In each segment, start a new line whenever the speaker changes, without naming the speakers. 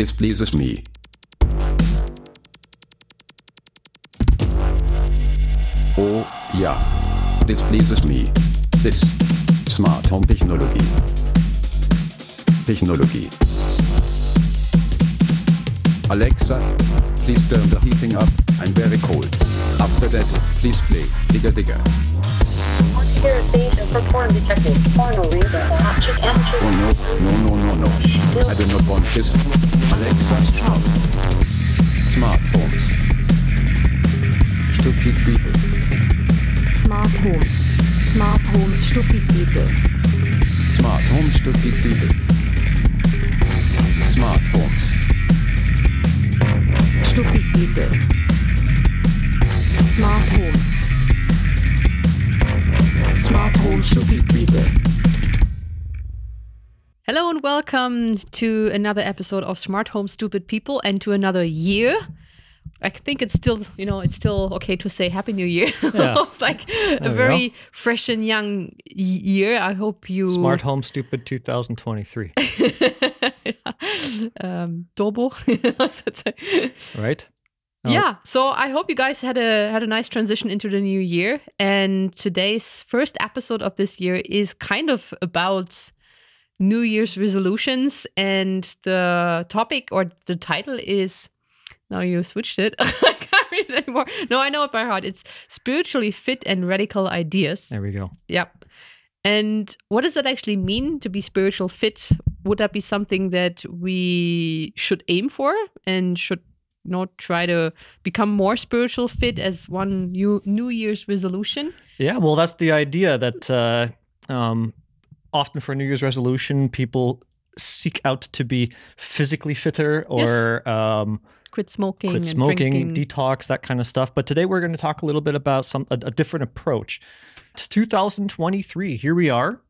This pleases me. Oh, ja. This pleases me. This. Smart Home Technologie. Technologie. Alexa, please turn the heating up. I'm very cold. After that, please play Digga Digga.
Here is station for porn detective. Porno reader. Object entry.
Oh no, no, no, no, no. I do not want this. Alexa, shout. Smart homes. Stupid people.
Smart Homes. Smart Homes Stupid People.
Smart homes, stupid people. Smart homes.
Stupid People. Smart Homes. Smart Homes Stupid People.
Hello and welcome to another episode of Smart Home Stupid People and to another year. I think it's still, you know, it's still okay to say Happy New Year.
Yeah.
it's like a
we
very fresh and young year. I hope you
Smart Home Stupid 2023,
um, Turbo. What's that say?
right? Oh.
Yeah. So I hope you guys had a had a nice transition into the new year. And today's first episode of this year is kind of about New Year's resolutions, and the topic or the title is now you switched it. I can't read it anymore. No, I know it by heart. It's spiritually fit and radical ideas.
There we go.
Yep. And what does that actually mean to be spiritual fit? Would that be something that we should aim for and should not try to become more spiritual fit as one new New Year's resolution?
Yeah, well, that's the idea that uh, um, often for New Year's resolution, people seek out to be physically fitter or um,
Quit smoking
quit smoking, detox, that kind of stuff. But today we're going to talk a little bit about some a, a different approach. It's 2023. Here we are.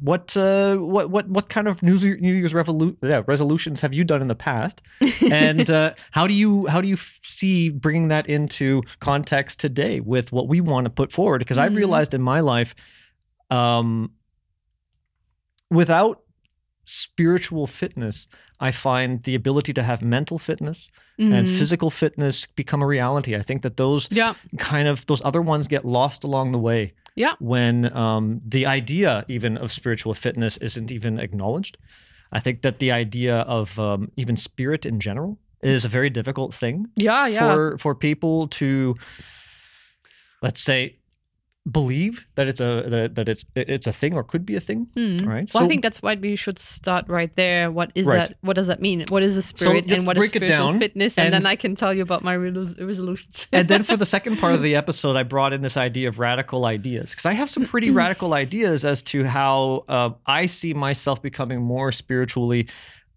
What uh, what what what kind of New Year- New Year's revolu- yeah, resolutions have you done in the past, and uh, how do you how do you see bringing that into context today with what we want to put forward? Because I've
Mhm.
realized in my life, um, without spiritual fitness, I find the ability to have mental fitness and
Mhm.
physical fitness become a reality. I think that those
yeah,
kind of those other ones get lost along the way
yeah,
when um, the idea even of spiritual fitness isn't even acknowledged. I think that the idea of um, even spirit in general is a very difficult thing
yeah, yeah.
for for people to let's say believe that it's a that, it's it's a thing or could be a thing
Hmm.
right
Well, I think that's why we should start right there. What is
Right.
that? What does that mean? What is a spirit
let's
and what is spiritual
down,
fitness? And, then I can tell you about my resolutions.
and then for the second part of the episode, I brought in this idea of radical ideas because I have some pretty radical ideas as to how uh, I see myself becoming more spiritually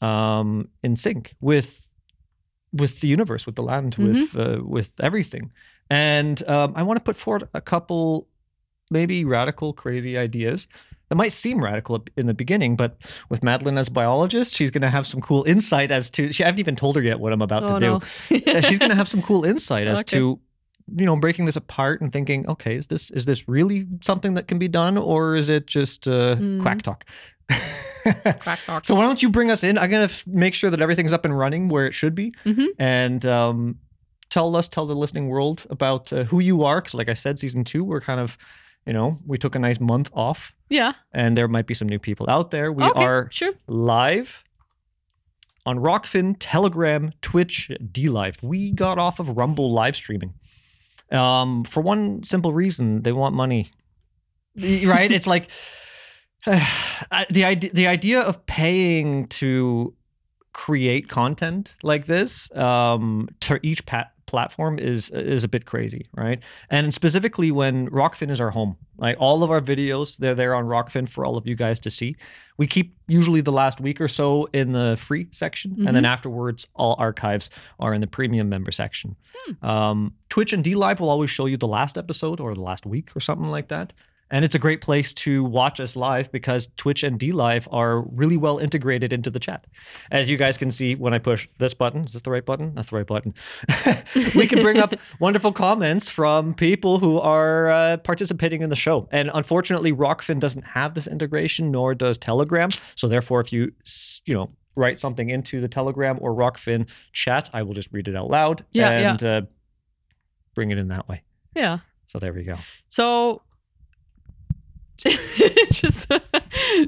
um, in sync with with the universe, with the land, with uh, with everything. And um, I want to put forward a couple maybe radical, crazy ideas that might seem radical in the beginning, but with Madeline as biologist, she's going to have some cool insight as to. She, I haven't even told her yet what I'm about
oh
to do.
no.
Uh, she's going to have some cool insight as
Okay.
to you know breaking this apart and thinking okay is this is this really something that can be done or is it just uh,
Mm.
quack talk
Quack talk.
so why don't you bring us in i'm going to f- make sure that everything's up and running where it should be
Mhm.
and um, tell us tell the listening world about uh, who you are because like i said season two we're kind of you know we took a nice month off
Yeah.
and there might be some new people out there we
okay.
are
sure.
live on Rokfin, Telegram, Twitch, DLive. We got off of Rumble live streaming. Um, for one simple reason, they want money. Right? it's like the idea the idea of paying to create content like this um, to each pat- platform is is a bit crazy, right? And specifically when Rokfin is our home, like all of our videos, they're there on Rokfin for all of you guys to see. We keep usually the last week or so in the free section, and then afterwards, all archives are in the premium member section. Um, Twitch and DLive will always show you the last episode or the last week or something like that. And it's a great place to watch us live because Twitch and DLive are really well integrated into the chat. As you guys can see when I push this button, is this the right button? That's the right button. we can bring up wonderful comments from people who are uh, participating in the show. And unfortunately, Rokfin doesn't have this integration, nor does Telegram. So therefore, if you you know write something into the Telegram or Rokfin chat, I will just read it out loud
Yeah, yeah.
and Uh, bring it in that way.
Yeah.
So there we go.
So just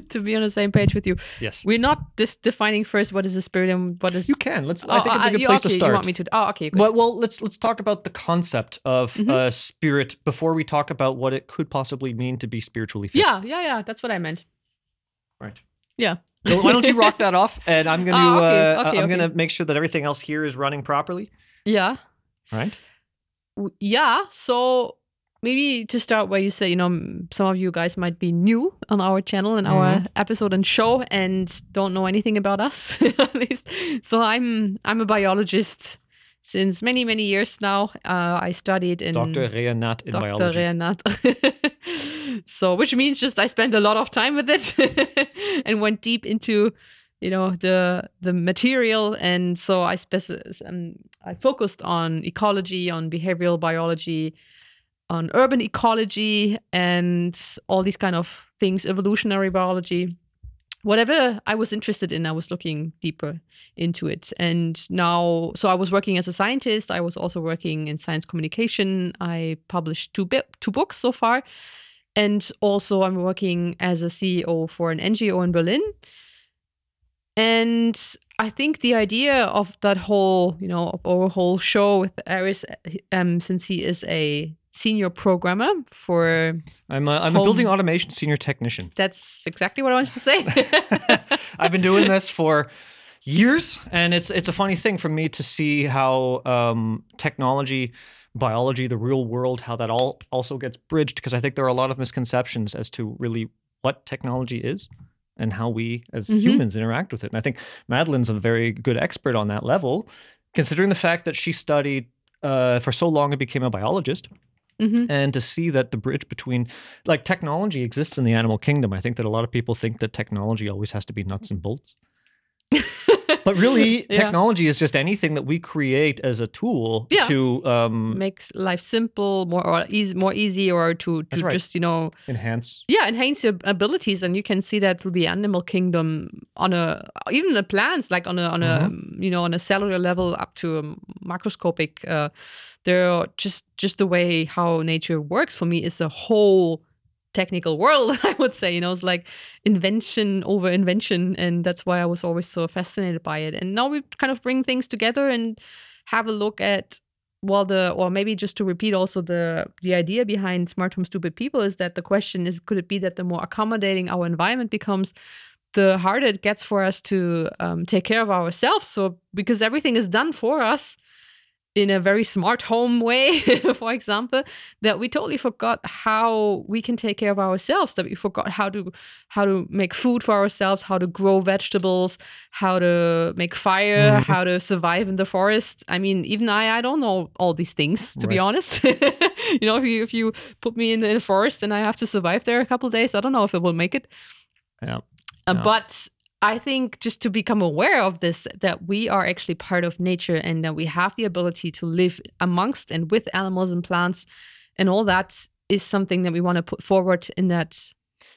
to be on the same page with you,
Yes.
we're not just defining first what is the spirit and what is.
You can. Let's.
Oh,
I think it's a
uh,
good
you-
place
okay,
to start.
You want me to? Oh, okay. Good.
But well, let's let's talk about the concept of
Mhm.
uh, spirit before we talk about what it could possibly mean to be spiritually fit.
yeah, yeah, yeah. That's what I meant.
Right.
Yeah.
So why don't you rock that off, and I'm gonna
Oh, okay,
uh,
okay,
I'm gonna make sure that everything else here is running properly.
Yeah.
Right.
Yeah. So maybe to start where you say, you know, some of you guys might be new on our channel and our
Mm-hmm.
episode and show and don't know anything about us at least. So I'm I'm a biologist since many many years now. Uh, I studied in
Dr. Reanat in
Dr.
biology.
Renat. so, which means just I spent a lot of time with it and went deep into, you know, the the material, and so I spec- um, I focused on ecology, on behavioral biology, on urban ecology, and all these kind of things, evolutionary biology. Whatever I was interested in, I was looking deeper into it. And now, so I was working as a scientist. I was also working in science communication. I published two bi- two books so far, and also I'm working as a CEO for an NGO in Berlin. And I think the idea of that whole, you know, of our whole show with Aris, um, since he is a senior programmer for
I'm a, I'm a building automation senior technician.
that's exactly what I wanted to say.
I've been doing this for years, and it's it's a funny thing for me to see how um, technology, biology, the real world, how that all also gets bridged. Because I think there are a lot of misconceptions as to really what technology is and how we as
Mhm.
humans interact with it. And I think Madeline's a very good expert on that level, considering the fact that she studied uh, for so long and became a biologist
hmm
and to see that the bridge between like technology exists in the animal kingdom. I think that a lot of people think that technology always has to be nuts and bolts but really
Yeah.
technology is just anything that we create as a tool
Yeah.
to um,
Makes life simple, more or easy, more easy, or to to
right.
just you know
enhance
yeah enhance your abilities and you can see that through the animal kingdom on a even the plants like on a on a you know on a cellular level up to a macroscopic uh they're just just the way how nature works for me is a whole technical world i would say you know it's like invention over invention and that's why i was always so fascinated by it. And now we kind of bring things together and have a look at well the or maybe just to repeat also the the idea behind smart home stupid people is that the question is could it be that the more accommodating our environment becomes the harder it gets for us to um, take care of ourselves? So because everything is done for us in a very smart home way for example that we totally forgot how we can take care of ourselves that we forgot how to how to make food for ourselves how to grow vegetables how to make fire
Mhm.
how to survive in the forest i mean even i i don't know all these things to be honest you know if you if you put me in, in a forest and i have to survive there a couple of days i don't know if it will make it
Yeah.
Uh,
Yeah.
but I think just to become aware of this, that we are actually part of nature and that we have the ability to live amongst and with animals and plants and all that is something that we want to put forward in that.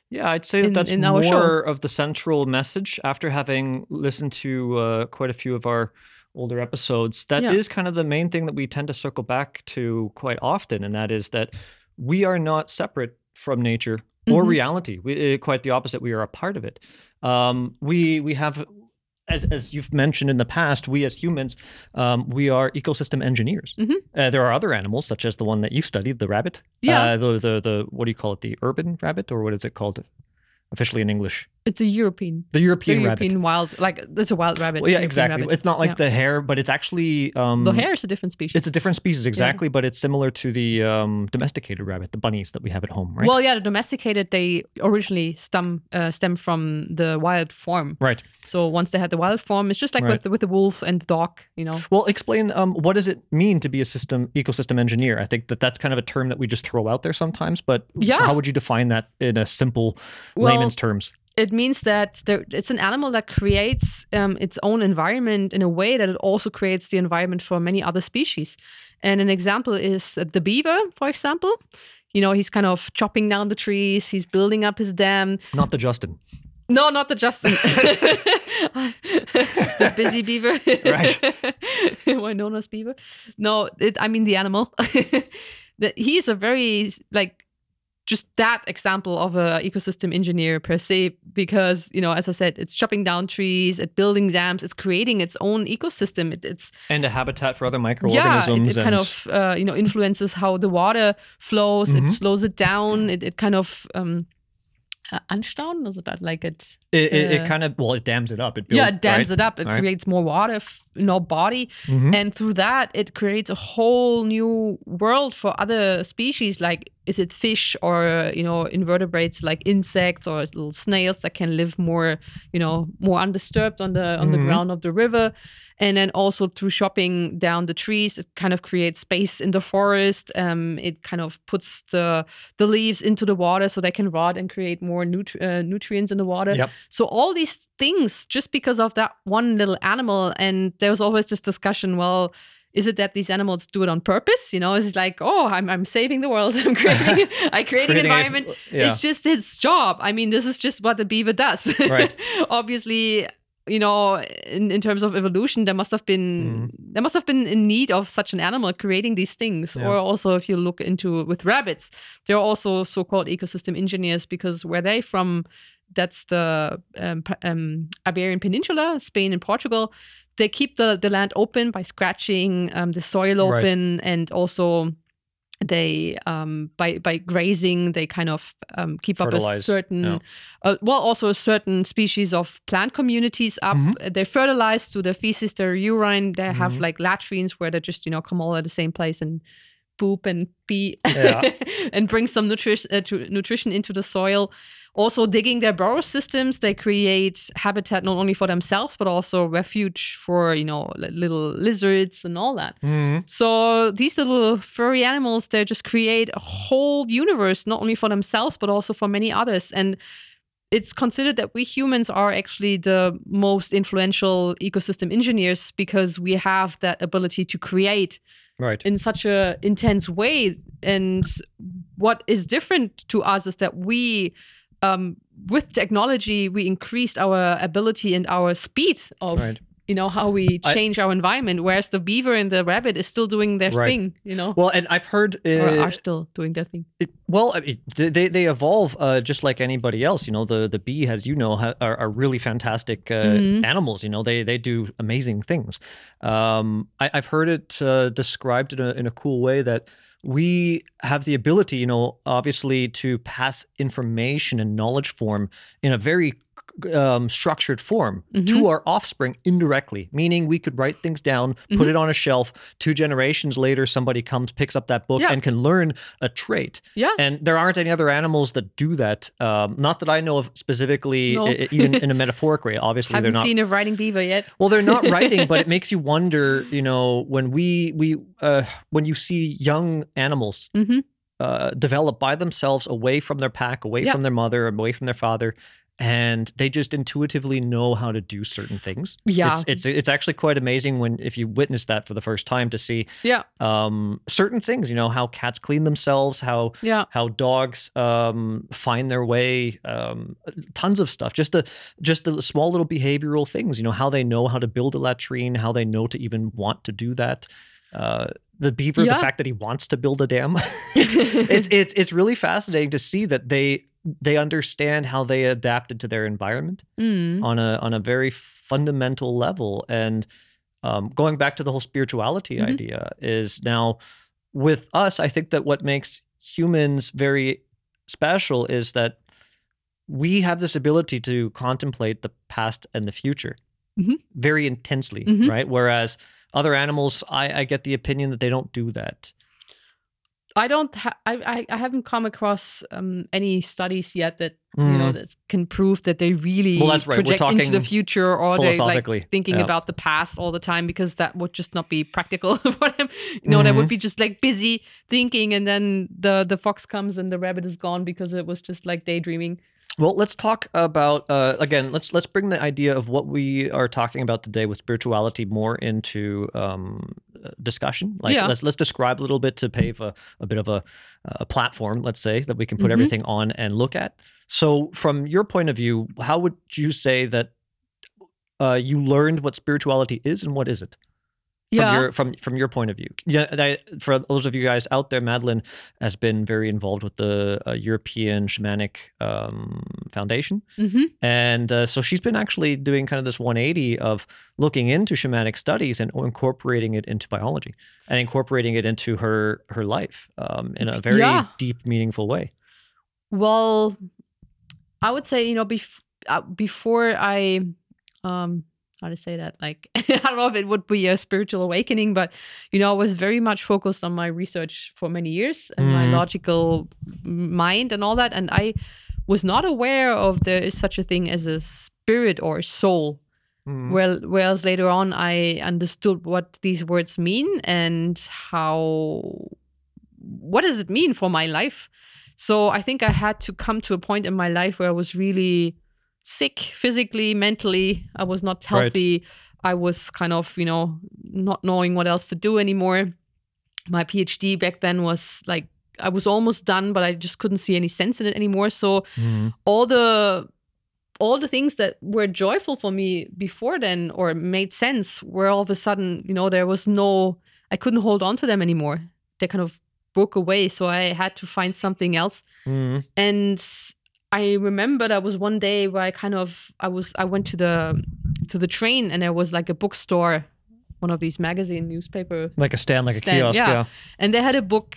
yeah i'd say that
In-
that's
in our show.
more of the central message after having listened to uh, quite a few of our older episodes That is
Yeah.
kind of the main thing that we tend to circle back to quite often and that is that we are not separate from nature or
Mhm.
reality we, uh, quite the opposite we are a part of it um, we we have as, as you've mentioned in the past, we as humans, um, we are ecosystem engineers.
Mhm.
Uh, there are other animals, such as the one that you studied, the rabbit.
Yeah.
Uh, the, the the what do you call it? The urban rabbit, or what is it called officially in English?
It's a European,
The
the
European, rabbit.
European wild, like it's a wild rabbit.
Well, yeah,
European
exactly.
rabbit.
It's not like
Yeah.
the hare, but it's actually um,
the hare is a different species.
It's a different species, exactly, but it's similar to the um, domesticated rabbit, the bunnies that we have at home, right?
Well, yeah, the domesticated they originally stem uh, stem from the wild form.
right.
So once they had the wild form, it's just like
Right.
with with the wolf and the dog, you know.
Well, explain um, what does it mean to be a system ecosystem engineer? I think that that's kind of a term that we just throw out there sometimes, but
Yeah.
how would you define that in a simple
Well,
layman's terms?
it means that there, it's an animal that creates um, its own environment in a way that it also creates the environment for many other species. And an example is the beaver, for example. You know, he's kind of chopping down the trees, he's building up his dam.
Not the Justin.
No, not the Justin. the busy beaver,
Right.
Why known as beaver? No, it, I mean the animal. that he's a very like just that example of a ecosystem engineer per se because you know as i said it's chopping down trees it's building dams it's creating its own ecosystem it, it's
and a habitat for other
yeah
microorganisms.
it, it kind of uh, you know influences how the water flows
Mhm.
it slows it down it, it kind of um uh, anstauen is that like it
it, it,
uh,
it kind of well, it dams it up. It
builds,
yeah
it dams
right?
it up it
Right.
creates more water f- in our body
Mhm.
and through that it creates a whole new world for other species like is it fish or you know invertebrates like insects or little snails that can live more you know more undisturbed on the on the
Mhm.
ground of the river and then also through chopping down the trees it kind of creates space in the forest. Um, it kind of puts the the leaves into the water so they can rot and create more uh, nutrients in the water.
Yep.
so all these things just because of that one little animal and there was always this discussion well is it that these animals do it on purpose? You know is it like oh i'm, I'm saving the world. I'm creating i creating
Creating a-
environment.
yeah.
it's just its job. I mean this is just what the beaver does.
Right.
obviously you know in, in terms of evolution there must have been there must have been in need of such an animal creating these things.
Yeah.
or also if you look into with rabbits they're also so-called ecosystem engineers because where they from that's the um, um, Iberian Peninsula, Spain and Portugal. They keep the, the land open by scratching um, the soil
Right.
open and also they um, by by grazing they kind of um, keep up a certain
yeah.
uh, well also a certain species of plant communities up
Mhm.
Uh, they fertilize through their feces their urine they have
Mhm.
like latrines where they just you know come all at the same place and poop and pee
Yeah.
and bring some nutrition uh, nutrition into the soil also digging their burrow systems they create habitat not only for themselves but also refuge for you know little lizards and all that
Mhm.
so these little furry animals, they just create a whole universe, not only for themselves, but also for many others. And it's considered that we humans are actually the most influential ecosystem engineers because we have that ability to create
Right.
in such a intense way. And what is different to us is that we, um, with technology, we increased our ability and our speed of
Right.
you know how we
I-
change our environment whereas the beaver and the rabbit is still doing their
Right.
thing you know
Well, and I've heard
or
uh,
are still doing their thing
It, well, I they they evolve uh, just like anybody else. You know, the the bee, as you know, ha- are, are really fantastic uh,
Mhm.
animals. You know, they they do amazing things. Um, I, I've heard it uh, described in a in a cool way that we have the ability, you know, obviously to pass information and knowledge form in a very um, structured form
Mhm.
to our offspring indirectly, meaning we could write things down, put
Mhm.
it on a shelf. Two generations later, somebody comes, picks up that book,
Yeah.
and can learn a trait.
yeah
And there aren't any other animals that do that. Um, not that I know of specifically,
No.
even in a metaphoric way. Obviously,
haven't
they're not.
seen a writing beaver yet
well, they're not writing, but it makes you wonder. You know, when we we uh, when you see young animals
hmm
uh, develop by themselves, away from their pack, away
Yeah.
from their mother, away from their father, and they just intuitively know how to do certain things.
Yeah.
it's it's, it's actually quite amazing when if you witness that for the first time to see
yeah
um, certain things. You know how cats clean themselves, how
yeah
how dogs um, find their way, um, tons of stuff. Just the just the small little behavioral things. You know how they know how to build a latrine, how they know to even want to do that. Uh, the beaver,
Yeah.
the fact that he wants to build a dam, it's it's it's really fascinating to see that they they understand how they adapted to their environment
Mm.
on a on a very fundamental level and um, going back to the whole spirituality
Mhm.
idea is now with us i think that what makes humans very special is that we have this ability to contemplate the past and the future
Mhm.
very intensely
Mhm.
right whereas other animals I, I get the opinion that they don't do that
i don't ha- I, I haven't come across um any studies yet that you know
Mhm.
that can prove that they really
Well, right.
Project into the future or they like thinking
yeah.
about the past all the time because that would just not be practical for them you know they
Mm-hmm.
would be just like busy thinking and then the the fox comes and the rabbit is gone because it was just like daydreaming
Well, let's talk about uh, again. Let's let's bring the idea of what we are talking about today with spirituality more into um, uh, discussion. Like
Yeah.
let's let's describe a little bit to pave a, a bit of a, a platform. Let's say that we can put
Mhm.
everything on and look at. So, from your point of view, how would you say that uh, you learned what spirituality is and what is it from your from from your point of view. Yeah, I, for those of you guys out there, Madeline has been very involved with the uh, European Shamanic um, Foundation,
hmm
and uh, so she's been actually doing kind of this 180 of looking into shamanic studies and incorporating it into biology and incorporating it into her her life um, in a very
Yeah.
deep, meaningful way.
Well, I would say you know bef- uh, before I um how to say that like I don't know if it would be a spiritual awakening, but you know I was very much focused on my research for many years and my
Mhm.
logical mind and all that, and I was not aware of there is such a thing as a spirit or soul. Well, whereas later on I understood what these words mean and how what does it mean for my life. So I think I had to come to a point in my life where I was really sick physically, mentally. I was not
Right.
healthy. I was kind of, you know, not knowing what else to do anymore. My PhD back then was like I was almost done, but I just couldn't see any sense in it anymore. So
Mhm.
all the all the things that were joyful for me before then or made sense were all of a sudden you know there was no i couldn't hold on to them anymore they kind of broke away so i had to find something else
Mhm.
and i remember there was one day where i kind of i was i went to the to the train and there was like a bookstore one of these magazine newspaper
Like a stand, like a kiosk.
yeah.
Yeah.
and they had a book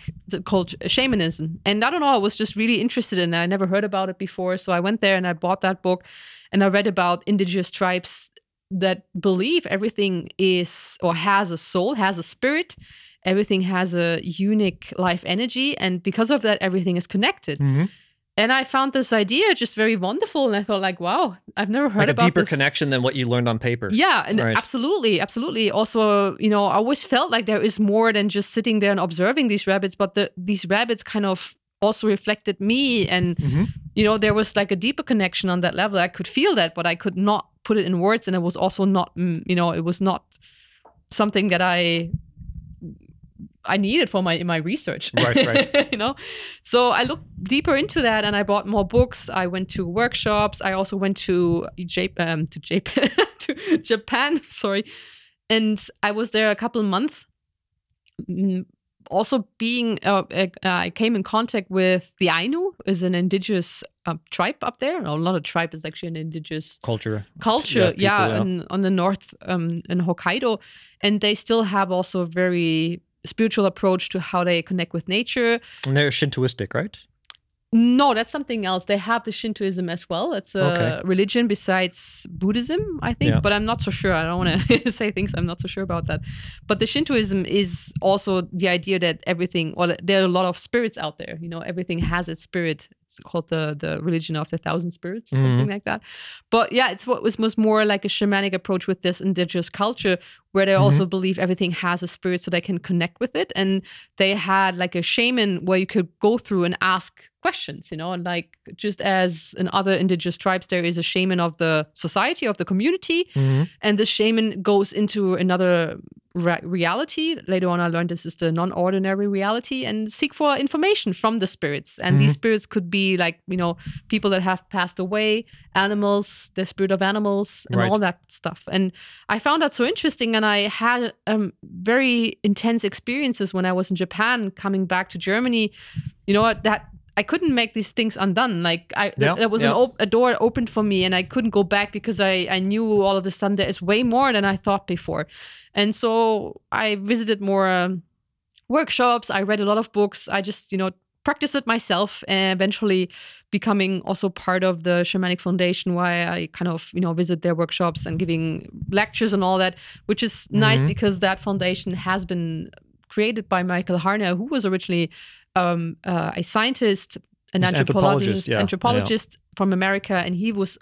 called Shamanism. And I don't know, I was just really interested in it. I never heard about it before. So I went there and I bought that book and I read about indigenous tribes that believe everything is or has a soul, has a spirit. Everything has a unique life energy. And because of that, everything is connected.
Mhm.
And I found this idea just very wonderful. And I thought, like, wow, I've never heard
Like a
about
deeper
this.
connection than what you learned on paper.
Yeah, and
Right.
absolutely, absolutely. Also, you know, I always felt like there is more than just sitting there and observing these rabbits, but the these rabbits kind of also reflected me and
Mhm.
you know there was like a deeper connection on that level i could feel that but i could not put it in words and it was also not mm, you know it was not something that i i needed for my in my research
Right, right.
you know? So i looked deeper into that and i bought more books. I went to workshops. I also went to Jap- um, to japan to japan sorry. And i was there a couple of months. Mm, also being uh, uh, i came in contact with the ainu is an indigenous uh, tribe up there. No not a tribe it's actually an indigenous
Culture.
culture
people,
yeah,
yeah.
In, on the north um, in hokkaido. And they still have also very spiritual approach to how they connect with nature
And they're Shintoistic, right?
no that's something else they have the shintoism as well it's a
Okay.
religion besides buddhism i think
Yeah.
but i'm not so sure i don't want to say things i'm not so sure about that but the shintoism is also the idea that everything well there are a lot of spirits out there you know everything has its spirit it's called the the religion of the thousand spirits
Mm-hmm.
something like that but yeah it's what was, most more like a shamanic approach with this indigenous culture where they also
Mm-hmm.
believe everything has a spirit so they can connect with it and they had like a shaman where you could go through and ask questions you know and like just as in other indigenous tribes there is a shaman of the society of the community
Mhm.
and the shaman goes into another re- reality. Later on i learned this is the non-ordinary reality and seek for information from the spirits. And these spirits could be like you know people that have passed away animals the spirit of animals and
Right.
all that stuff. And i found that so interesting and i had um, very intense experiences when i was in japan coming back to germany. You know what? That I couldn't make these things undone. Like I,
Yeah,
there was
yeah.
op- a door opened for me, and I couldn't go back because I, I knew all of a sudden there is way more than I thought before, and so I visited more um, workshops. I read a lot of books. I just you know practiced it myself, and eventually becoming also part of the Shamanic Foundation, why I kind of you know visit their workshops and giving lectures and all that, which is nice
Mhm.
because that foundation has been created by Michael Harner, who was originally um, uh, a scientist, an
He's
anthropologist,
anthropologist, yeah,
anthropologist from America, and he was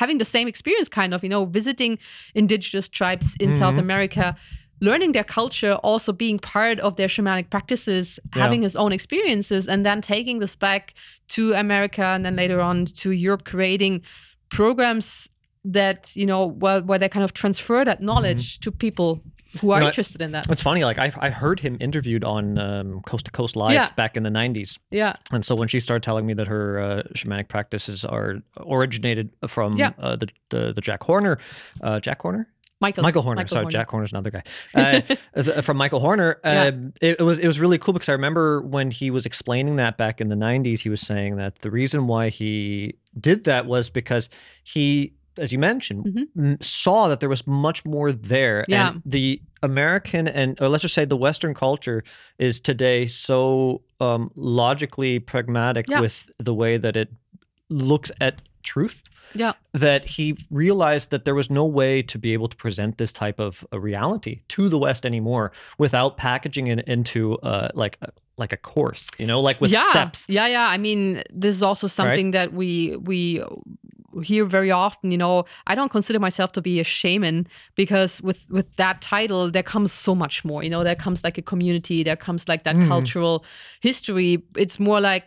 having the same experience, kind of, you know, visiting indigenous tribes in South
Mhm.
America, learning their culture, also being part of their shamanic practices,
Yeah.
having his own experiences, and then taking this back to America and then later on to Europe, creating programs that you know where, where they kind of transfer that knowledge to people who are
know,
interested in that.
It's funny, like I, I heard him interviewed on um, Coast to Coast Live
Yeah.
back in the 90s.
Yeah.
And so when she started telling me that her uh, shamanic practices are originated from
Yeah.
uh, the, the the Jack Horner, uh, Jack Horner,
Michael.
Michael Horner. Sorry, Jack Horner's another guy. Uh, from Michael Horner.
Yeah.
Um, it, it was it was really cool because I remember when he was explaining that back in the '90s, he was saying that the reason why he did that was because he, as you mentioned,
Mhm.
m- saw that there was much more there.
Yeah.
And the American and or let's just say the Western culture is today so um, logically pragmatic
Yeah.
with the way that it looks at truth
Yeah.
that he realized that there was no way to be able to present this type of a reality to the West anymore without packaging it into uh, like a, like a course, you know, like with
yeah.
steps.
Yeah, yeah. I mean, this is also something that we we hear very often. You know, I don't consider myself to be a shaman because with with that title there comes so much more. You know, there comes like a community, there comes like that
Mhm.
cultural history. It's more like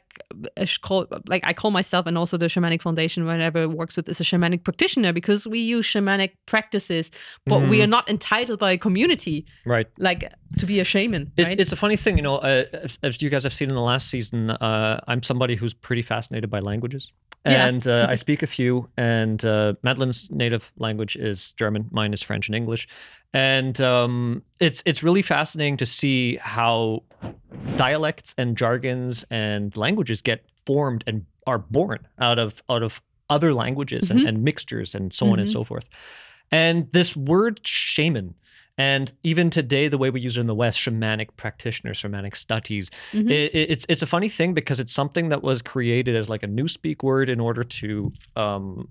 a sh- call, like I call myself, and also the Shamanic Foundation, whenever it works with, is a shamanic practitioner because we use shamanic practices, but we
Mhm.
are not entitled by a community
Right.
like to be a shaman.
It's,
right?
it's a funny thing, you know, uh, as, as you guys have seen in the last season, uh, I'm somebody who's pretty fascinated by languages.
Yeah.
And uh, I speak a few, and uh, Madeline's native language is German. Mine is French and English, and um, it's it's really fascinating to see how dialects and jargons and languages get formed and are born out of out of other languages and, and mixtures and so on and
Mhm.
so forth. And this word shaman, and even today, the way we use it in the West, shamanic practitioners, shamanic studies,
Mhm.
it, it- it's it's a funny thing because it's something that was created as like a new speak word in order to um,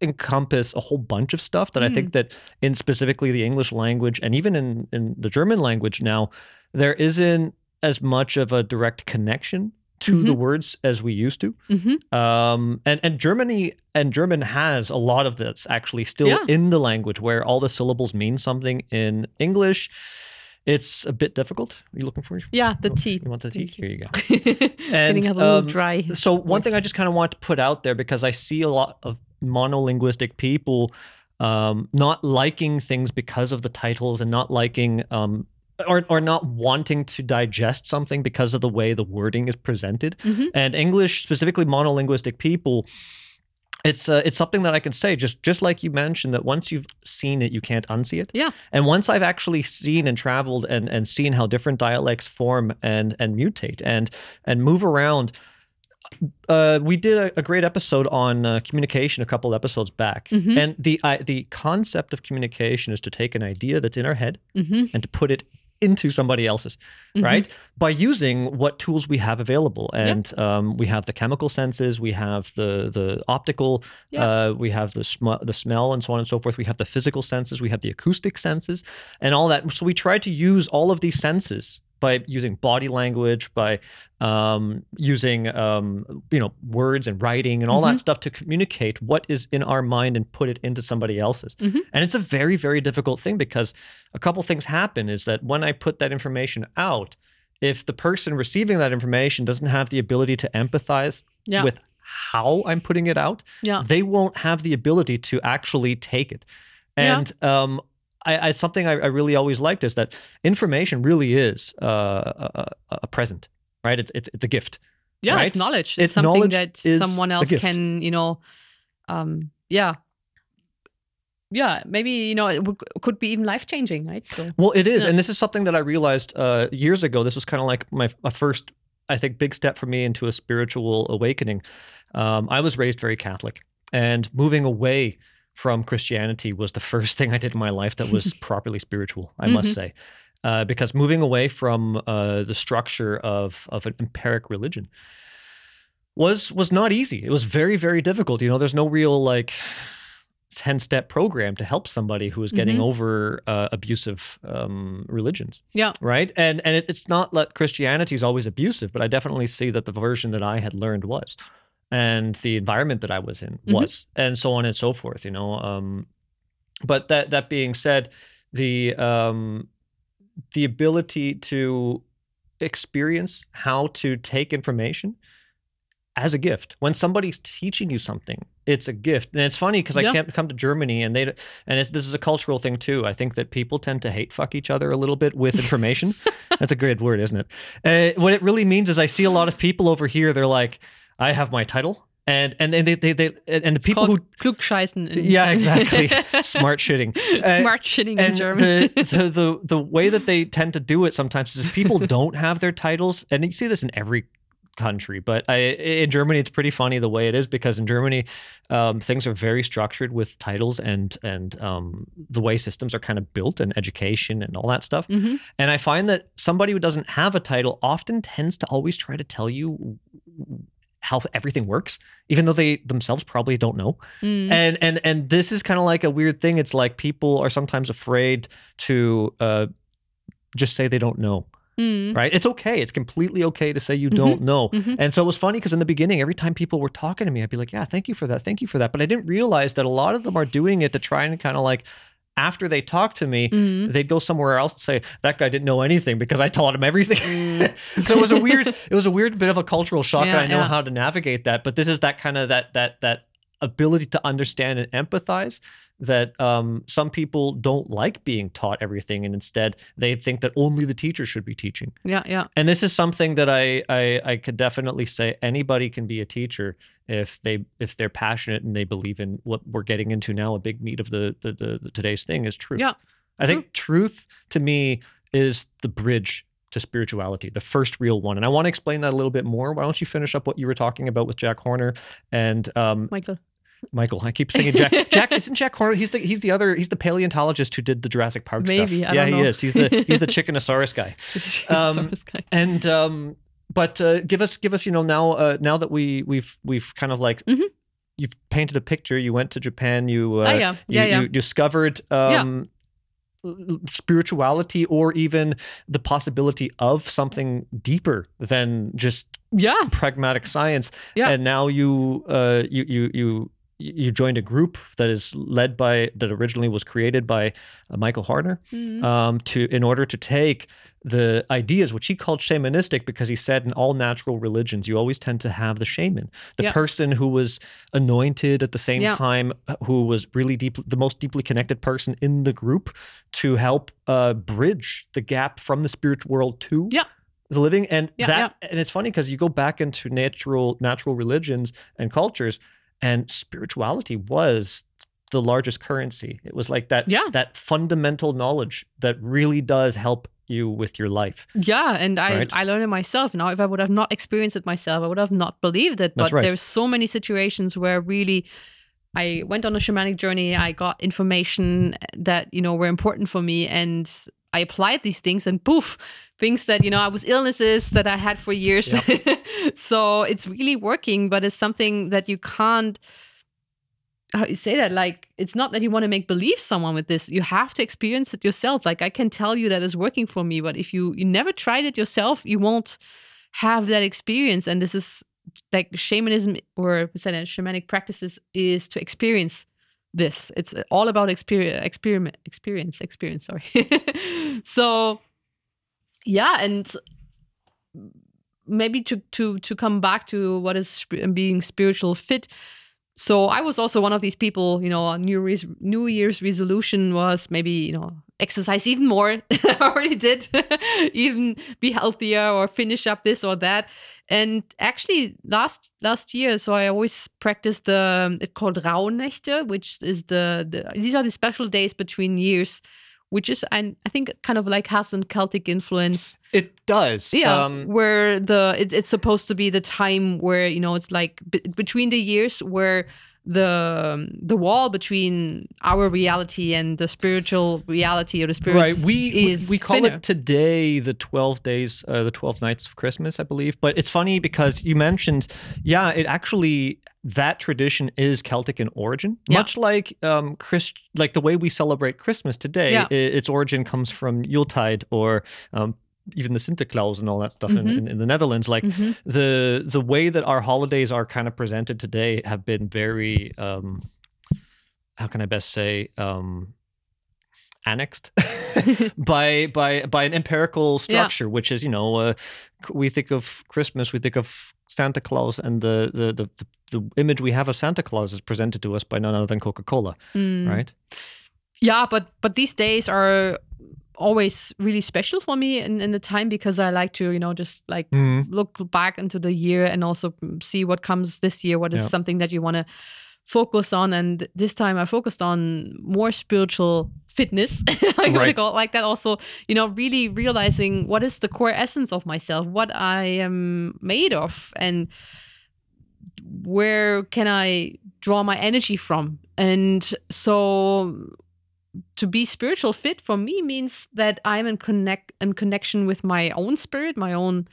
encompass a whole bunch of stuff that I
Mm.
think that in specifically the English language and even in in the German language now, there isn't as much of a direct connection to the words as we used to.
Mhm.
Um, and and Germany and German has a lot of this actually still
Yeah.
in the language where all the syllables mean something. In English, it's a bit difficult. Are you looking for?
yeah, the tea.
You want the tea?
Thank
Here you go.
Getting a little
um,
dry.
So one thing. I just kind of want to put out there because I see a lot of monolinguistic people um, not liking things because of the titles and not liking um, or or not wanting to digest something because of the way the wording is presented.
Mhm.
And English, specifically monolinguistic people. It's uh, it's something that I can say just just like you mentioned that once you've seen it you can't unsee it.
Yeah.
And once I've actually seen and traveled and and seen how different dialects form and and mutate and and move around, uh, we did a, a great episode on uh, communication a couple episodes back,
Mhm.
and the I the concept of communication is to take an idea that's in our head
hmm
and to put it into somebody else's,
Mhm.
right? By using what tools we have available, and um, we have the chemical senses, we have the the optical,
Yeah.
uh, we have the sm- the smell, and so on and so forth. We have the physical senses, we have the acoustic senses, and all that. So we try to use all of these senses by using body language, by um, using um, you know words and writing and all that stuff to communicate what is in our mind and put it into somebody else's.
Mhm.
And it's a very very difficult thing because a couple things happen is that when I put that information out, if the person receiving that information doesn't have the ability to empathize
Yeah.
with how I'm putting it out,
Yeah.
they won't have the ability to actually take it.
Yeah.
And um, I, I something I, I really always liked is that information really is uh, a, a, present, right? It's it's it's a gift.
Yeah,
right?
it's knowledge. It's,
It's
something
knowledge
that someone else can, you know, um, yeah. Yeah, maybe, you know, it would, could be even life changing, right? So,
Well, it is,
Yeah.
and this is something that I realized uh, years ago. This was kind of like my, my first, I think, big step for me into a spiritual awakening. Um, I was raised very Catholic, and moving away from Christianity was the first thing I did in my life that was properly spiritual. I must
Mhm.
say, uh, because moving away from uh, the structure of of an empiric religion was was not easy. It was very very difficult. You know, there's no real like 10 step program to help somebody who is getting
Mhm.
over uh, abusive um, religions
yeah.
right and and it, it's not that christianity is always abusive but i definitely see that the version that i had learned was and the environment that i was in
Mhm.
was and so on and so forth you know um but that that being said the um the ability to experience how to take information as a gift when somebody's teaching you something it's a gift, and it's funny because
Yeah.
I can't come to Germany, and they and it's this is a cultural thing too. I think that people tend to hate fuck each other a little bit with information. That's a great word, isn't it? Uh, what it really means is I see a lot of people over here. They're like, I have my title, and and and they they, they and the people who
klugscheißen. In,
yeah exactly smart shitting Uh,
Smart shitting in
and
German.
the, the the the way that they tend to do it sometimes is if people don't have their titles, and you see this in every country, but I, in Germany it's pretty funny the way it is because in Germany um, things are very structured with titles and and um, the way systems are kind of built and education and all that stuff.
Mhm.
And I find that somebody who doesn't have a title often tends to always try to tell you how everything works, even though they themselves probably don't know.
Mm.
and and and this is kind of like a weird thing. It's like people are sometimes afraid to uh just say they don't know
Mm.
right? It's okay. It's completely okay to say you don't know.
Mhm.
and so it was funny because in the beginning every time people were talking to me i'd be like yeah thank you for that. Thank you for that. But i didn't realize that a lot of them are doing it to try and kind of like after they talk to me
Mm.
they'd go somewhere else and say that guy didn't know anything because i taught him everything
Mm.
so it was a weird it was a weird bit of a cultural shock
Yeah,
and i know
yeah.
how to navigate that but this is that kind of that that that ability to understand and empathize that um, some people don't like being taught everything and instead they think that only the teacher should be teaching
Yeah, yeah.
and this is something that I, I i could definitely say anybody can be a teacher if they if they're passionate and they believe in what we're getting into now a big meat of the the, the, the today's thing is truth.
Yeah,
i think truth to me is the bridge to spirituality the first real one. And i want to explain that a little bit more. Why don't you finish up what you were talking about with jack horner and um,
Michael.
michael i keep saying jack jack isn't jack horner he's the he's the other he's the paleontologist who did the jurassic park stuff.
Maybe, I
yeah he
know.
is. He's the he's the chickenosaurus guy. Um,
guy.
and um but uh, give us give us you know now uh, now that we we've we've kind of like
Mhm.
you've painted a picture you went to japan you uh,
oh, yeah.
you,
Yeah, yeah.
you discovered um spirituality or even the possibility of something deeper than just
yeah.
pragmatic science
Yeah.
and now you uh you you you you joined a group that is led by that originally was created by uh, Michael Harner
Mhm.
um, to in order to take the ideas which he called shamanistic because he said in all natural religions you always tend to have the shaman the
Yeah.
person who was anointed at the same
Yeah.
time uh, who was really deep the most deeply connected person in the group to help uh, bridge the gap from the spiritual world to
Yeah.
the living and
Yeah,
that and it's funny because you go back into natural natural religions and cultures and spirituality was the largest currency it was like that
Yeah.
that fundamental knowledge that really does help you with your life
Yeah, and I
Right.
I learned it myself. Now, if I would have not experienced it myself, I would have not believed it. But
right.
there's so many situations where really I went on a shamanic journey. I got information that you know were important for me, and I applied these things, and poof, things that you know I was illnesses that I had for years. so it's really working, but it's something that you can't how you say that like it's not that you want to make believe someone with this. You have to experience it yourself. Like i can tell you that it's working for me but if you you never tried it yourself you won't have that experience. And this is like shamanism or shamanic practices is to experience this. It's all about experience experiment experience experience sorry. So yeah and maybe to to to come back to what is being spiritual fit. So I was also one of these people, you know, New Year's, New Year's resolution was maybe, you know, exercise even more. I already did, even be healthier or finish up this or that. And actually, last last year, so I always practiced the it's called Rauhnächte, which is the, the these are the special days between years, which is and I think kind of like has a Celtic influence.
it does
Yeah,
um,
where the it, it's supposed to be the time where you know it's like b- between the years where the the wall between our reality and the spiritual reality or the spirit
right we we-
is
we call
thinner.
it today the 12 days uh, the 12 nights of christmas i believe but it's funny because you mentioned yeah it actually that tradition is celtic in origin
Yeah.
much like um Christ, like the way we celebrate christmas today
Yeah.
i- its origin comes from yuletide or um even the Sinterklaas and all that stuff in,
Mhm.
in, in the Netherlands, like
Mhm.
the the way that our holidays are kind of presented today have been very um how can I best say um annexed by by by an empirical structure which is you know uh, we think of christmas we think of Santa Claus and the the, the the the image we have of Santa Claus is presented to us by none other than Coca Cola,
Mm.
right?
Yeah, but but these days are always really special for me in, in the time because I like to, you know, just like mm-hmm. look back into the year and also see what comes this year, what is
Yeah.
something that you want to focus on. And this time I focused on more spiritual fitness. Gonna
Right.
call it like that. Also, you know, really realizing what is the core essence of myself, what I am made of, and where can I draw my energy from? And so to be spiritual fit for me means that I'm in connect in connection with my own spirit, my own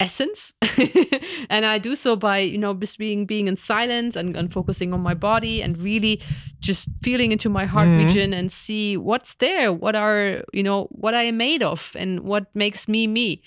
essence. and I do so by, you know, just being being in silence and, and focusing on my body and really just feeling into my heart
Mhm.
region and see what's there, what are, you know, what I am made of and what makes me me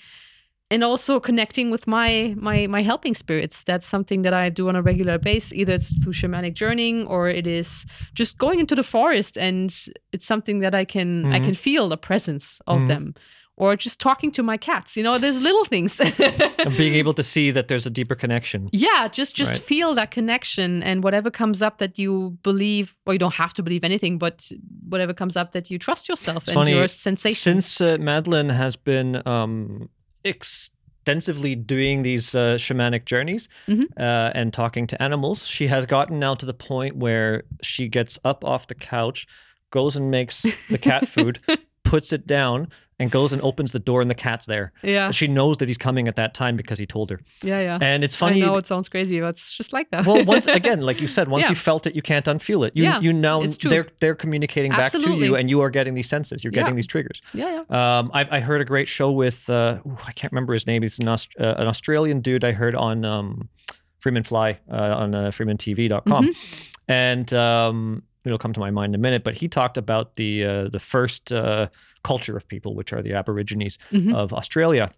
and also connecting with my my my helping spirits that's something that i do on a regular basis either it's through shamanic journeying or it is just going into the forest and it's something that i can i
Mhm.
can feel the presence of
Mhm.
them or just talking to my cats you know there's little things
And being able to see that there's a deeper connection.
yeah just just
Right.
feel that connection and whatever comes up that you believe or you don't have to believe anything but whatever comes up that you trust yourself
It's
and
funny,
your sensations
Since uh, Madeline has been um, extensively doing these uh, shamanic journeys
Mhm.
uh, and talking to animals, she has gotten now to the point where she gets up off the couch, goes and makes the cat food, puts it down, and goes and opens the door, and the cat's there.
yeah
She knows that he's coming at that time because he told her.
yeah yeah
And it's funny.
i know it sounds crazy but it's just like that
well, once again, like you said, once
Yeah.
you felt it, you can't unfeel it. You
Yeah,
you now they're they're communicating back to you, and you are getting these senses. You're getting
Yeah.
these triggers.
yeah yeah
Um, I, I heard a great show with uh, ooh, I can't remember his name. He's an, Aust- uh, an Australian dude. I heard on um, Freeman Fly uh, on uh, FreemanTV.com,
Mm-hmm.
and um, it'll come to my mind in a minute. But he talked about the uh, the first uh, culture of people, which are the Aborigines
Mhm.
of Australia.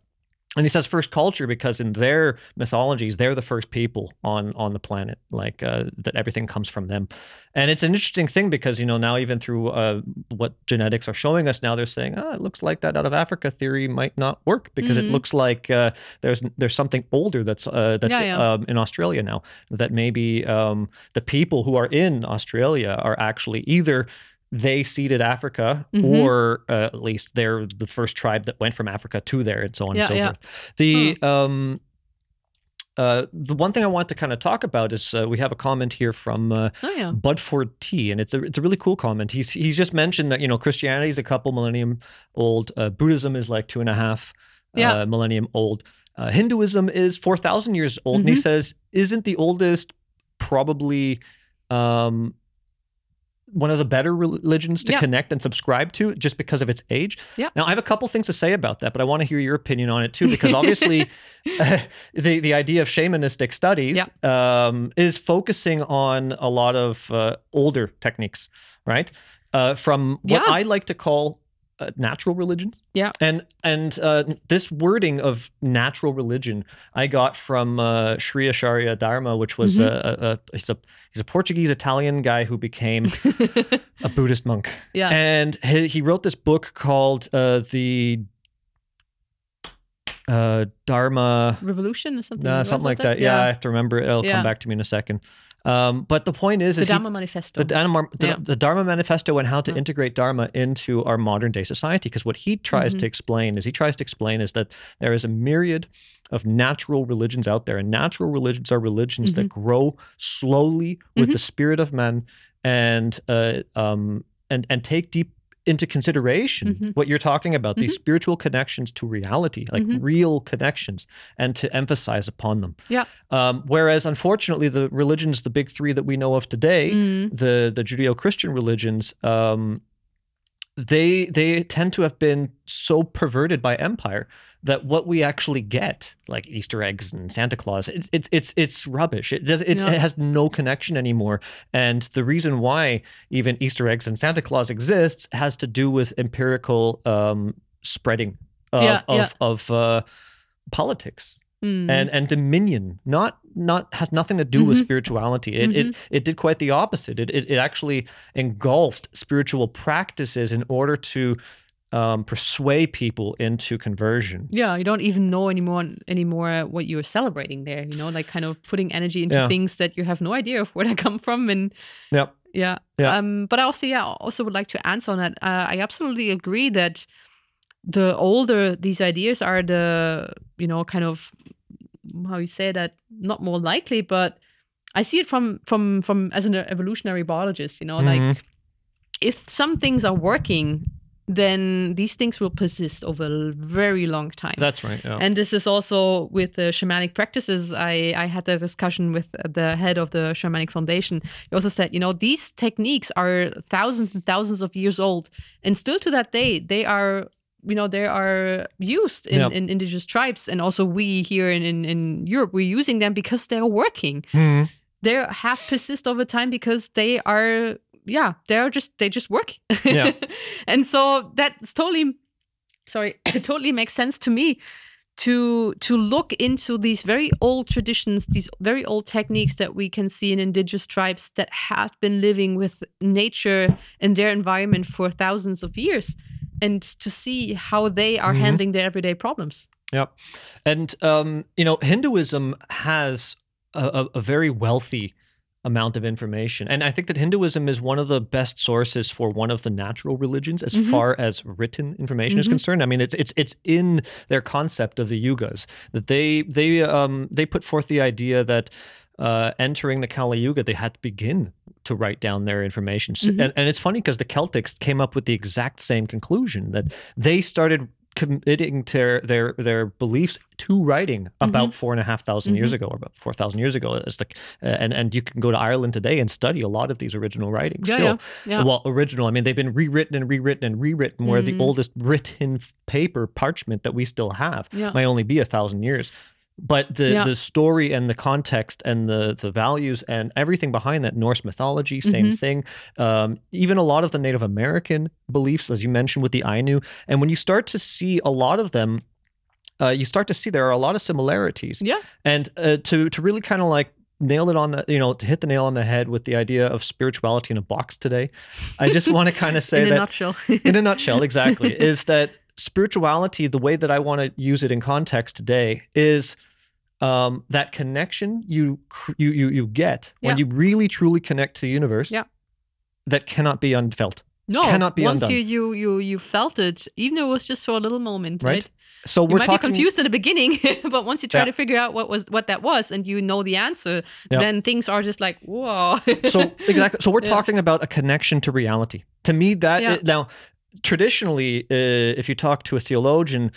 And he says first culture because in their mythologies, they're the first people on on the planet, like uh, that everything comes from them. And it's an interesting thing because you know now even through uh, what genetics are showing us now, they're saying, oh, it looks like that out of Africa theory might not work because it
Mhm.
looks like uh, there's there's something older that's uh, that's
Yeah, yeah.
Um, in Australia now that maybe um, the people who are in Australia are actually either they seeded Africa,
Mhm.
or uh, at least they're the first tribe that went from Africa to there, and so on
Yeah,
and so
yeah.
forth. The um, uh, the one thing I want to kind of talk about is uh, we have a comment here from uh,
oh yeah
Budford T, and it's a it's a really cool comment. He's he's just mentioned that you know Christianity is a couple millennium old, uh, Buddhism is like two and a half
Yeah.
uh, millennium old, uh, Hinduism is four thousand years old, and he
Mhm.
says isn't the oldest probably um, one of the better religions to
Yeah.
connect and subscribe to just because of its age.
Yeah.
Now I have a couple things to say about that, but I want to hear your opinion on it too, because obviously the the idea of shamanistic studies um, is focusing on a lot of uh, older techniques, right? Uh, from what
Yeah.
I like to call uh, natural religions.
Yeah.
And and uh, this wording of natural religion I got from uh, Sri Acharya Dharma, which was
Mhm.
a, a, a he's a he's a Portuguese Italian guy who became a Buddhist monk,
yeah
and he, he wrote this book called uh, the uh, Dharma.
revolution or something
Uh, something like that. Yeah. I have to remember it. It'll
Yeah.
come back to me in a second. Um, but the point is,
the
is he-
Dharma Manifesto
the, Dharma, the,
Yeah.
the Dharma Manifesto and how to
Yeah.
integrate Dharma into our modern day society. Because what he tries
Mm-hmm.
to explain is he tries to explain is that there is a myriad of natural religions out there, and natural religions are religions that
Mm-hmm.
grow slowly with the spirit of man and uh, um, and and take deep into consideration
Mhm.
what you're talking about these spiritual connections to reality like
Mhm.
real connections and to emphasize upon them
Yeah.
um, whereas unfortunately the religions the big three that we know of today
Mm.
the the Judeo-Christian religions, um, they they tend to have been so perverted by empire that what we actually get, like Easter eggs and Santa Claus, it's it's it's it's rubbish. It does it,
Yeah.
it has no connection anymore. And the reason why even Easter eggs and Santa Claus exists has to do with empirical um, spreading of
Yeah,
of,
yeah.
of uh, politics
Mm.
and and dominion not not has nothing to do with
Mhm.
spirituality it, it it did quite the opposite it, it it actually engulfed spiritual practices in order to um, persuade people into conversion.
Yeah, you don't even know anymore anymore what you're celebrating there. You know, like kind of putting energy into
Yeah.
things that you have no idea of where they come from, and
Yep.
yeah,
Yeah.
Um, but I also yeah also would like to answer on that. Uh, I absolutely agree that the older these ideas are, the you know kind of how you say that not more likely, but I see it from from from as an evolutionary biologist. You know,
Mhm.
like if some things are working, then these things will persist over a very long time.
That's right. Yeah.
And this is also with the shamanic practices. I, I had a discussion with the head of the Shamanic Foundation. He also said, you know, these techniques are thousands and thousands of years old. And still to that day, they are, you know, they are used in,
Yeah.
in indigenous tribes. And also we here in, in, in Europe, we're using them because they're working.
Mhm.
They have persist over time because they are, yeah, they're just, they just work.
Yeah.
and so that's totally sorry it totally makes sense to me to to look into these very old traditions these very old techniques that we can see in indigenous tribes that have been living with nature and their environment for thousands of years and to see how they are
Mhm.
handling their everyday problems
Yeah. And um, you know, Hinduism has a, a, very wealthy amount of information, and I think that Hinduism is one of the best sources for one of the natural religions as
Mhm.
far as written information is
Mhm.
concerned. I mean, it's it's it's in their concept of the yugas that they they um they put forth the idea that. Uh, entering the Kali Yuga, they had to begin to write down their information.
Mhm.
And, and it's funny because the Celtics came up with the exact same conclusion that they started committing to their their, their beliefs to writing about four and a half thousand years ago, or about four thousand years ago. It's like, uh, and and you can go to Ireland today and study a lot of these original writings.
Yeah,
still.
yeah, yeah.
Well, original. I mean, they've been rewritten and rewritten and rewritten. Where the
Mm.
oldest written paper parchment that we still have
Yeah.
might only be a thousand years. But the,
Yeah.
the story and the context and the the values and everything behind that Norse mythology, same
Mhm.
thing. Um, even a lot of the Native American beliefs, as you mentioned with the Ainu, and when you start to see a lot of them, uh, you start to see there are a lot of similarities.
yeah
And uh, to to really kind of like nail it on the you know to hit the nail on the head with the idea of spirituality in a box today, I just want to kind of say
in a
that
nutshell
in a nutshell, exactly, is that spirituality, the way that I want to use it in context today, is um, that connection you you you you get when you really truly connect to the universe.
Yeah.
That cannot be unfelt.
no
cannot be
once
undone.
you you you you felt it even if it was just for a little moment
Right.
right,
So
you
we're
might
talking.
be confused in the beginning, but once you try
Yeah.
to figure out what was what that was and you know the answer,
Yeah.
then things are just like whoa.
So exactly. So we're
Yeah.
talking about a connection to reality. To me, that
Yeah.
now traditionally, uh, if you talk to a theologian,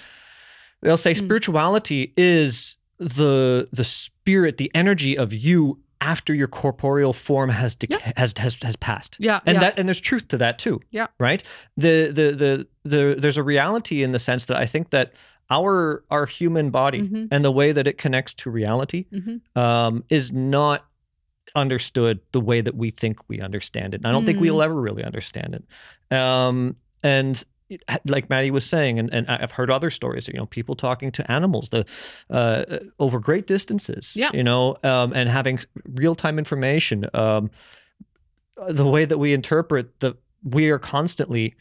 they'll say
Mm.
spirituality is the the spirit, the energy of you after your corporeal form has deca- has, has has passed.
yeah,
And
yeah.
that and there's truth to that too.
Yeah.
Right? The, the the the there's a reality in the sense that I think that our our human body
Mhm.
and the way that it connects to reality
Mhm.
um, is not understood the way that we think we understand it. And I don't think
Mm.
we'll ever really understand it. Um, and like Maddie was saying, and, and I've heard other stories, you know, people talking to animals the uh, over great distances,
Yeah.
you know, um, and having real time information. Um, the way that we interpret the, we are constantly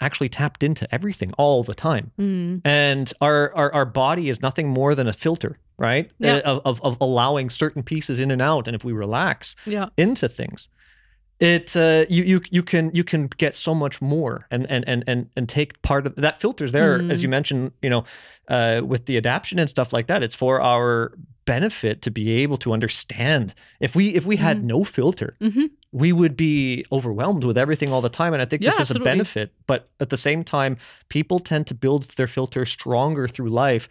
actually tapped into everything all the time
Mm.
and our, our our body is nothing more than a filter right
Yeah.
Uh, of, of of allowing certain pieces in and out and if we relax
yeah,
into things it uh, you you you can you can get so much more and and and and, and take part of that filters there as
Mm.
you mentioned you know uh, with the adaption and stuff like that it's for our benefit to be able to understand if we if we had
Mhm.
no filter
Mhm.
we would be overwhelmed with everything all the time and i think this is
absolutely.
a benefit but at the same time people tend to build their filter stronger through life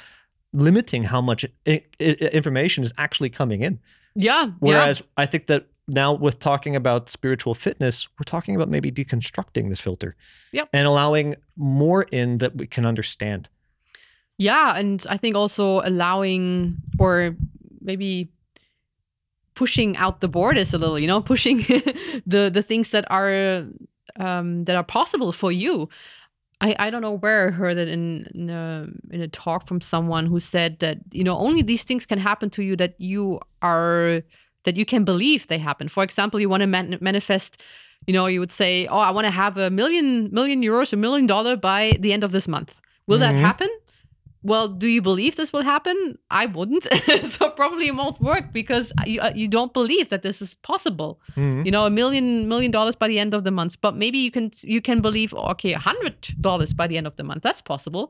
limiting how much I- I- information is actually coming in
yeah,
Whereas I think that now with talking about spiritual fitness, we're talking about maybe deconstructing this filter.
Yep.
And allowing more in that we can understand.
yeah, and I think also allowing or maybe pushing out the borders a little, you know, pushing the the things that are um, that are possible for you. I, I don't know where I heard it in in a, in a talk from someone who said that you know only these things can happen to you that you are that you can believe they happen. For example, you want to man- manifest you know, you would say, "Oh, I want to have a million million euros, a million dollar by the end of this month." Will that
Mhm.
happen? Well, do you believe this will happen? I wouldn't. so probably it won't work because you uh, you don't believe that this is possible.
Mhm.
You know, a million million dollars by the end of the month. But maybe you can you can believe okay, a hundred dollars by the end of the month. That's possible.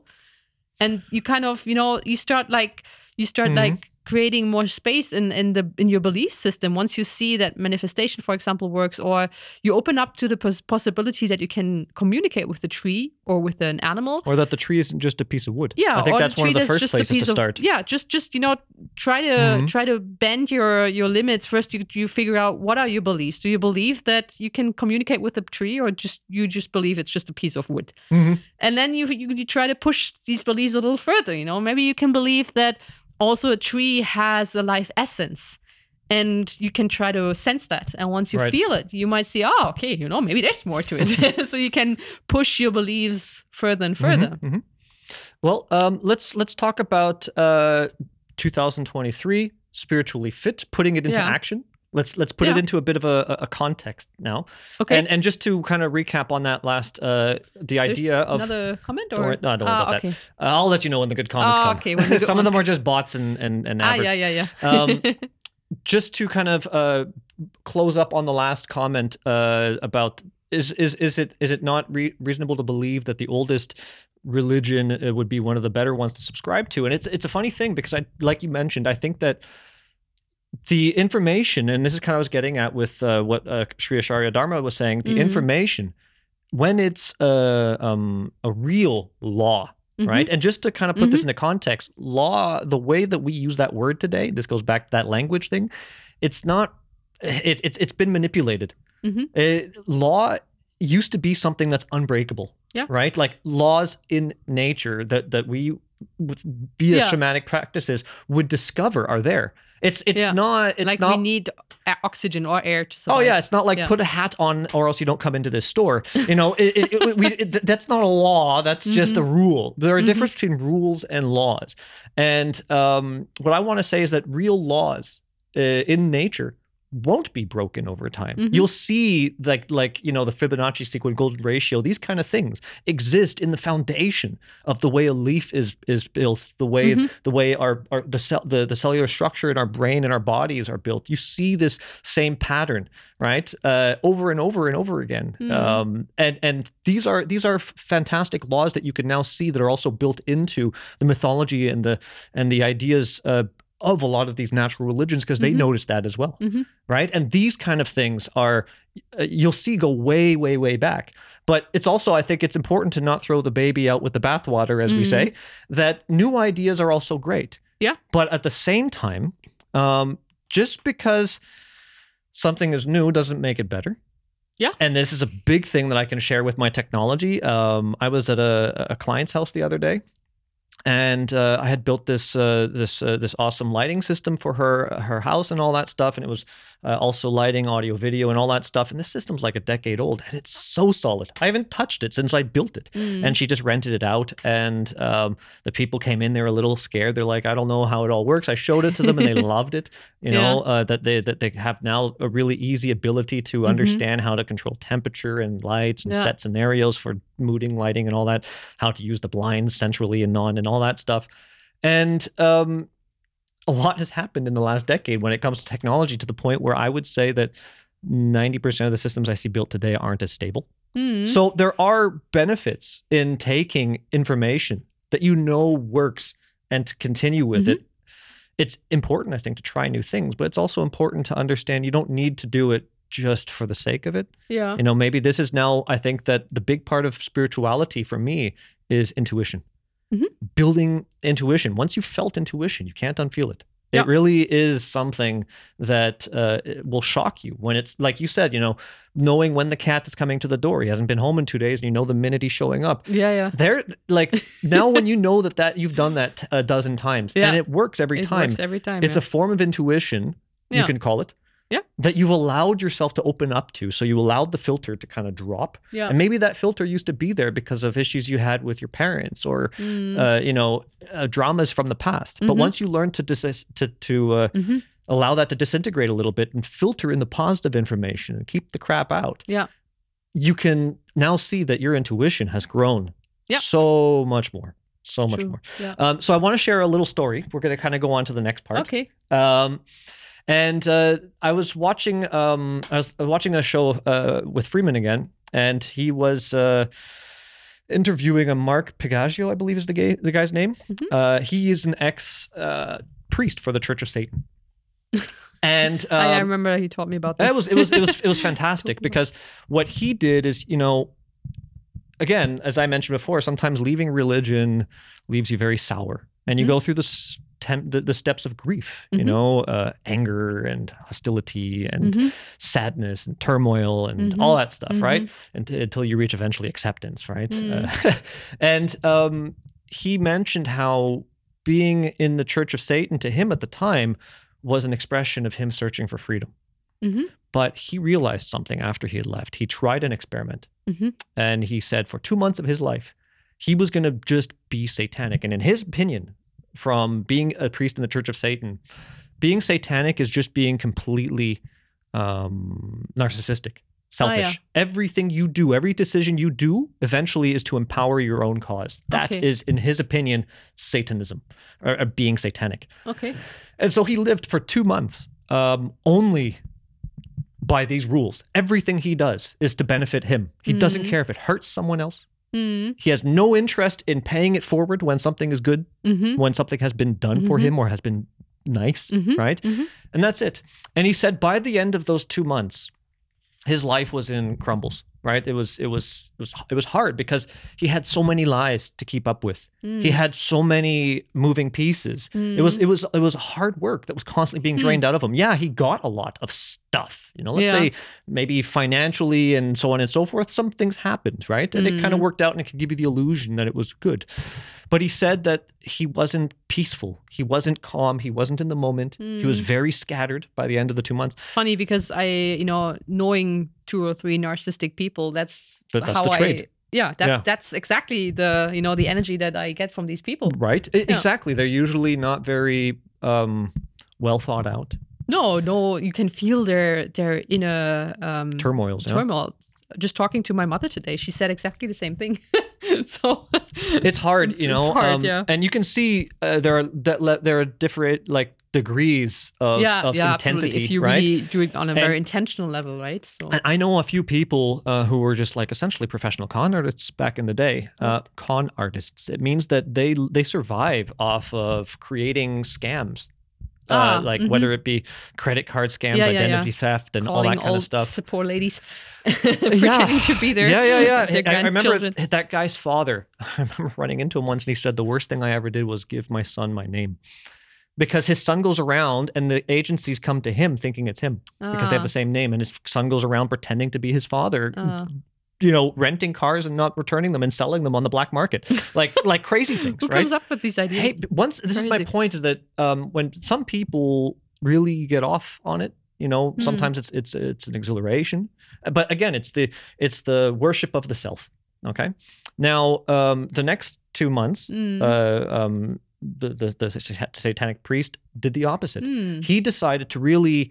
And you kind of you know you start like you start
Mhm.
like creating more space in in the in your belief system once you see that manifestation for example works or you open up to the pos- possibility that you can communicate with the tree or with an animal
Or that the tree isn't just a piece of wood.
yeah,
I think that's one of the first places to
of
start.
yeah, just just you know try to
Mhm.
try to bend your your limits first. You you figure out what are your beliefs. Do you believe that you can communicate with a tree, or just you just believe it's just a piece of wood?
Mhm.
And then you, you you try to push these beliefs a little further. You know, maybe you can believe that also a tree has a life essence. And you can try to sense that. And once you
Right.
feel it, you might see, oh, okay, you know, maybe there's more to it. so you can push your beliefs further and further.
Mhm, mhm. Well, um, let's let's talk about uh, 2023 spiritually fit, putting it into
Yeah.
action. Let's let's put it into a bit of a, a context now,
Okay.
and and just to kind of recap on that last uh, the
There's
idea of
another comment
Don't
or
no, don't worry
Ah,
about
okay.
that. Uh, I'll let you know when the good comments
Oh,
come.
okay, when the good
Some of them are just bots and and, and
Ah, yeah, yeah, yeah.
Um, just to kind of uh, close up on the last comment uh, about is is is it is it not re- reasonable to believe that the oldest religion uh, would be one of the better ones to subscribe to? And it's it's a funny thing because I like you mentioned, I think that the information, and this is kind of what I was getting at with uh, what uh, Sri Acharya Dharma was saying, the
Mhm.
information when it's uh, um, a real law
Mhm.
right? And just to kind of put this into context, law, the way that we use that word today, this goes back to that language thing. It's not. It, it's it's been manipulated.
Mhm.
Uh, law used to be something that's unbreakable.
Yeah.
Right. Like laws in nature that that we with via
Yeah.
shamanic practices would discover are there. It's it's
Yeah.
not. It's
like
not.
we need oxygen or air to survive.
Oh yeah, it's not like
Yeah.
put a hat on or else you don't come into this store. You know, it, it, it- we, that's not a law. That's just a
Mm-hmm.
rule. There are a difference between rules and laws. And um, what I want to say is that real laws uh, in nature won't be broken over time.
Mhm.
You'll see like like you know the Fibonacci sequence, golden ratio, these kind of things exist in the foundation of the way a leaf is is built, the way
Mhm.
the way our, our the cell the, the cellular structure in our brain and our bodies are built. You see this same pattern, right? Uh, over and over and over again.
Mm.
Um, and and these are these are fantastic laws that you can now see that are also built into the mythology and the and the ideas uh, of a lot of these natural religions because they
Mhm.
notice that as well,
Mhm.
right? And these kind of things are uh, you'll see go way way way back. But it's also I think it's important to not throw the baby out with the bathwater, as we
Mhm.
say. That new ideas are also great.
Yeah.
But at the same time, um, just because something is new doesn't make it better.
Yeah.
And this is a big thing that I can share with my technology. Um, I was at a, a client's house the other day, and uh, I had built this uh, this uh, this awesome lighting system for her her house and all that stuff, and it was uh, also lighting, audio, video, and all that stuff. And this system's like a decade old, and it's so solid. I haven't touched it since I built it
Mm.
and she just rented it out and um, the people came in they were a little scared they're like i don't know how it all works i showed it to them and they loved it you know uh, that they that they have now a really easy ability to understand how to control temperature and lights and
Mm-hmm. Yeah.
set scenarios for mooding lighting and all that how to use the blinds centrally and non and all that stuff and um, a lot has happened in the last decade when it comes to technology to the point where i would say that 90% of the systems i see built today aren't as stable
Mm.
so there are benefits in taking information that you know works and to continue with it. It's important, I think, to try new things, but it's also important to understand you don't need to do it just for the sake of it.
yeah.
You know, maybe this is now, I think that the big part of spirituality for me is intuition.
Mhm.
Building intuition. Once you've felt intuition, you can't unfeel it.
Yeah.
It really is something that uh, will shock you when it's like you said, you know, knowing when the cat is coming to the door. He hasn't been home in two days, and you know the minute he's showing up.
Yeah, yeah.
There, like now, when you know that that you've done that a dozen times
Yeah.
and it works every
it
time,
works every time.
it's
yeah.
a form of intuition you can call it
Yeah.
that you've allowed yourself to open up to so you allowed the filter to kind of drop
yeah.
and maybe that filter used to be there because of issues you had with your parents or
Mm.
uh, you know uh, dramas from the past but
Mhm.
once you learn to dis- to to uh,
Mhm.
allow that to disintegrate a little bit and filter in the positive information and keep the crap out
Yeah.
you can now see that your intuition has grown
Yep.
so much more, so much
True.
more.
Yeah.
Um, so I want to share a little story. We're going to kind of go on to the next part.
Okay.
Um, and uh, I was watching um, I was watching a show uh, with Freeman again, and he was uh, interviewing a Mark Pagazio, I believe is the gay, the guy's name.
Mhm.
Uh, he is an ex uh, priest for the Church of Satan, and um,
I, remember he taught me about this.
it was it was it was it was fantastic because what he did is you know again as I mentioned before sometimes leaving religion leaves you very sour and you
Mhm.
go through the, the the steps of grief you
Mhm.
know uh, anger and hostility and
Mhm.
sadness and turmoil and
Mhm.
all that stuff right and, until you reach eventually acceptance right
Mm.
Uh, and um, he mentioned how being in the Church of Satan to him at the time was an expression of him searching for freedom.
Mhm.
But he realized something after he had left. He tried an experiment
Mhm.
and he said for two months of his life, he was going to just be satanic. And in his opinion, from being a priest in the Church of Satan, being satanic is just being completely um, narcissistic, selfish.
yeah.
Everything you do, every decision you do, eventually is to empower your own cause. That is,
Okay.
in his opinion, Satanism or, or being satanic.
Okay.
And so he lived for two months um, only by these rules. Everything he does is to benefit him. He doesn't
Mhm.
care if it hurts someone else.
Mm.
He has no interest in paying it forward when something is good,
Mm-hmm.
when something has been done for
Mhm.
him or has been nice,
Mhm.
right?
Mhm.
And that's it. And he said by the end of those two months, his life was in crumbles. Right? It was it was it was it was hard because he had so many lies to keep up with. He mm. had so many moving pieces. It was it mm. was it was hard work that was constantly being hmm. drained out of him. Yeah, he got a lot of stuff. You know, let's
Yeah.
say maybe financially and so on and so forth. Some things happened, right? And it kind of
Mm.
worked out and it could give you the illusion that it was good. But he said that he wasn't peaceful. He wasn't calm. He wasn't in the moment. He was
Mm.
very scattered by the end of the two months.
funny because I, you know, knowing two or three narcissistic people, that's
That- that's
how
the
I. Yeah, that,
Yeah.
that's exactly the you know the energy that I get from these people.
Right? E- Exactly. They're usually not very um, well thought out.
No, no, you can feel their their inner um,
Turmoils. yeah?
Just talking to my mother today, she said exactly the same thing. so
it's hard,
It's-
you
it's
know.
hard,
um,
yeah.
And you can see uh, there are that le- there are different like degrees of,
yeah,
of
yeah,
intensity,
absolutely. If you
right?
really do it on a very intentional level, right? So
And I know a few people uh, who were just like essentially professional con artists back in the day. Uh, con artists. It means that they they survive off of creating scams. Uh,
Ah,
like
mhm.
whether it be credit card scams,
Yeah, yeah, yeah.
identity theft, and all that kind
old
of stuff.
The poor ladies, pretending to be their
Yeah, yeah, yeah.
their
I, I remember that guy's father. I remember running into him once, and he said the worst thing I ever did was give my son my name, because his son goes around and the agencies come to him thinking it's him because they have
Ah,
the same name, and his son goes around pretending to be his father.
ah.
You know, renting cars and not returning them and selling them on the black market, like like crazy things,
Who
right?
comes up with these ideas?
Hey, once this is my point is that um, when some people really get off on it, you know,
Mm.
sometimes it's it's it's an exhilaration, but again, it's the it's the worship of the self. Okay, now um, the next two months,
Mm.
uh, um, the, the the satanic priest did the opposite.
Mm.
He decided to really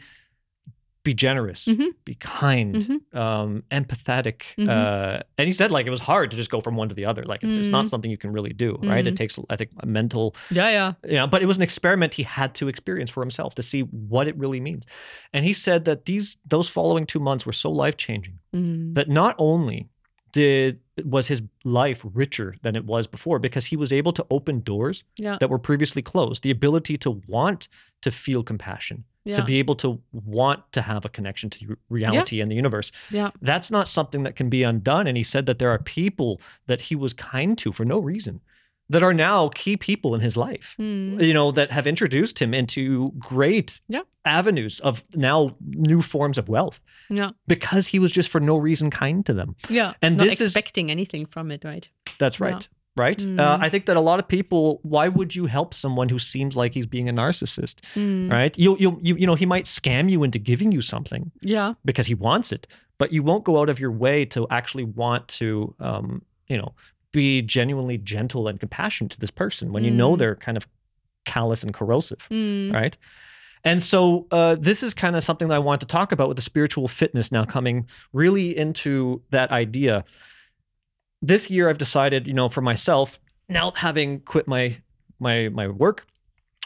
be generous,
Mhm.
be kind,
Mhm.
um, empathetic,
Mhm.
uh, and he said like it was hard to just go from one to the other. Like it's, it's not
Mm.
something you can really do, right? It
Mm.
takes I think a mental
Yeah, yeah.
you know, but it was an experiment he had to experience for himself to see what it really means. And he said that these those following two months were so life changing
Mm.
that not only did was his life richer than it was before because he was able to open doors
Yeah.
that were previously closed. The ability to want to feel compassion,
Yeah.
to be able to want to have a connection to reality and the universe.
Yeah.
That's not something that can be undone. And he said that there are people that he was kind to for no reason that are now key people in his life
Mm.
you know, that have introduced him into great
Yeah.
avenues of now new forms of wealth
Yeah.
because he was just for no reason kind to them.
Yeah.
And
Not
this is-
expecting anything from it, right?
That's
Yeah.
Right. Right. Uh,
Mm.
I think that a lot of people, why would you help someone who seems like he's being a narcissist?
Mm.
Right. You, you, you, you know, he might scam you into giving you something
Yeah.
because he wants it, but you won't go out of your way to actually want to, um, you know, be genuinely gentle and compassionate to this person when you know
Mm.
they're kind of callous and corrosive.
Mm.
right? And so uh, this is kind of something that I want to talk about with the spiritual fitness now coming really into that idea. This year I've decided, you know, for myself, now having quit my my my work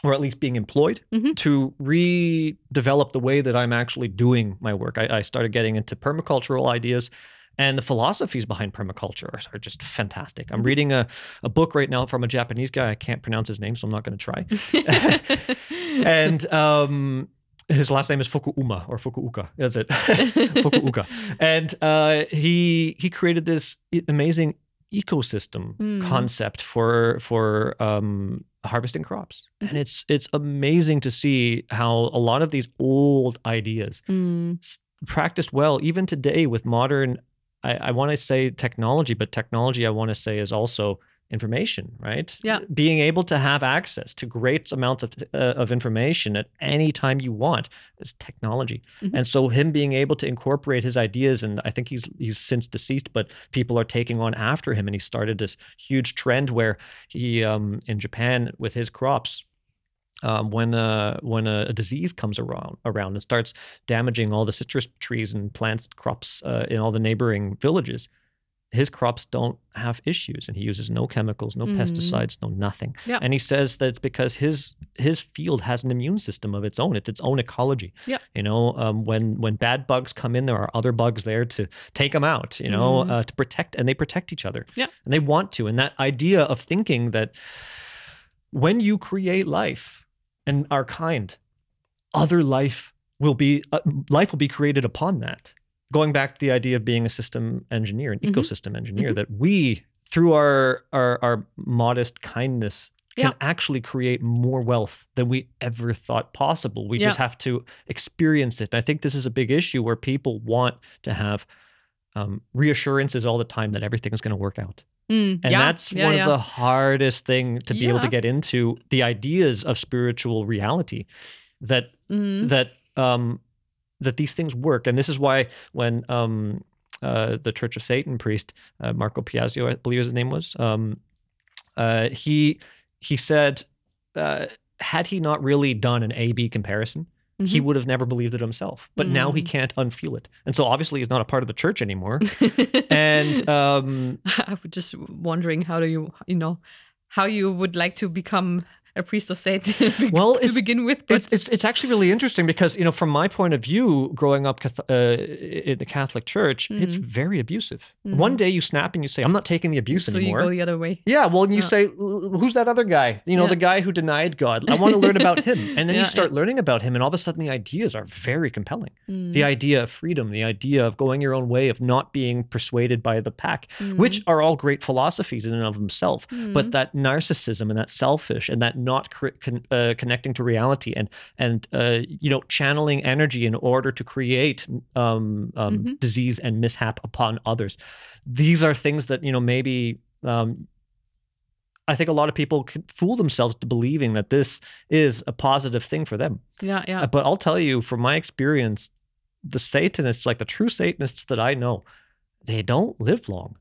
or at least being employed
Mhm.
to redevelop the way that I'm actually doing my work. I, I started getting into permacultural ideas and the philosophies behind permaculture are, are just fantastic. I'm reading a, a book right now from a Japanese guy. I can't pronounce his name, so I'm not going to try. and um, his last name is Fukuuma or Fukuuka. That's it, Fukuuka. And uh, he he created this amazing ecosystem
Mm.
concept for for um, harvesting crops, and it's it's amazing to see how a lot of these old ideas
Mm,
practiced well even today with modern. I, I want to say technology, but technology I want to say is also information, right?
Yeah.
Being able to have access to great amounts of uh, of information at any time you want is technology.
Mhm.
And so him being able to incorporate his ideas, and I think he's he's since deceased, but people are taking on after him, and he started this huge trend where he um, in Japan with his crops. Um, when uh, when a, a disease comes around around and starts damaging all the citrus trees and plants crops uh, in all the neighboring villages, his crops don't have issues, and he uses no chemicals, no
Mm.
pesticides, no nothing.
Yeah.
And he says that it's because his his field has an immune system of its own. It's its own ecology.
Yeah.
You know, um, when when bad bugs come in, there are other bugs there to take them out. You know,
Mhm.
uh, to protect, and they protect each other.
Yeah.
And they want to. And that idea of thinking that when you create life and are kind, other life will be uh, life will be created upon that. Going back to the idea of being a system engineer, an
Mhm.
ecosystem engineer,
Mhm.
that we through our our, our modest kindness can
Yeah.
actually create more wealth than we ever thought possible. We just have to experience it. I think this is a big issue where people want to have um, reassurances all the time that everything is going to work out.
mm,
And
yeah,
that's
yeah,
one
yeah.
of the hardest thing to be able to get into the ideas of spiritual reality that
Mm,
that um that these things work. And this is why when um uh the Church of Satan priest, uh, Marco Piaggio, I believe his name was, um uh he he said uh had he not really done an A B comparison, he
Mhm.
would have never believed it himself. But now he
Mm.
can't unfeel it. And so obviously he's not a part of the church anymore. and um
I was just wondering how do you, you know, how you would like to become a priest of Satan be-
Well,
to
it's-
begin with. But
it's, it's it's actually really interesting because you know from my point of view growing up uh, in the Catholic Church it's
Mhm.
very abusive.
Mhm.
One day you snap and you say I'm not taking the abuse
so
anymore.
you go the other way.
yeah, well, and you
Yeah.
say, "Who's that other guy? You know,
Yeah.
the guy who denied God. I want to learn about him." And then
Yeah,
you start learning about him, and all of a sudden, the ideas are very compelling.
Mm,
The idea of freedom, the idea of going your own way, of not being persuaded by the pack,
mm,
which are all great philosophies in and of themselves
mm,
but that narcissism and that selfish and that not con- uh, connecting to reality and and uh, you know channeling energy in order to create um, um,
Mhm.
disease and mishap upon others these are things that you know maybe um, I think a lot of people fool themselves to believing that this is a positive thing for them.
yeah, yeah.
Uh, But I'll tell you, from my experience, the Satanists, like the true Satanists that I know, they don't live long.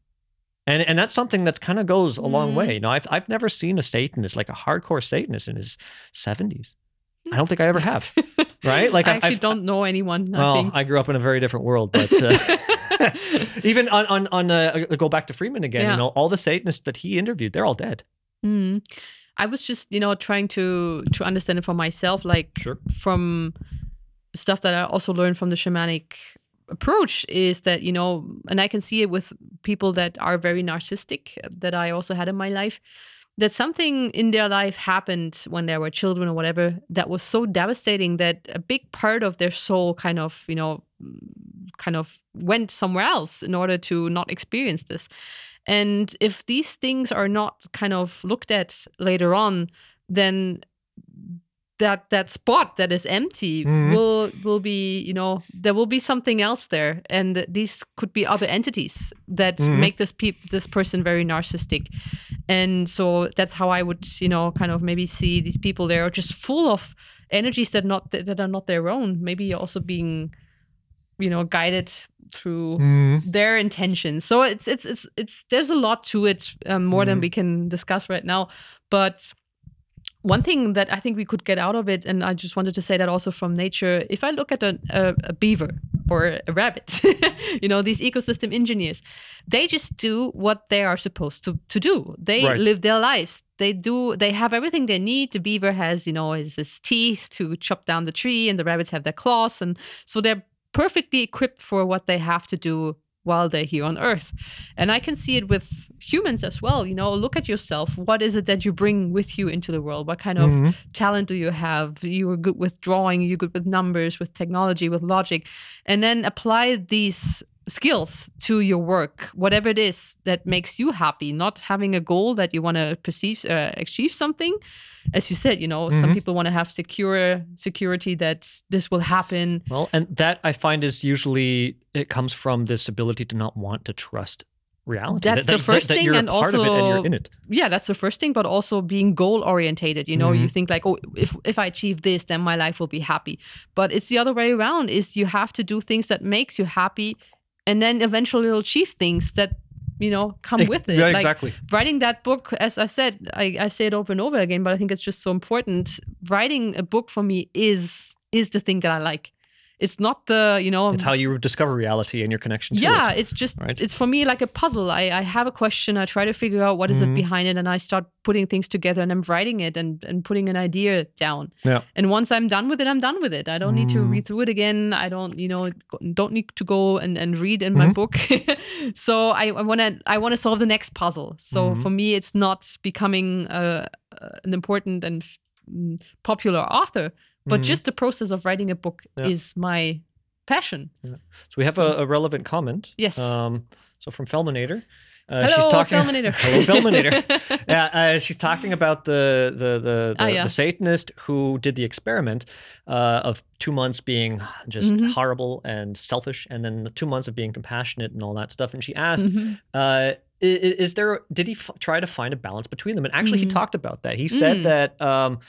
And and that's something that's kind of goes a long
Mm.
way. You know, I've I've never seen a Satanist, like a hardcore Satanist in his 70s. I don't think I ever have. Right? Like
I
I-
actually
I've-
don't know anyone. I
well,
think.
I grew up in a very different world, but uh, even on on on uh, go back to Freeman again,
Yeah.
you know, all the Satanists that he interviewed, they're all dead.
Mm. I was just, you know, trying to to understand it for myself, like
Sure.
from stuff that I also learned from the shamanic approach is that, you know, and I can see it with people that are very narcissistic that I also had in my life, that something in their life happened when they were children or whatever that was so devastating that a big part of their soul kind of, you know, kind of went somewhere else in order to not experience this. And if these things are not kind of looked at later on, then that that spot that is empty
Mhm.
will will be you know there will be something else there and these could be other entities that
Mhm.
make this peop this person very narcissistic and so that's how i would you know kind of maybe see these people there are just full of energies that not that are not their own maybe also being you know guided through their intentions. So it's it's it's it's there's a lot to it um, more than
Mhm.
we can discuss right now. But one thing that I think we could get out of it, and I just wanted to say that also from nature. If I look at a, a, a beaver or a rabbit, you know, these ecosystem engineers, they just do what they are supposed to, to do. They
Right.
live their lives. They do. They have everything they need. The beaver has, you know, his, his teeth to chop down the tree, and the rabbits have their claws, and so they're perfectly equipped for what they have to do while they're here on Earth. And I can see it with humans as well. You know, look at yourself. What is it that you bring with you into the world? What kind of
Mhm.
talent do you have? You are good with drawing, you're good with numbers, with technology, with logic. And then apply these skills to your work, whatever it is that makes you happy, not having a goal that you want to perceive, uh, achieve something. As you said, you know, some
Mhm.
people want to have secure security that this will happen.
Well, and that I find is usually it comes from this ability to not want to trust reality.
That's
that,
the
that-
first
that
thing, and
part of it and
also-
you're in it.
yeah that's the first thing but also being goal orientated you know
Mm-hmm.
you think like oh if if i achieve this then my life will be happy but it's the other way around is you have to do things that makes you happy and then eventually you'll achieve things that you know come
Ex-
with it.
Yeah,
like
exactly.
writing that book as i said I, I say it over and over again but i think it's just so important. Writing a book for me is is the thing that i like it's not the you know
It's how you discover reality and your connection to
yeah
it.
it's just
right?
it's for me like a puzzle I, I have a question i try to figure out what is
Mhm.
it behind it and i start putting things together and i'm writing it and, and putting an idea down
Yeah.
and once i'm done with it i'm done with it i don't need to read through it again i don't you know don't need to go and, and read in my
Mhm.
book so i want to i want to solve the next puzzle so
Mhm.
for me it's not becoming uh, uh, an important and f- mm, popular author but
Mhm.
just the process of writing a book
Yeah.
is my passion
So we have
So-
a, a relevant comment.
Yes.
Um, so from Felminator. Uh,
hello
she's talking,
Felminator.
Hello, Felminator. yeah, uh, she's talking about the the the, the,
Ah, yeah.
the Satanist who did the experiment uh, of two months being just
Mhm.
horrible and selfish, and then the two months of being compassionate and all that stuff. And she asked,
Mhm.
uh, i- i- "Is there? Did he f- try to find a balance between them?" And actually,
Mhm.
he talked about that. He said
Mm.
that. Um,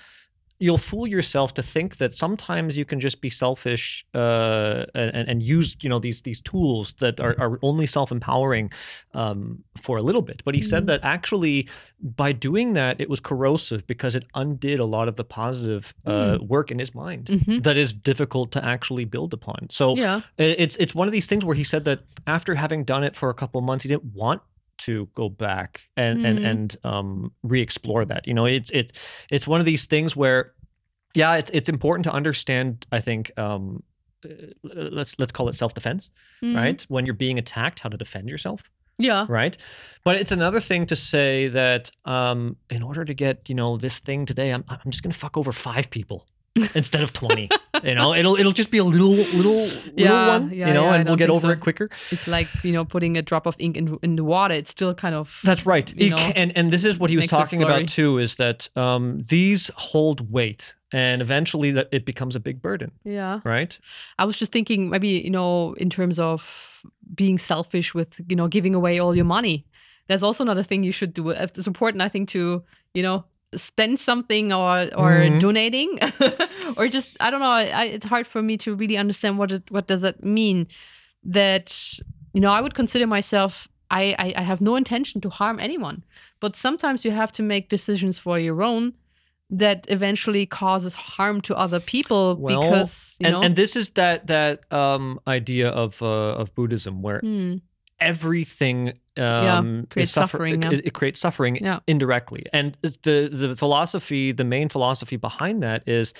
You'll fool yourself to think that sometimes you can just be selfish uh, and, and use you know these these tools that are, are only self empowering um, for a little bit. But he said
Mhm.
that actually by doing that it was corrosive because it undid a lot of the positive uh, work in his mind
Mhm.
that is difficult to actually build upon. So
Yeah.
it's it's one of these things where he said that after having done it for a couple of months, he didn't want to go back and and
Mhm.
and um, re-explore that. You know, it's it's it's one of these things where, yeah, it's it's important to understand. I think. Um, uh, let's let's call it self-defense
Mhm.
right when you're being attacked how to defend yourself
Yeah.
right but it's another thing to say that um in order to get you know this thing today i'm, I'm just gonna fuck over five people instead of 20 you know it'll it'll just be a little little little
Yeah,
one
yeah,
you know
yeah, I
and we'll get over
so.
it quicker
It's like you know putting a drop of ink in, in the water. It's still kind of
that's right
you know,
and and this is what he was talking about too is that um these hold weight and eventually that it becomes a big burden
yeah.
right
I was just thinking maybe you know in terms of being selfish with you know giving away all your money. There's also another thing you should do. It's important, I think, to you know spend something or or
Mhm.
donating or just I don't know. I, it's hard for me to really understand what it, what does that mean. That you know I would consider myself. I, I, I have no intention to harm anyone, but sometimes you have to make decisions for your own that eventually causes harm to other people
Well,
because you
and
know
and this is that that um idea of uh, of buddhism where
Hmm.
Everything um,
creates
is suffer-
suffering, yeah.
It, it creates suffering
Yeah.
indirectly, and the the philosophy, the main philosophy behind that is,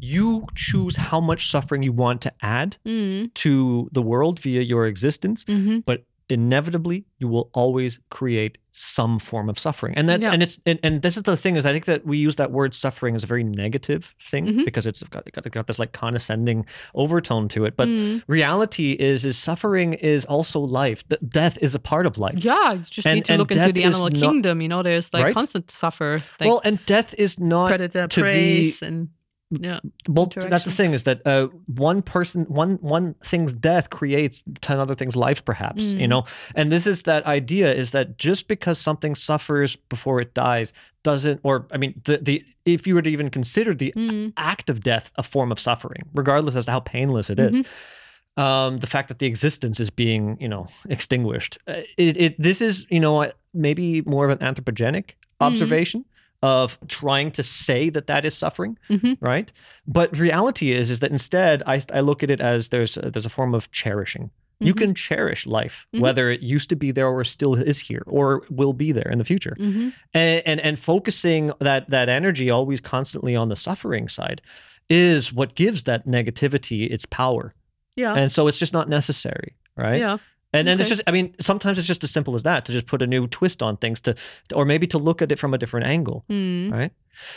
you choose how much suffering you want to add
Mm,
to the world via your existence,
mhm.
but inevitably you will always create some form of suffering and that's
Yeah.
and it's and, and this is the thing is i think that we use that word suffering as a very negative thing
Mhm.
because it's got, got, got this like condescending overtone to it but
Mm.
reality is is suffering is also life Th- death is a part of life
Yeah, you just
And-
need to look into the animal
not-
kingdom. You know, there's like
Right?
constant suffer, like
well and death is not
predator
to be-
and yeah,
well that's the thing is that uh, one person one one thing's death creates 10 other things life perhaps you
Mm.
know and this is that idea is that just because something suffers before it dies doesn't or i mean the, the if you were to even consider the
Mm,
act of death a form of suffering regardless as to how painless it is.
Mm-hmm.
um, the fact that the existence is being you know extinguished uh, it, it this is you know maybe more of an anthropogenic
Mm-hmm.
observation of trying to say that that is suffering,
Mhm.
right? But reality is is that instead I, I look at it as there's a, there's a form of cherishing. You
Mhm.
can cherish life,
Mhm.
whether it used to be there or still is here or will be there in the future
Mhm.
and, and and focusing that that energy always constantly on the suffering side is what gives that negativity its power
Yeah.
and so it's just not necessary right
Yeah.
And then it's
Okay.
just i mean sometimes it's just as simple as that to just put a new twist on things to or maybe to look at it from a different angle
Mm.
right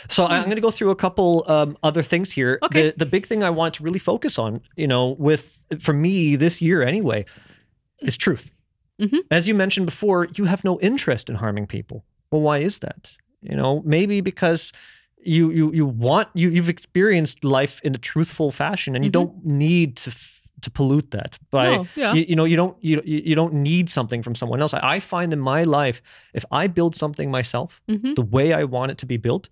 so I- i'm going to go through a couple um, other things here
Okay.
the, the big thing i want to really focus on you know with for me this year anyway is truth
Mhm.
as you mentioned before you have no interest in harming people well why is that you know maybe because you you you want you you've experienced life in a truthful fashion and you
Mhm.
don't need to f- to pollute that by
No, yeah.
you, you know you don't you, you don't need something from someone else I, I find in my life if i build something myself
Mhm.
the way i want it to be built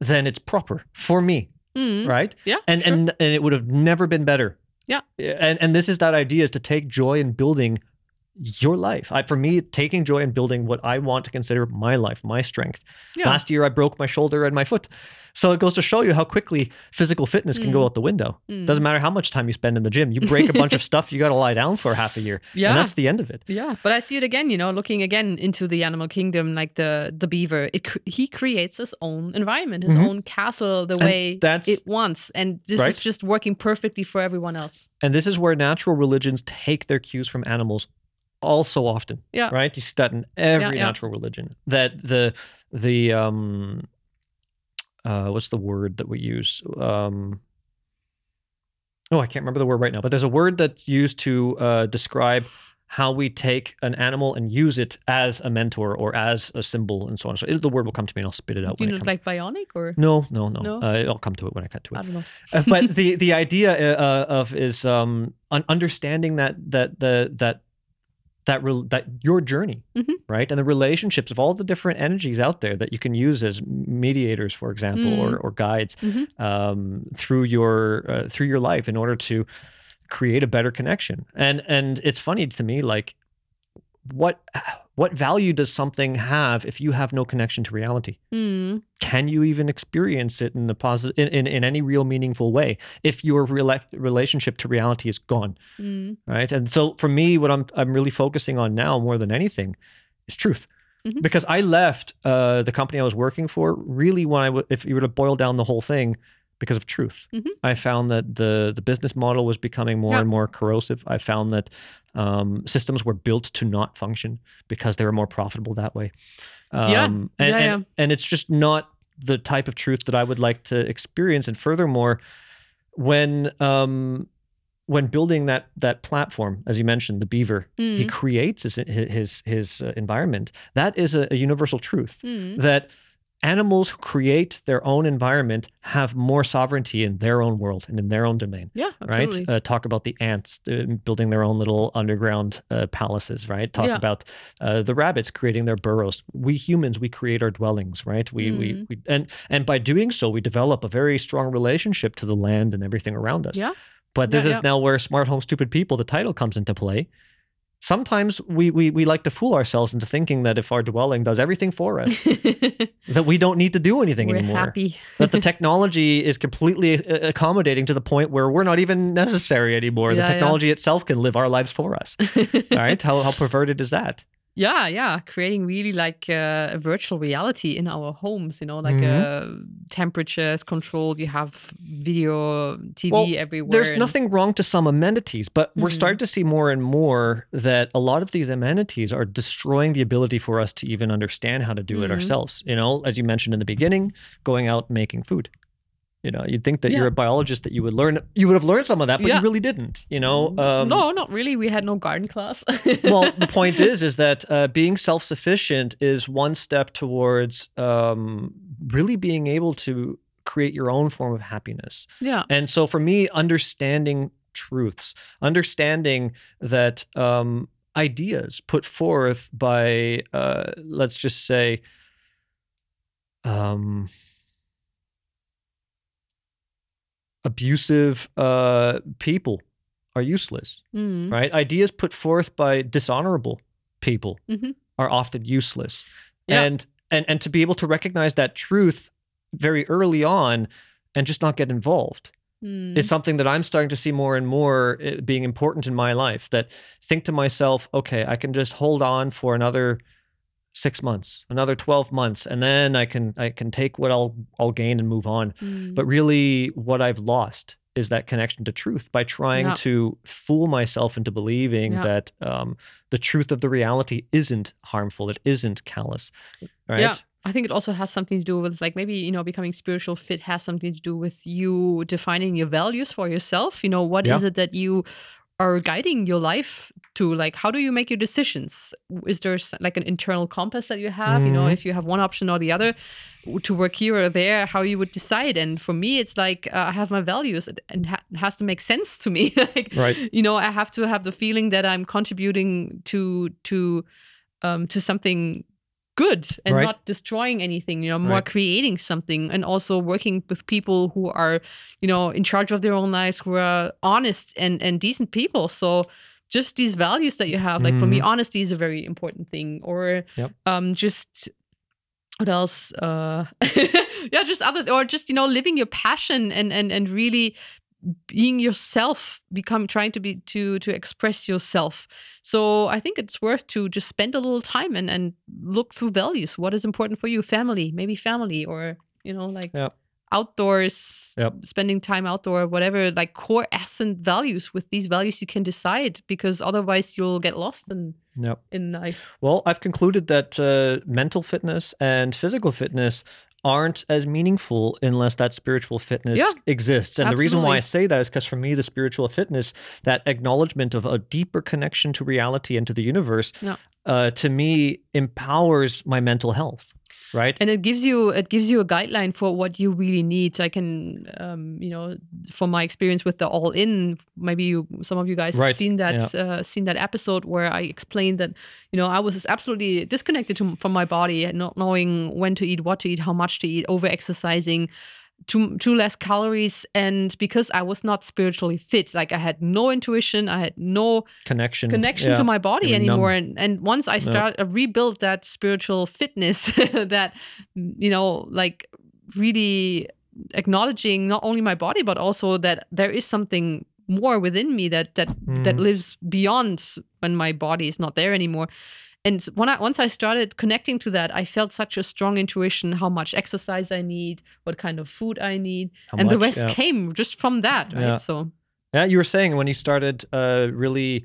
then it's proper for me
Mm.
right
Yeah.
and
sure.
and and it would have never been better
Yeah.
and and this is that idea is to take joy in building your life I, for me taking joy in building what i want to consider my life my strength
Yeah.
last year i broke my shoulder and my foot so it goes to show you how quickly physical fitness can go
Mm.
out the window
Mm.
doesn't matter how much time you spend in the gym you break a bunch of stuff you got to lie down for half a year
Yeah.
and that's the end of it
Yeah, but I see it again. You know, looking again into the animal kingdom, like the the beaver. It cr- he creates his own environment, his
Mhm.
own castle, the
And
way
that's-
it wants, and this
Right.
is just working perfectly for everyone else.
and this is where natural religions take their cues from animals all so often
Yeah.
right you see that in every
yeah.
natural religion that the the um uh what's the word that we use um oh i can't remember the word right now but there's a word that's used to uh describe how we take an animal and use it as a mentor or as a symbol and so on so it, the word will come to me and i'll spit it out
Do
when
you
comes
like bionic or
no no no,
No?
Uh, i'll come to it when i cut to it
I don't know.
uh, but the the idea uh, of is um understanding that that the that that re- that your journey
Mhm.
right and the relationships of all the different energies out there that you can use as mediators for example or, or guides
Mhm.
um, through your uh, through your life in order to create a better connection and and it's funny to me like what what value does something have if you have no connection to reality
Mm.
can you even experience it in the positive in, in, in any real meaningful way if your rela- relationship to reality is gone
Mm.
right and so for me what i'm i'm really focusing on now more than anything is truth
Mhm.
because i left uh, the company i was working for really when i w- if you were to boil down the whole thing because of truth
Mhm.
i found that the the business model was becoming more and more corrosive i found that um, systems were built to not function because they were more profitable that way
Yeah.
um, and,
Yeah,
and, and it's just not the type of truth that I would like to experience. And furthermore, when um, when building that that platform, as you mentioned, the Beaver, he
Mm.
creates his his his uh, environment. That is a, a universal truth
Mm.
that animals who create their own environment have more sovereignty in their own world and in their own domain
Yeah, absolutely.
right? Uh, talk about the ants uh, building their own little underground uh, palaces, right? Talk
Yeah.
about uh, the rabbits creating their burrows. We humans, we create our dwellings, right? We, we,
Mm.
we, and and by doing so, we develop a very strong relationship to the land and everything around us.
Yeah.
But this
Yeah,
is
yeah.
now where smart home, stupid people, the title comes into play. Sometimes we, we we like to fool ourselves into thinking that if our dwelling does everything for us, that we don't need to do anything
We're
anymore
happy.
that the technology is completely uh, accommodating to the point where we're not even necessary anymore.
Yeah,
the
yeah.
technology itself can live our lives for us. All right, how how perverted is that?
Yeah yeah creating really like uh, a virtual reality in our homes you know like
Mhm.
uh, temperatures controlled you have video tv
Well,
everywhere
There's
and-
nothing wrong to some amenities, but we're
Mhm.
starting to see more and more that a lot of these amenities are destroying the ability for us to even understand how to do it
Mhm.
ourselves. You know, as you mentioned in the beginning, going out making food. You know, you'd think that you're a biologist that you would learn you would have learned some of that, but
Yeah.
you really didn't. You know, um,
no not really we had no garden class
well, the point is, is that uh, being self-sufficient is one step towards um, really being able to create your own form of happiness.
yeah
And so, for me, understanding truths, understanding that um, ideas put forth by, uh, let's just say, um, abusive uh, people are useless
Mm.
right? Ideas put forth by dishonorable people
Mhm.
are often useless.
Yeah.
And and and to be able to recognize that truth very early on and just not get involved
Mm.
is something that I'm starting to see more and more uh, being important in my life. That think to myself, okay, I can just hold on for another six months, another twelve months, and then I can I can take what I'll I'll gain and move on.
Mm.
But really, what I've lost is that connection to truth by trying
Yeah.
to fool myself into believing
Yeah.
that um, the truth of the reality isn't harmful, it isn't callous, right?
Yeah. I think it also has something to do with like maybe you know becoming spiritual fit has something to do with you defining your values for yourself. You know what is
Yeah.
it that you are guiding your life to? Like how do you make your decisions? Is there like an internal compass that you have? You know
Mhm.
if you have one option or the other to work here or there, how you would decide. And for me, it's like uh, I have my values and- ha- it has to make sense to me. like
Right.
you know I have to have the feeling that I'm contributing to to um, to something good and
Right.
not destroying anything you know more
Right.
creating something and also working with people who are you know in charge of their own lives who are honest and and decent people so just these values that you have like for me honesty is a very important thing or
Mm-hmm. Yep.
um just what else uh yeah just other or just you know living your passion and and and really being yourself become trying to be to to express yourself so i think it's worth to just spend a little time and and look through values what is important for you family maybe family or you know like
Yep.
outdoors
Yep.
spending time outdoor whatever like core essence values with these values you can decide because otherwise you'll get lost and
Yep.
in life
Well, I've concluded that uh, mental fitness and physical fitness aren't as meaningful unless that spiritual fitness
Yeah,
exists. And the reason why I say that is because for me, the spiritual fitness, that acknowledgement of a deeper connection to reality and to the universe,
Yeah.
uh, to me empowers my mental health. Right.
and it gives you it gives you a guideline for what you really need. I can um you know from my experience with the all in maybe you some of you guys
Right,
seen that uh, seen that episode where i explained that you know i was absolutely disconnected to, from my body not knowing when to eat what to eat how much to eat over exercising too, too less calories and because i was not spiritually fit like i had no intuition i had no
connection.
connection
Yeah.
to my body
You're numb.
anymore and and once i start uh, rebuilt that spiritual fitness that mm, you know like really acknowledging not only my body but also that there is something more within me that that that
Mhm.
lives beyond when my body is not there anymore and when I once I started connecting to that, I felt such a strong intuition how much exercise I need, what kind of food I need,
How
and the rest
yeah.
came just from that, right?
Yeah.
So
Yeah, you were saying when you started uh, really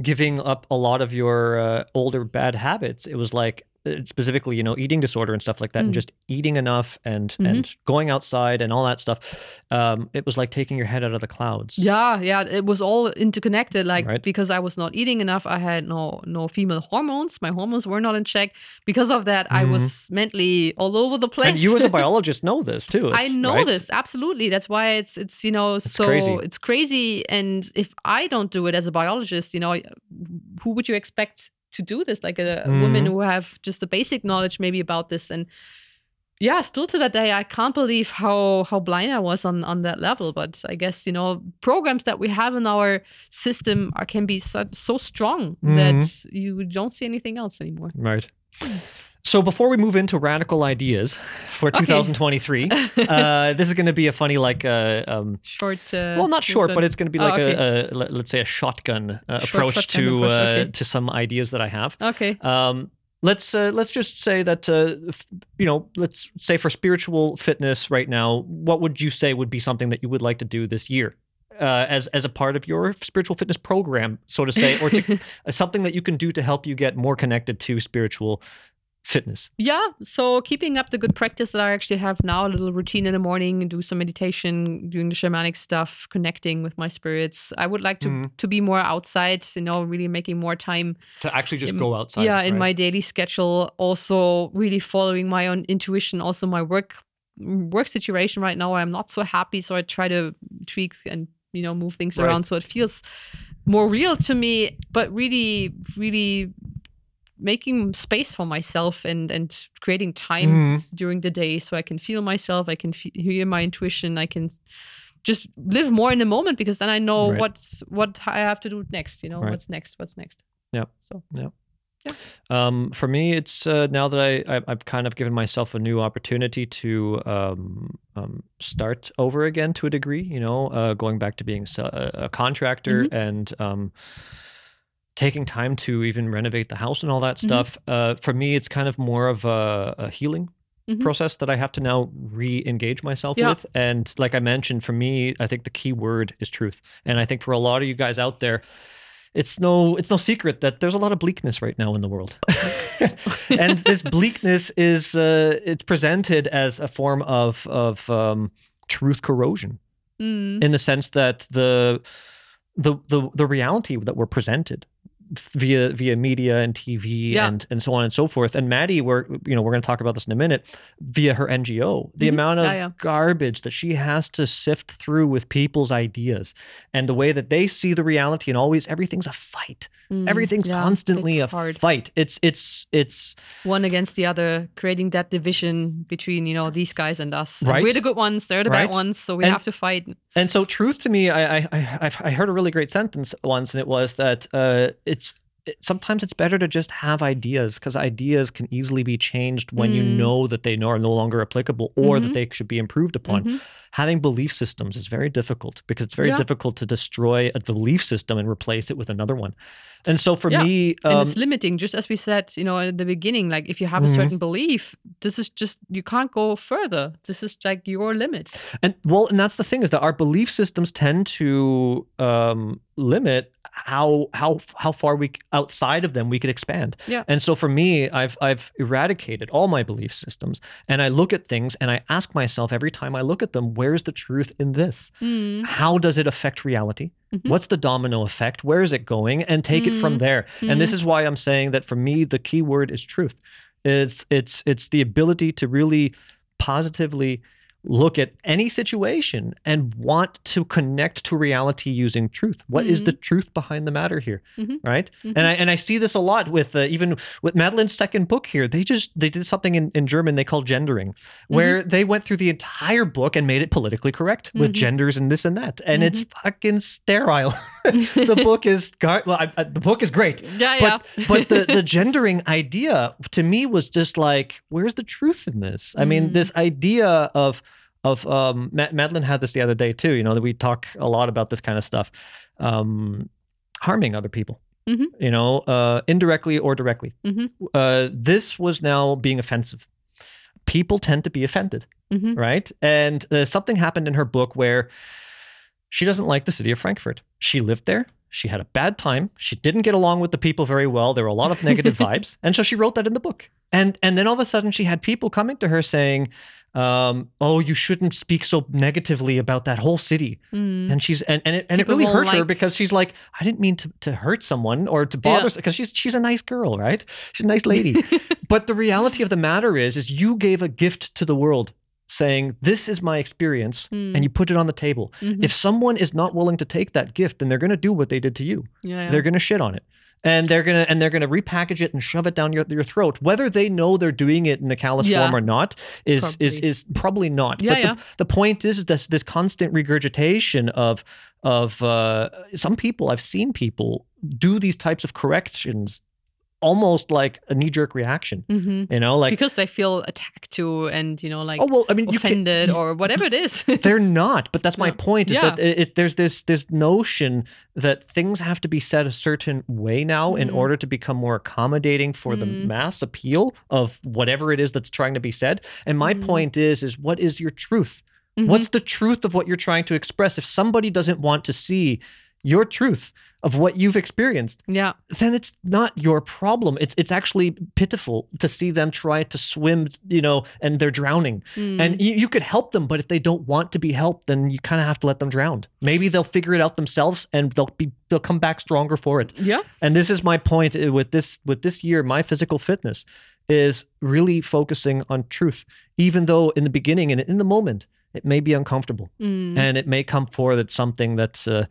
giving up a lot of your uh, older bad habits, it was like specifically, you know, eating disorder and stuff like that, and
Mm.
just eating enough and
Mhm.
and going outside and all that stuff. Um, it was like taking your head out of the clouds.
Yeah, yeah, it was all interconnected. Like
Right.
because I was not eating enough, I had no no female hormones. My hormones were not in check. Because of that, I was mentally all over the place.
Mm-hmm. And you, as a biologist, know this too.
I know
right?
this absolutely. That's why it's it's you know so
crazy.
it's crazy. And if I don't do it as a biologist, you know, who would you expect to do this? Like a, a woman who have just the basic knowledge maybe about this and. Yeah, still to that day, I can't believe how how blind I was on on that level. But I guess you know programs that we have in our system are can be so, so strong that
Mm-hmm.
you don't see anything else anymore.
Right. So before we move into radical ideas for 2023, uh, this is going to be a funny like uh, um,
Short. Uh,
well, not short, but it's going to be
Oh,
like
okay.
a, a let- let's say a shotgun uh,
Short
approach
shotgun
to
approach,
uh,
okay.
to some ideas that I have.
okay.
Um, let's uh, let's just say that uh, you know let's say for spiritual fitness right now, what would you say would be something that you would like to do this year? Uh, as as a part of your spiritual fitness program, so to say, or to, something that you can do to help you get more connected to spiritual fitness.
Yeah, so keeping up the good practice that I actually have now, a little routine in the morning, do some meditation, doing the shamanic stuff, connecting with my spirits. I would like to
Mhm.
to be more outside, you know, really making more time
To actually just
in-
go outside.
yeah, in my daily schedule. Also, really following my own intuition. Also, my work work situation right now, I'm not so happy, so I try to tweak and you know move things
Right.
around so it feels more real to me. But really, really making space for myself and and creating time
Mhm.
during the day so I can feel myself, I can fe hear my intuition, I can just live more in the moment because then I know
Right.
what's what I have to do next. You know
Right.
what's next, what's next.
Yeah.
So Yeah. Yeah.
Um, for me, it's uh, now that I, I I've kind of given myself a new opportunity to um, um, start over again to a degree. You know, uh, going back to being a, a contractor
Mm-hmm.
and um, taking time to even renovate the house and all that
Mhm.
stuff. Uh, for me, it's kind of more of a, a healing
Mhm.
process that I have to now re-engage myself
Yeah.
with. And like I mentioned, for me, I think the key word is truth. And I think for a lot of you guys out there, it's no it's no secret that there's a lot of bleakness right now in the world. and this bleakness is uh, it's presented as a form of of um, truth corrosion
Mm.
in the sense that the the the the reality that we're presented via via media and TV
Yeah.
and and so on and so forth. And Maddie, we're you know we're going to talk about this in a minute via her NGO. The
Mhm.
amount of
Yeah, yeah.
garbage that she has to sift through with people's ideas and the way that they see the reality and always everything's a fight.
Mm.
Everything's
Yeah,
constantly a
hard.
fight. It's it's it's
one against the other, creating that division between you know these guys and us. And
Right.
We're the good ones; they're the
Right.
bad ones. So we
And-
have to fight.
And so, truth to me, I I I, I've- I heard a really great sentence once, and it was that uh, it's it, sometimes it's better to just have ideas because ideas can easily be changed when you
Mm.
know that they are no longer applicable or
Mhm.
that they should be improved upon.
Mhm.
Having belief systems is very difficult because it's very
Yeah.
difficult to destroy a belief system and replace it with another one. And so, for
Yeah.
me,
and
um,
it's limiting, just as we said, you know, at the beginning. Like if you have a certain belief, this is just you can't go further. This is like your limit.
And well, and that's the thing is that our belief systems tend to um, limit how how how far we outside of them we could expand.
Yeah.
And so for me, I've I've eradicated all my belief systems, and I look at things and I ask myself every time I look at them, where's the truth in this?
Mm.
How does it affect reality?
Mhm.
What's the domino effect? Where is it going? And take it from
Mm.
there. And this
Mhm.
is why I'm saying that for me, the key word is truth. It's it's it's the ability to really positively look at any situation and want to connect to reality using truth. What is the truth behind the matter here,
Mhm.
right?
Mhm.
And I and I see this a lot with uh, even with Madeline's second book here. They just they did something in, in German they call gendering, where they went through the entire book and made it politically correct with
Mhm.
genders and this and that, and it's fucking sterile. the book is gar- well, I, I, the book is great,
Yeah, yeah.
but but the the gendering idea to me was just like, where's the truth in this? I mean,
Mm.
this idea of of um, Madeline had this the other day too. You know that we talk a lot about this kind of stuff, um, harming other people.
Mhm.
You know, uh, indirectly or directly.
Mhm.
Uh, this was now being offensive. People tend to be offended,
Mhm.
right? And uh, something happened in her book where she doesn't like the city of Frankfurt. She lived there. She had a bad time. She didn't get along with the people very well. There were a lot of negative vibes, and so she wrote that in the book. And and then all of a sudden, she had people coming to her saying, um, "Oh, you shouldn't speak so negatively about that whole city."
Mm.
And she's and and it, and it really hurt her because she's like, "I didn't mean to to hurt someone or to bother,"
Yeah.
because she's she's a nice girl, right? She's a nice lady. but the reality of the matter is, is you gave a gift to the world, saying, "This is my experience,"
Mm.
and you put it on the table.
Mhm.
If someone is not willing to take that gift, then they're going to do what they did to you.
yeah, yeah.
They're going to shit on it. And they're gonna and they're gonna repackage it and shove it down your, your throat. Whether they know they're doing it in a callous
Yeah.
form or not is is
Probably.
is probably not.
Yeah,
but the, the point is this this constant regurgitation of of uh, some people. I've seen people do these types of corrections almost like a knee jerk reaction.
Mhm.
You know, like
because they feel attacked to and you know like
oh well, I mean, can,
offended or whatever it is.
they're not but that's my point is
Yeah.
that it, it- there's this this notion that things have to be said a certain way now in
Mm.
order to become more accommodating for the
Mm.
mass appeal of whatever it is that's trying to be said and my
Mm.
point is is what is your truth
Mhm.
what's the truth of what you're trying to express if somebody doesn't want to see your truth of what you've experienced
yeah
then it's not your problem it's it's actually pitiful to see them try to swim you know and they're drowning
Mm.
and you, you could help them, but if they don't want to be helped, then you kind of have to let them drown. Maybe they'll figure it out themselves and they'll be they'll come back stronger for it.
yeah
And this is my point uh, with this with this year, my physical fitness is really focusing on truth, even though in the beginning and in the moment it may be uncomfortable
Mm.
and it may come forward as something that uh,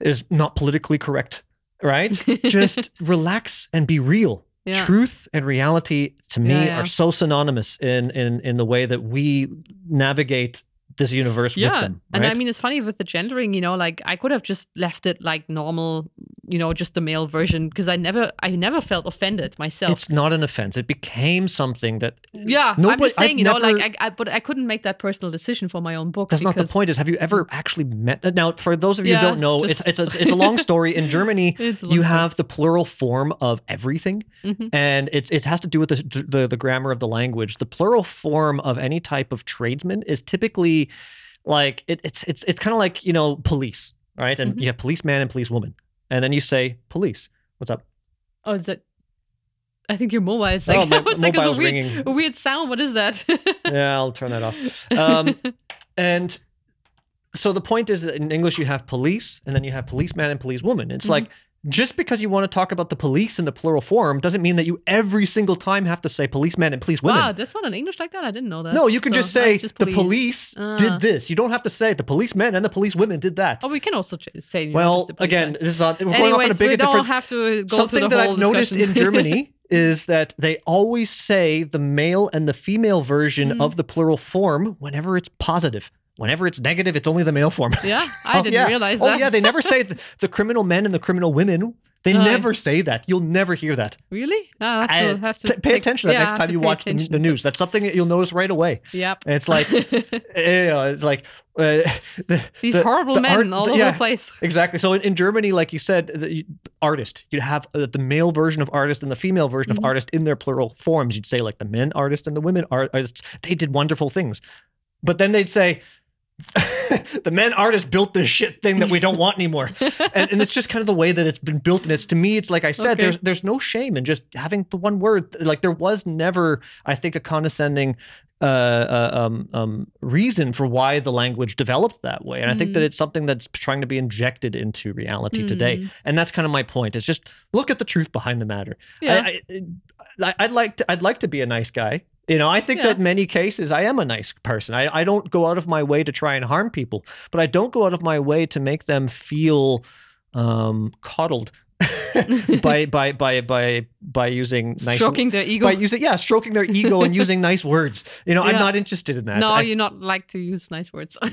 is not politically correct. Right? Just relax and be real
yeah
truth and reality to me
Yeah, yeah.
are so synonymous in in in the way that we navigate this universe
yeah
with them
and i mean it's funny with the gendering you know like i could have just left it like normal you know just the male version because I never I never felt offended myself.
It's not an offense. It became something that
yeah, I'm just saying,
I've
you know, like I, I but I couldn't make that personal decision for my own book.
That's not the point. Is have you ever actually met? That? Now, for those of you
Yeah,
who don't know,
just-
it's it's a, it's a long story. In Germany, you
story.
have the plural form of everything,
Mhm.
and it it has to do with the, the the grammar of the language. The plural form of any type of tradesman is typically like it, it's it's it's kind of like you know police, right? And
Mhm.
you have policeman and policewoman, and then you say police. What's up?
Oh, is that? I think your mobile. It's like
Oh, my
was like, it's a weird, a weird sound. What is that?
yeah, I'll turn that off. Um, and so the point is that in English you have police, and then you have policeman and policewoman. It's
Mhm.
like just because you want to talk about the police in the plural form doesn't mean that you every single time have to say policeman and policewomen.
wow, that's not in English like that. I didn't know that.
no, you can
So,
just
uh,
say
just
the police
Ah.
did this. You don't have to say the policemen and the police women did that.
Oh, we can also ch- say. know,
well,
the
again,
side.
this is on, we're going off on a
Anyways,
big
we don't have to go
something that I've noticed in. Germany is that they always say the male and the female version
Mm.
of the plural form whenever it's positive. Whenever it's negative, it's only the male form.
yeah, I
Oh,
didn't
yeah.
realize that.
Oh yeah, they never say the, the criminal men and the criminal women. They
Oh.
never say that. You'll never hear that.
really? I have to,
I-
have to
t- pay
take-
attention to that
yeah,
next time you watch the, the news. That's something that you'll notice right away.
Yep.
And it's like, you know, it's like uh, the,
These
the-
horrible men
art-
all
the-
over
yeah,
the place.
Exactly. So in, in Germany, like you said, the artist, you'd have uh, the male version of artist and the female version
Mhm.
of artist in their plural forms. You'd say like the men artist and the women art- artists. They did wonderful things, but then they'd say. the men artist built this shit thing that we don't want anymore, and, and it's just kind of the way that it's been built. And it's to me, it's like I said,
Okay.
there's there's no shame in just having the one word. Like there was never, I think, a condescending uh, uh, um, um, reason for why the language developed that way. And I think that
Mm.
it's something that's trying to be injected into reality today.
Mm.
And that's kind of my point. Is just look at the truth behind the matter.
Yeah.
I, I, I'd like to. I'd like to be a nice guy. You know, I think
Yeah.
that in many cases I am a nice person. I, I don't go out of my way to try and harm people, but I don't go out of my way to make them feel um, coddled by by by by by using nice
Stroking their ego.
by using yeah stroking their ego and using nice words. You know, I'm not interested in that.
no,
I,
you not like to use nice words.
I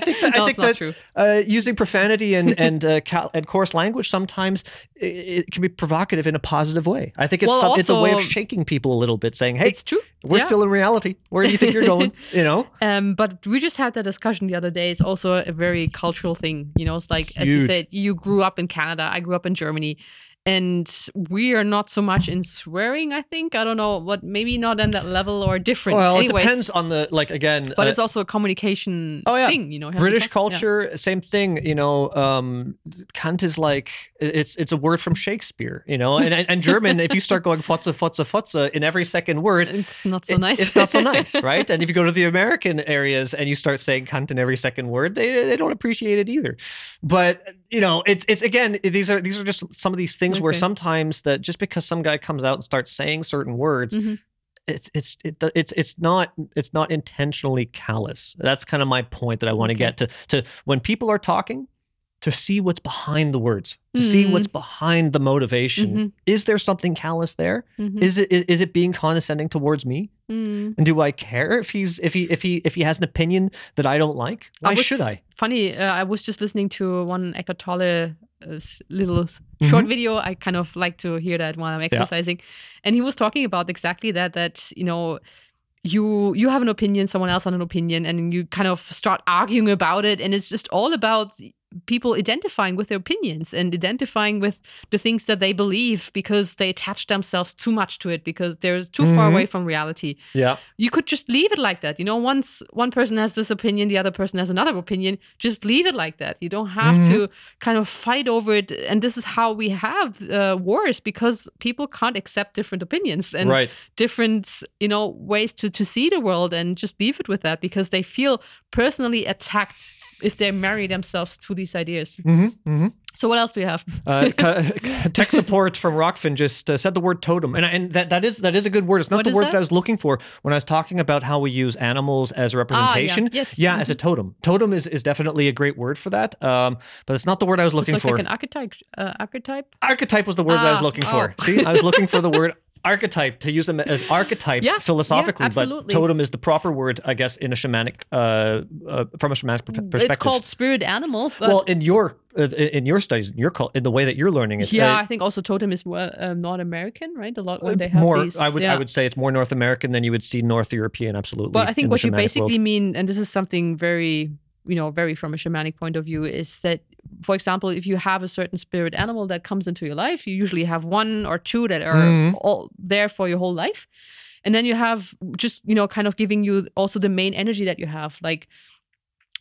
think that- I think that-
true.
uh, using profanity and and uh, cal- and coarse language sometimes it, it can be provocative in a positive way. I think it's
Well,
some, it's a way of shaking people a little bit, saying, "Hey,
it's true.
we're
yeah.
still in reality. Where do you think you're going?" you know,
Um, but we just had that discussion the other day. It's also a very cultural thing. You know, it's like as you said, you grew up in Canada, I grew up in Germany, Germany and we are not so much in swearing. I think I don't know what maybe not on that level or different.
well,
Anyways,
it depends on the like again.
But
uh,
it's also a communication
Oh, yeah.
thing. You know, you have to
British
talk- yeah.
culture, same thing. You know, um, Kant is like it's it's a word from Shakespeare. You know, and and German, if you start going futze futze futze in every second word,
It's not so
it-
nice.
It's not so nice, right? And if you go to the American areas and you start saying cunt in every second word, they they don't appreciate it either. But you know, it's it's again these are these are just some of these things where
Okay.
sometimes that just because some guy comes out and starts saying certain words.
Mhm.
It's it's it, it's it's not it's not intentionally callous. That's kind of my point that I want to
Okay.
get to to when people are talking to see what's behind the words, to see
Mhm.
what's behind the motivation.
Mhm.
Is there something callous there?
Mhm.
Is it is, is it being condescending towards me?
Mm.
And do I care if he's if he if he if he has an opinion that I don't like? Why
was-
should I?
Funny, uh, I was just listening to one Eckhart Tolle uh, little s- short video. I kind of like to hear that while I'm exercising, and he was talking about exactly that. That you know, you you have an opinion, someone else has an opinion, and you kind of start arguing about it, and it's just all about people identifying with their opinions and identifying with the things that they believe because they attach themselves too much to it because they're too far
Mhm.
away from reality
Yeah.
you could just leave it like that. You know, once one person has this opinion, the other person has another opinion, just leave it like that. You don't have to kind of fight over it. And this is how we have uh, wars because people can't accept different opinions and
right.
different, you know, ways to, to see the world and just leave it with that because they feel personally attacked if they marry themselves to these ideas.
Mm-hmm, mm-hmm.
So what else do you have?
Uh, tech support from Rokfin just uh, said the word totem, and and that, that is that is a good word. It's not
What
the word
that?
that? I was looking for when I was talking about how we use animals as a
Ah, yeah.
representation.
Yes.
Yeah, as a totem. Totem is, is definitely a great word for that. Um, but it's not the word I was
It's
looking
like,
for.
like an archetype. Uh, archetype.
Archetype was the word that I was
Ah,
looking for.
oh.
See, I was looking for the word archetype to use them as archetypes
Yeah, yeah,
philosophically, but totem is the proper word, I guess, in a shamanic uh, uh from a shamanic perspective.
It's called spirit animal.
Well, in your uh, in your studies, in your in the way that you're learning it,
yeah,
uh,
I think also totem is um, North American, right? A lot when they have
more.
these.
I would
yeah.
I would say it's more North American than you would see North European. Absolutely.
But I think what you basically
world.
mean, and this is something very, you know, very from a shamanic point of view, is that, for example, if you have a certain spirit animal that comes into your life, you usually have one or two that are
Mhm.
all there for your whole life. And then you have just, you know, kind of giving you also the main energy that you have. Like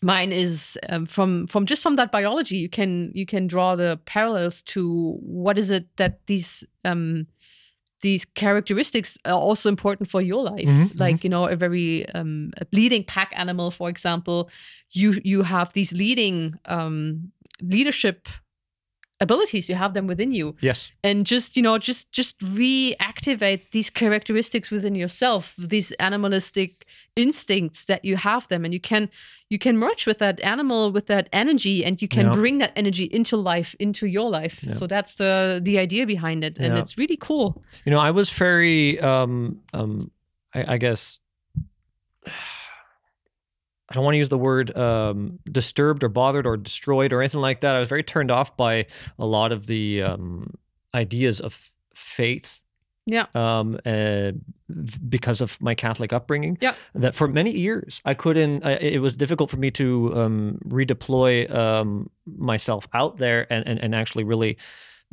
mine is um, from from just from that biology you can you can draw the parallels to what is it that these um these characteristics are also important for your life
Mhm,
like you know a very um a leading pack animal for example you you have these leading um leadership abilities you have them within you
yes.
and just you know just just reactivate these characteristics within yourself these animalistic instincts that you have them and you can you can merge with that animal with that energy and you can
Yeah.
bring that energy into life into your life
Yeah.
so that's the the idea behind it and
Yeah.
it's really cool
You know, I was very, um, um, I, I guess, I don't want to use the word um, disturbed or bothered or destroyed or anything like that. I was very turned off by a lot of the um, ideas of faith.
Yeah.
Um, uh, because of my Catholic upbringing.
Yeah.
That for many years I couldn't. I, it was difficult for me to um, redeploy um, myself out there and, and and actually really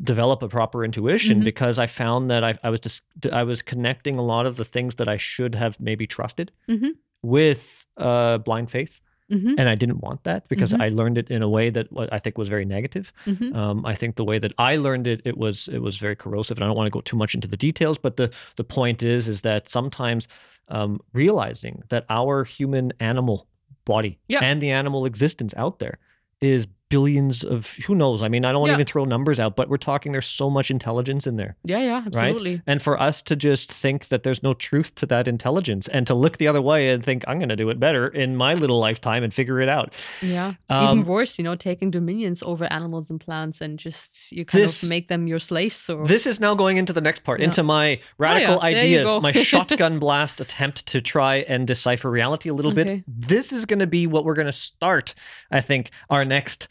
develop a proper intuition
Mhm.
because I found that I, I was just I was connecting a lot of the things that I should have maybe trusted
Mhm.
with uh, blind faith,
hmm
and I didn't want that because
Mhm.
I learned it in a way that I think was very negative.
hmm
Um, I think the way that I learned it, it was it was very corrosive, and I don't want to go too much into the details. But the the point is, is that sometimes um, realizing that our human animal body
Yeah.
and the animal existence out there is billions of who knows. I mean, I don't want to
Yeah.
even throw numbers out, but we're talking there's so much intelligence in there.
yeah yeah absolutely
And for us to just think that there's no truth to that intelligence and to look the other way and think, I'm going to do it better in my little lifetime and figure it out.
yeah
Um,
even worse you know taking dominions over animals and plants and just you kind
This-
of make them your slaves or
This is now going into the next part,
Yeah.
into my radical
there you
ideas, my shotgun blast attempt to try and decipher reality a little bit. This is going to be what we're going to start, I think, our next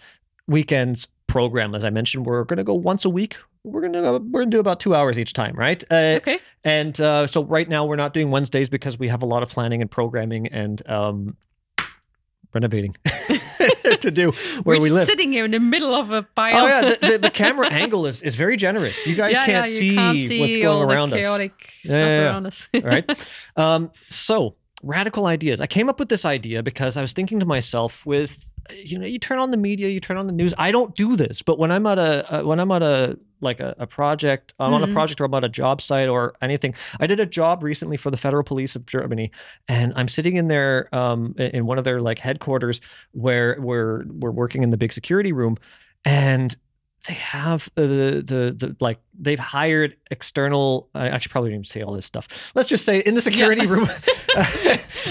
weekend's program. As I mentioned, we're going to go once a week. We're going to we're going to do about two hours each time, right? Uh,
okay
And uh, so right now we're not doing Wednesdays because we have a lot of planning and programming and um, renovating to do where
we're
we live.
sitting here in the middle of a pile
Oh yeah, the, the, the camera angle is, is very generous. You guys
yeah,
can't,
yeah, you
see
can't see
what's
all
going around us.
chaotic stuff
Yeah,
around us.
right? Um, so radical ideas. I came up with this idea because I was thinking to myself, with you know, you turn on the media, you turn on the news. I don't do this, but when I'm at a uh, when I'm at a like a, a project, I'm on a
Mhm.
project or I'm at a job site or anything. I did a job recently for the Federal Police of Germany, and I'm sitting in there um, in one of their like headquarters where we're we're working in the big security room, and they have the the the like they've hired external. I actually probably didn't even say all this stuff. Let's just say in the security room.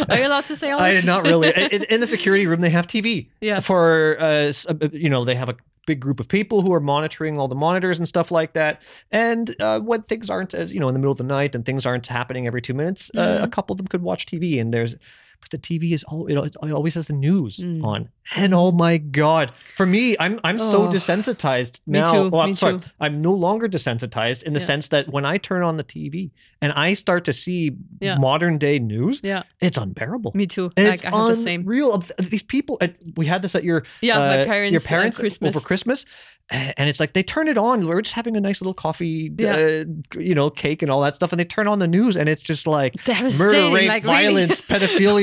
Are you allowed to say all this
I
this?
not really. In, in the security room, they have TV.
Yeah.
For uh, uh, you know, they have a big group of people who are monitoring all the monitors and stuff like that. And uh, when things aren't as you know in the middle of the night and things aren't happening every two minutes, uh,
Mm-hmm.
a couple of them could watch TV. And there's. But the TV is all it, it always has the news
Mm.
on, and oh my god! For me, I'm I'm so
Oh.
desensitized
Me
now.
too,
Well, I'm
me
sorry,
too.
I'm no longer desensitized in the
Yeah.
sense that when I turn on the TV and I start to see
Yeah.
modern day news,
Yeah,
it's unbearable.
me too.
And It's
like I have the same.
unreal. These people, uh, we had this at your
Yeah, my
uh,
parents.
your
uh,
parents
Christmas.
over Christmas, and it's like they turn it on. We're just having a nice little coffee,
Yeah.
uh, you know, cake and all that stuff, and they turn on the news, and it's just like murder, rape,
like, really.
violence,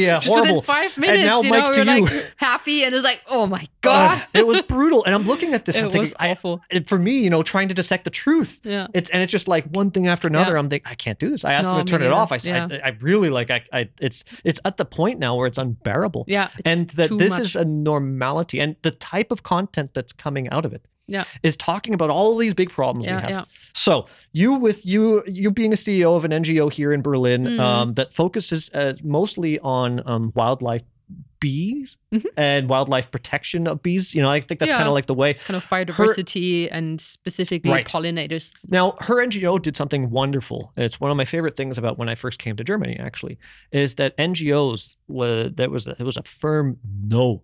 pedophilia,
Just
horrible.
within five minutes,
now
you
Mike
know,
to
we're
you.
like happy, and it's like, oh my
Uh,
god,
it was brutal, and I'm looking at this
it
and thinking,
was awful.
it, for me, you know, trying to dissect the truth.
yeah,
It's and it's just like one thing after another.
Yeah.
I'm thinking I can't do this. I asked
No,
them to turn it off. I, s- I-
Yeah.
I really like I, I it's it's at the point now where it's unbearable.
yeah. It's
and that this
much.
is a normality and the type of content that's coming out of it
Yeah.
is talking about all these big problems we have
yeah.
so you with you you being a ceo of an ngo here in berlin
Mm.
um, that focuses uh, mostly on um, wildlife bees
Mhm.
and wildlife protection of bees. You know, I think that's
Yeah.
kind of like the way.
kind of biodiversity and specifically
Right.
pollinators.
Now, her NGO did something wonderful. It's one of my favorite things about when I first came to Germany. Actually, is that NGOs was that was a, it was a firm no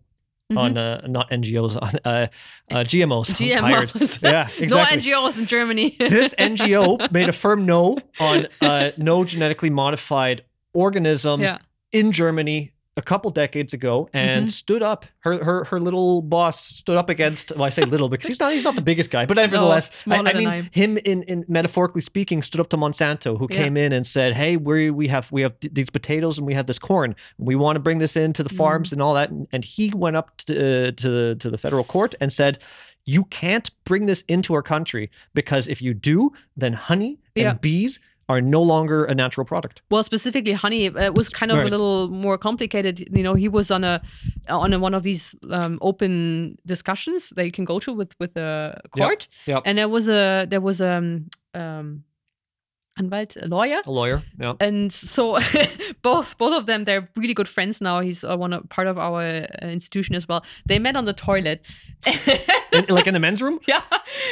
Mhm.
on uh, not NGOs on uh, uh, GMOs. I'm tired.
GMOs.
Yeah, exactly.
No NGOs in Germany.
this NGO made a firm no on uh, no genetically modified organisms
Yeah.
in Germany a couple decades ago and
Mhm.
stood up. Her her her little boss stood up against. Well, I say little because he's not he's not the biggest guy, but nevertheless, I, I mean
I
him in, in metaphorically speaking stood up to Monsanto, who
Yeah.
came in and said, "Hey, we we have we have th- these potatoes and we have this corn. We want to bring this into the
Mm.
farms and all that." And, and he went up to uh, to the to the federal court and said. You can't bring this into our country because if you do, then honey and
Yeah.
bees are no longer a natural product.
well, specifically honey it was kind of
Right.
a little more complicated. You know, he was on a on a, one of these um, open discussions that you can go to with with a court,
Yep.
and there was a there was um um Anwalt, a lawyer.
A lawyer. Yeah.
and so both both of them they're really good friends now he's uh, one of, part of our uh, institution as well they met on the toilet
In- like in the men's room?
yeah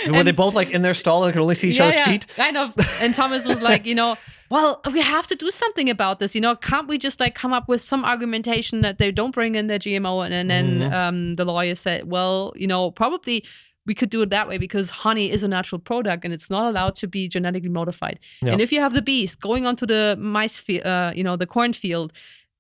Were they both like in their stall and could only see each
yeah,
other's
yeah,
feet?
kind of and thomas was like you know well we have to do something about this you know can't we just like come up with some argumentation that they don't bring in their gmo and, and then
Mhm.
um, the lawyer said well you know probably we could do it that way because honey is a natural product and it's not allowed to be genetically modified.
Yeah.
And if you have the bees going onto the mice field, uh, you know, the cornfield,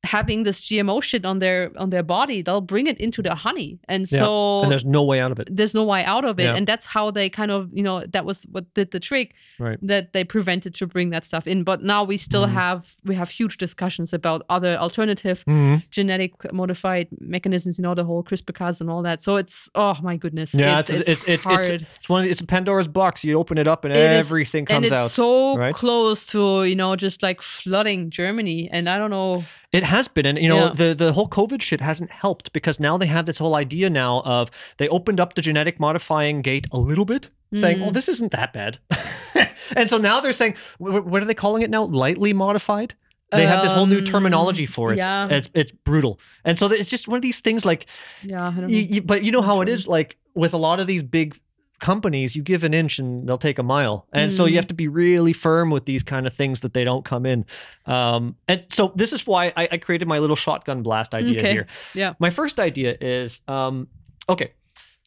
having this GMO shit on their on their body, they'll bring it into the honey, and
Yeah.
so
And there's no way out of it.
there's no way out of it
Yeah.
and that's how they kind of you know that was what did the trick
Right.
that they prevented to bring that stuff in but now we still
Mhm.
have we have huge discussions about other alternative
Mhm.
genetic modified mechanisms you know the whole crispr cas and all that so it's oh my goodness
Yeah,
it's,
it's-
it's,
it's- it's- It's one. Of the, it's a Pandora's box. You open it up and
It is-
everything
and
comes and
it's
out.
so
right?
close to you know just like flooding germany and i don't know
It has been, and you know
Yeah.
the the whole COVID shit hasn't helped because now they have this whole idea now of they opened up the genetic modifying gate a little bit, saying,
Mm.
"Oh, this isn't that bad," and so now they're saying, wh- wh- "What are they calling it now? Lightly modified." They have this whole new
Um,
terminology for it.
yeah.
It's it's brutal, and so it's just one of these things like
yeah
you, you- but you know how it is like with a lot of these big companies you give an inch and they'll take a mile and so you
Mm.
have to be really firm with these kind of things that they don't come in um, and so this is why I, I created my little shotgun blast idea
Okay.
here
Yeah.
my first idea is um, okay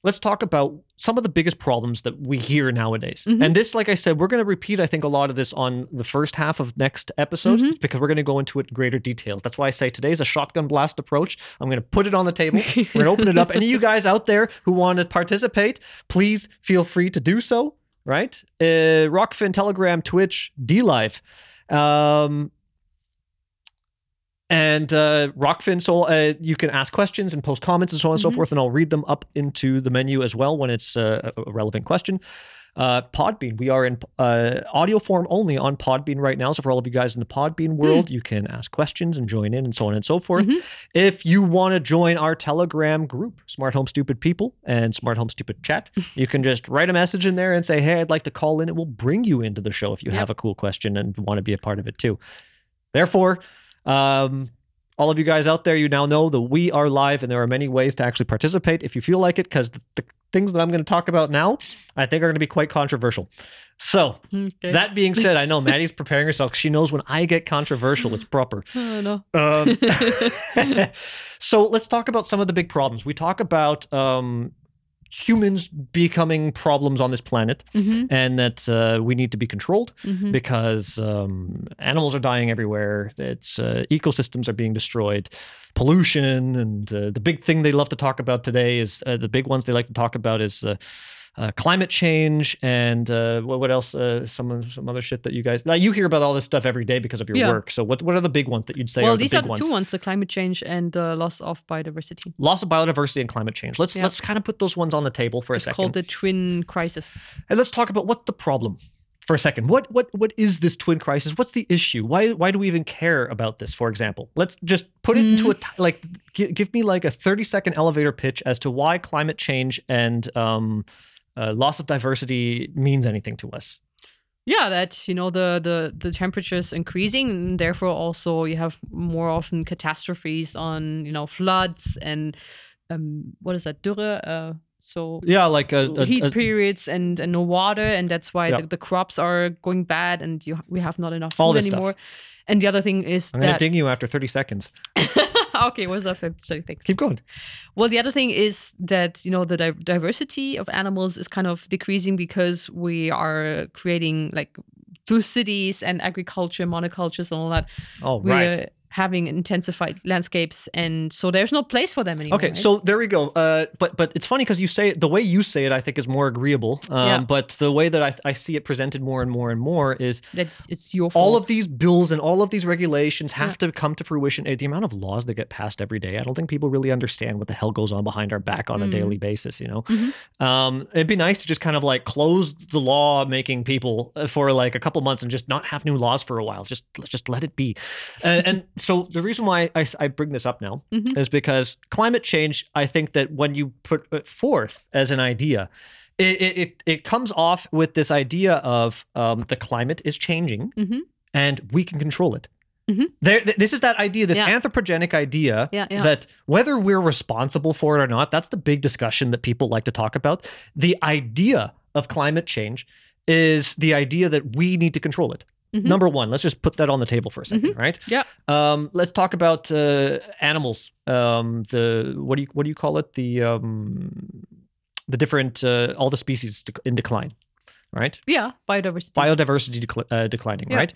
let's talk about some of the biggest problems that we hear nowadays.
Mhm.
and this like i said we're going to repeat i think a lot of this on the first half of next episode
Mhm.
because we're going to go into it in greater detail. That's why i say today's a shotgun blast approach. I'm going to put it on the table. We're going to open it up. Any of you guys out there who want to participate please feel free to do so right? Uh, Rokfin telegram twitch DLive. Um, and uh, Rokfin, so uh, you can ask questions and post comments and so on and so
Mhm.
forth, and I'll read them up into the menu as well when it's uh, a relevant question. Uh, Podbean, we are in uh, audio form only on Podbean right now. So for all of you guys in the Podbean world, you can ask questions and join in and so on and so forth.
Mhm.
If you want to join our Telegram group, Smart Home Stupid People and Smart Home Stupid Chat, you can just write a message in there and say, "Hey, I'd like to call in." It will bring you into the show if you
Yep.
have a cool question and want to be a part of it too. Therefore, um, all of you guys out there, you now know that we are live and there are many ways to actually participate if you feel like it, because the, the things that I'm going to talk about now, I think are going to be quite controversial. So,
Okay.
that being said, I know Maddie's preparing herself. She knows when I get controversial, it's proper.
oh, no.
Um, so let's talk about some of the big problems. We talk about um, humans becoming problems on this planet
Mhm,
and that uh, we need to be controlled
mhm.
because um, animals are dying everywhere. It's uh, ecosystems are being destroyed, pollution, and uh, the big thing they love to talk about today is uh, the big ones they like to talk about is uh, climate change and uh, what, what else? Uh, some some other shit that you guys now you hear about all this stuff every day because of your
Yeah.
work. So what what are the big ones that you'd say
well
are the
these
big
are the
ones?
two ones the climate change and the loss of biodiversity
Loss of biodiversity and climate change. Let's
Yeah.
let's kind of put those ones on the table for a
it's
second.
called the twin crisis
And let's talk about what's the problem for a second. What what what is this twin crisis? What's the issue? Why why do we even care about this? For example, let's just put it into a t- like gi- give me like a thirty second elevator pitch as to why climate change and um, uh, loss of diversity means anything to us.
yeah that you know the the the temperature is increasing and therefore also you have more often catastrophes on you know floods and um what is that dürre uh so
Yeah, like a, a-
heat
a-
periods and, and no water and that's why
Yeah.
the, the crops are going bad and you we have not enough food
this stuff.
anymore and the other thing is
I'm gonna ding you after 30 seconds.
okay what's that so thanks
Keep going.
well, the other thing is that you know the di- diversity of animals is kind of decreasing because we are creating like through cities and agriculture, monocultures, and all that.
Oh,
We're
right.
Having intensified landscapes, and so there's no place for them anymore.
Okay,
right?
so there we go. Uh, but but it's funny because you say it, the way you say it, I think is more agreeable. Um,
Yeah.
But the way that I, I see it presented more and more and more is
that it's your fault.
all of these bills and all of these regulations have to come to fruition. The amount of laws that get passed every day, I don't think people really understand what the hell goes on behind our back on a
Mm.
daily basis. You know,
Mhm.
um, it'd be nice to just kind of like close the law making people uh, for like a couple months and just not have new laws for a while. Just just let it be. Uh, and so the reason why I, I bring this up now
Mhm.
is because climate change. I think that when you put it forth as an idea. It, it, it, comes off with this idea of um, the climate is changing
Mhm.
and we can control it.
Mhm.
There, th- this is that idea, this
Yeah.
anthropogenic idea
Yeah, yeah.
that whether we're responsible for it or not, that's the big discussion that people like to talk about. The idea of climate change is the idea that we need to control it.
Mhm.
Number one, let's just put that on the table for a 2nd right?
Yeah.
Um, let's talk about uh, animals. Um, the what do you what do you call it? The um, the different uh, all the species dec- in decline, right?
yeah, biodiversity.
biodiversity decl- uh, declining,
Yeah.
right?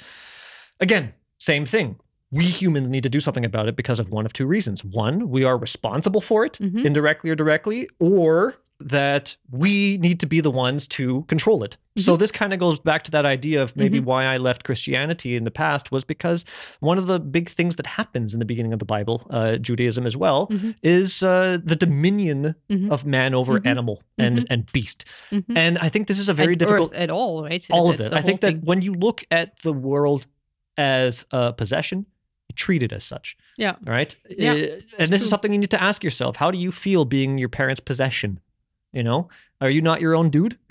Again, same thing. We humans need to do something about it because of one of two reasons. One, we are responsible for it,
Mhm.
indirectly or directly, or that we need to be the ones to control it. So
Mm-hmm.
this kind of goes back to that idea of maybe why I left Christianity in the past was because one of the big things that happens in the beginning of the Bible, uh, Judaism as well,
Mhm.
is uh, the dominion
Mhm.
of man over
Mhm.
animal and,
Mhm.
and beast. And I think this is a very
And
difficult
at all, right?
all of it. I think
whole
that when you look at the world as a possession, you treat it as such,
yeah,
right?
Yeah,
Uh, and this is something you need to ask yourself: How do you feel being your parents' possession? You know, are you not your own dude?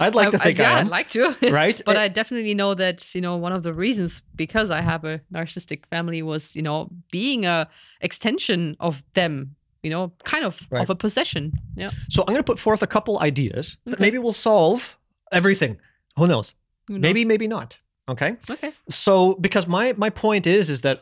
I'd like to think I,
yeah,
am,
I'd like to.
right?
but
Uh,
I definitely know that you know one of the reasons because I have a narcissistic family was you know being a extension of them, you know, kind of
Right.
of a possession. Yeah,
so I'm going to put forth a couple ideas that maybe will solve everything. Who knows?
Who
Maybe, maybe not. Okay.
Okay.
So because my my point is is that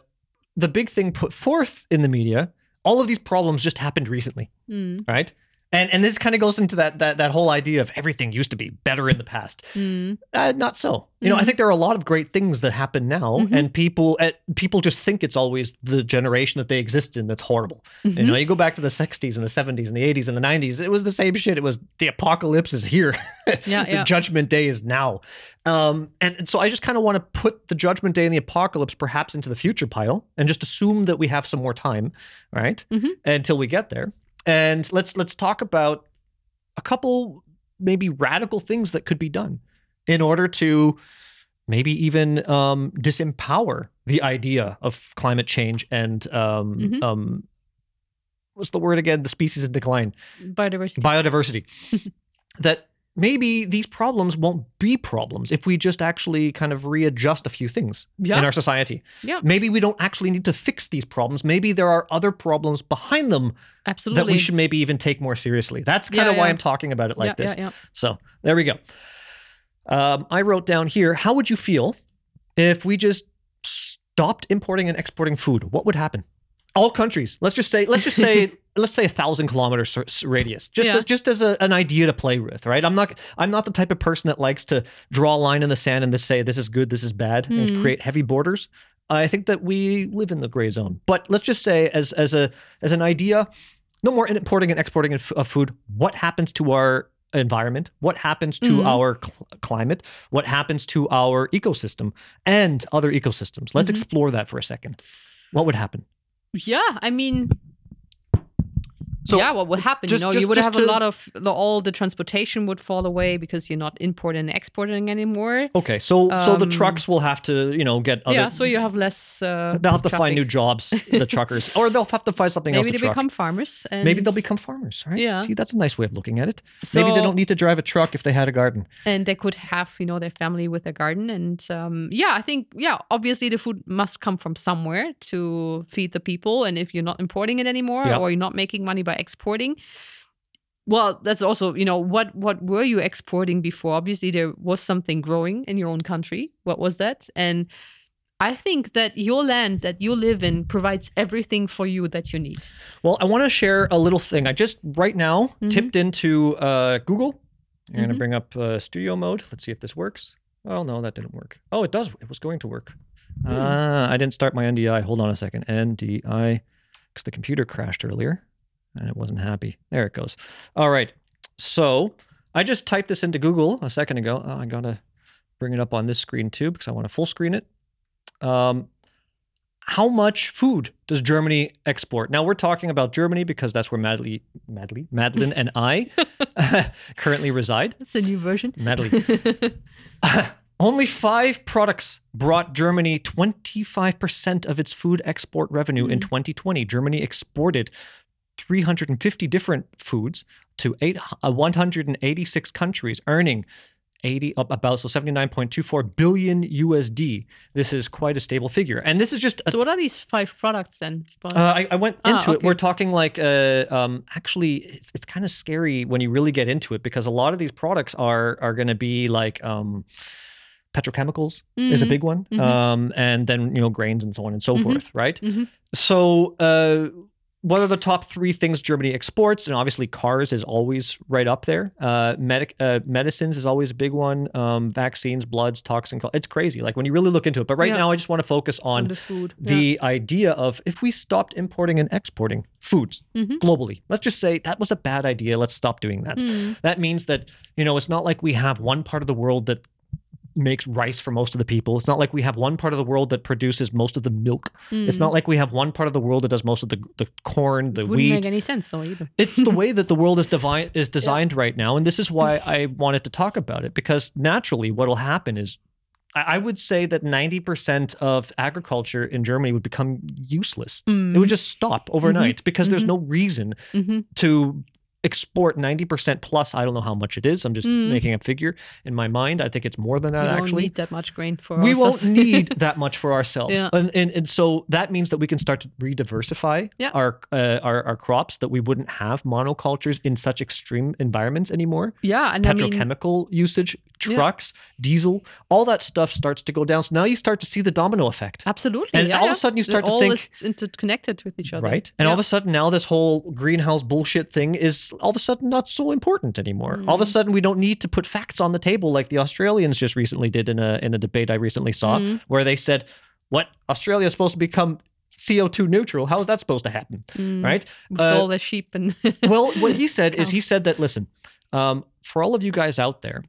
the big thing put forth in the media, all of these problems just happened recently.
Mm,
right? And and this kind of goes into that that that whole idea of everything used to be better in the past.
mm,
Uh, not so. You know, I
Mhm.
think there are a lot of great things that happen now,
Mhm.
and people uh, people just think it's always the generation that they exist in that's horrible. You
mhm.
know, you go back to the '60s and the '70s and the '80s and the '90s, it was the same shit. It was the apocalypse is here,
Yeah,
the
yeah.
judgment day is now, um, and, and so I just kind of want to put the judgment day and the apocalypse perhaps into the future pile, and just assume that we have some more time, right,
Mhm.
until we get there. And let's let's talk about a couple maybe radical things that could be done in order to maybe even um, disempower the idea of climate change and um,
Mhm.
um, what's the word again? The species in decline,
biodiversity.
biodiversity. that maybe these problems won't be problems if we just actually kind of readjust a few things
Yeah.
in our society.
Yeah.
Maybe we don't actually need to fix these problems. Maybe there are other problems behind them
Absolutely.
that we should maybe even take more seriously. That's kind
Yeah,
of why
yeah.
I'm talking about it like this. So there we go. Um, I wrote down here, how would you feel if we just stopped importing and exporting food? What would happen? All countries. Let's just say, let's just say, let's say a thousand kilometers radius, just
Yeah.
as, just as a, an idea to play with, right? I'm not, I'm not the type of person that likes to draw a line in the sand and just say this is good, this is bad, and
Mhm.
create heavy borders. I think that we live in the gray zone. But let's just say, as as a as an idea, no more importing and exporting of food. What happens to our environment? What happens to
Mhm.
our cl- climate? What happens to our ecosystem and other ecosystems? Let's
Mhm.
explore that for a second. What would happen?
Yeah, I mean,
So
yeah, what would happen?
just-
you know,
just-
you would have
to-
a lot of the, all the transportation would fall away because you're not importing and exporting anymore.
okay, so so the
Um,
trucks will have to you know get other.
yeah, so you have less. Uh,
they'll have to find new jobs, the truckers, or they'll have to find something
Maybe
else Maybe they
become farmers. And
Maybe they'll become farmers, right?
Yeah.
See, that's a nice way of looking at it. Maybe they don't need to drive a truck if they had a garden.
and they could have you know their family with their garden and um, yeah i think yeah obviously the food must come from somewhere to feed the people and if you're not importing it anymore
Yeah.
or you're not making money by exporting well that's also you know what what were you exporting before obviously there was something growing in your own country what was that and i think that your land that you live in provides everything for you that you need
Well, I want to share a little thing. I just right now
Mhm.
tipped into uh, Google. I'm going to bring up uh, studio mode. Let's see if this works. Oh, no, that didn't work. Oh, it does. It was going to work.
Hmm.
Ah, I didn't start my NDI. Hold on a second. NDI, because the computer crashed earlier and it wasn't happy. There it goes. All right. So I just typed this into Google a second ago. Oh, I got to bring it up on this screen too because I want to full screen it. Um, how much food does Germany export? Now we're talking about Germany because that's where Madly, Madly, Madeline and I currently reside.
that's a new version
Madeline. Only five products brought Germany 25% of its food export revenue in 2020. Germany exported 350 different foods to eight, uh, 186 countries, earning 80 about so 79.24 billion USD. This is quite a stable figure, and this is just a
so what are these five products then
uh, I, I went
Ah,
into it. We're talking like, uh, um, actually, it's, it's kind of scary when you really get into it because a lot of these products are are going to be like um, petrochemicals is a
Mhm.
big one,
Mhm.
um, and then you know grains and so on and so
Mhm.
forth, right?
Mhm.
So, uh, what are the top three things Germany exports? And obviously, cars is always right up there. Uh, medic, uh, medicines is always a big one. Um, vaccines, bloods, toxin. It's crazy. Like when you really look into it. But right
Yeah.
now, I just want to focus
on
on
the food yeah.
idea of if we stopped importing and exporting foods
Mhm.
globally, let's just say that was a bad idea. Let's stop doing that.
Mm.
That means that, you know, it's not like we have one part of the world that makes rice for most of the people. It's not like we have one part of the world that produces most of the milk. It's
Mm.
not like we have one part of the world that does most of the, the corn, the wheat.
Wouldn't make any sense though either.
It's the way that the world is divine is designed right now, and this is why I wanted to talk about it because naturally, what will happen is, I I would say that ninety percent of agriculture in Germany would become useless. It would just stop overnight because there's
mhm.
no reason
Mhm.
to export 90% plus i don't know how much it is i'm just
Mm.
making a figure in my mind i think it's more than
we
that
don't
actually
need that much grain for
we
ourselves.
won't need that much for ourselves
Yeah.
and, and and so that means that we can start to re-diversify
Yeah.
our, uh, our our crops that we wouldn't have monocultures in such extreme environments anymore
yeah, and I mean,
petrochemical usage
Yeah.
trucks diesel all that stuff starts to go down so now you start to see the domino effect
absolutely.
and
yeah,
all of a sudden you start to
all
think-
is interconnected with each other,
Right. And all of a sudden now this whole greenhouse bullshit thing is all of a sudden not so important anymore. All of a
Mm.
sudden we don't need to put facts on the table like the Australians just recently did in a in a debate I recently saw
Mm.
where they said, What? Australia is supposed to become CO2 neutral. How is that supposed to happen?
Mm.
Right?
with
Uh,
all the sheep and
well, what he said is he said that listen, um, for all of you guys out there,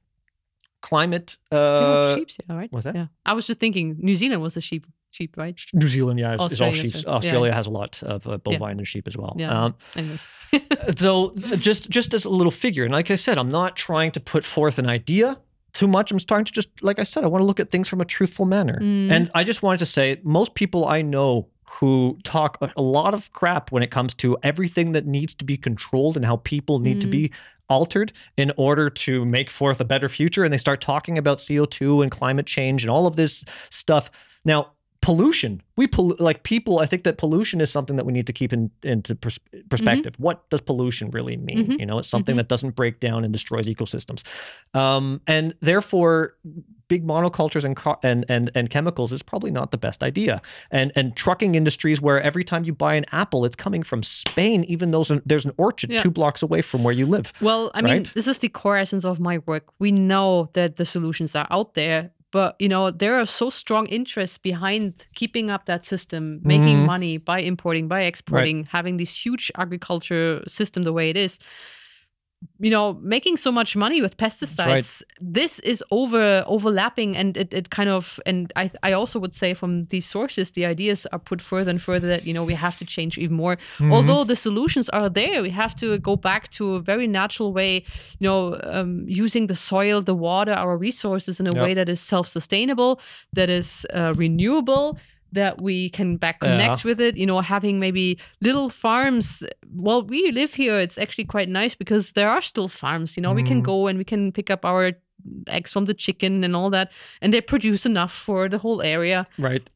climate uh
sheep, yeah, right?
what's that?
Yeah, I was just thinking New Zealand was a sheep, sheep, right?
New Zealand, yeah, is, is all sheep.
Yeah.
Australia has a lot of uh, bovine and sheep as well.
Yeah.
Um,
Anyways,
so just just as a little figure and like i said i'm not trying to put forth an idea too much i'm trying to just like i said i want to look at things from a truthful manner
Mm.
and i just wanted to say most people i know who talk a, lot of crap when it comes to everything that needs to be controlled and how people need to
Mm.
be altered in order to make forth a better future and they start talking about co2 and climate change and all of this stuff now pollution we pollu- like people i think that pollution is something that we need to keep in into pers- perspective what does pollution really mean
Mhm.
you know it's something
Mhm.
that doesn't break down and destroys ecosystems um, and therefore big monocultures and, co- and and and chemicals is probably not the best idea and and trucking industries where every time you buy an apple it's coming from spain even though there's an, orchard
Yeah.
two blocks away from where you live
well, I mean, this is the core essence of my work. We know that the solutions are out there, but you know there are so strong interests behind keeping up that system, making
Mhm.
money by importing, by exporting, having this huge agriculture system the way it is. You know making so much money with pesticides this is over overlapping and it, it kind of and I, I also would say from these sources the ideas are put further and further that you know we have to change even more
Mm-hmm.
although the solutions are there we have to go back to a very natural way you know um, using the soil the water our resources in a
Yep.
way that is self-sustainable that is uh, renewable that we can back connect with it you know having maybe little farms. Well we live here. It's actually quite nice because there are still farms you know we can
Mhm.
go and we can pick up our eggs from the chicken and all that and they produce enough for the whole area.
Right.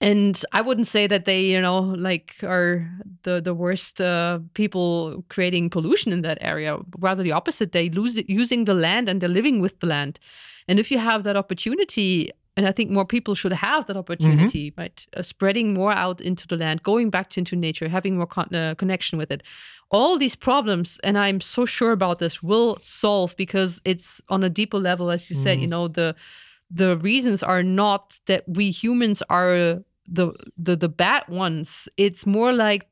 and i wouldn't say that they you know like are the the worst uh, people creating pollution in that area. Rather the opposite. They lose it using the land and they're living with the land. And if you have that opportunity and i think more people should have that opportunity right? Uh, spreading more out into the land going back to, into nature having more con- uh, connection with it. All these problems and i'm so sure about this will solve because it's on a deeper level as you said you know the the reasons are not that we humans are the the the bad ones. It's more like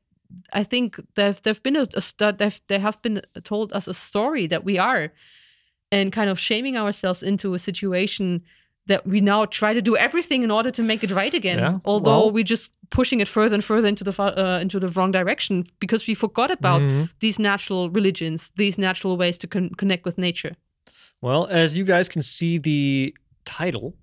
I think there've there've been a, a stu- there've, they have been told us a story that we are, and kind of shaming ourselves into a situation that we now try to do everything in order to make it right again.
Yeah,
Although
well-
we're just pushing it further and further into the uh, into the wrong direction because we forgot about
Mhm.
these natural religions, these natural ways to con- connect with nature.
Well, as you guys can see, the title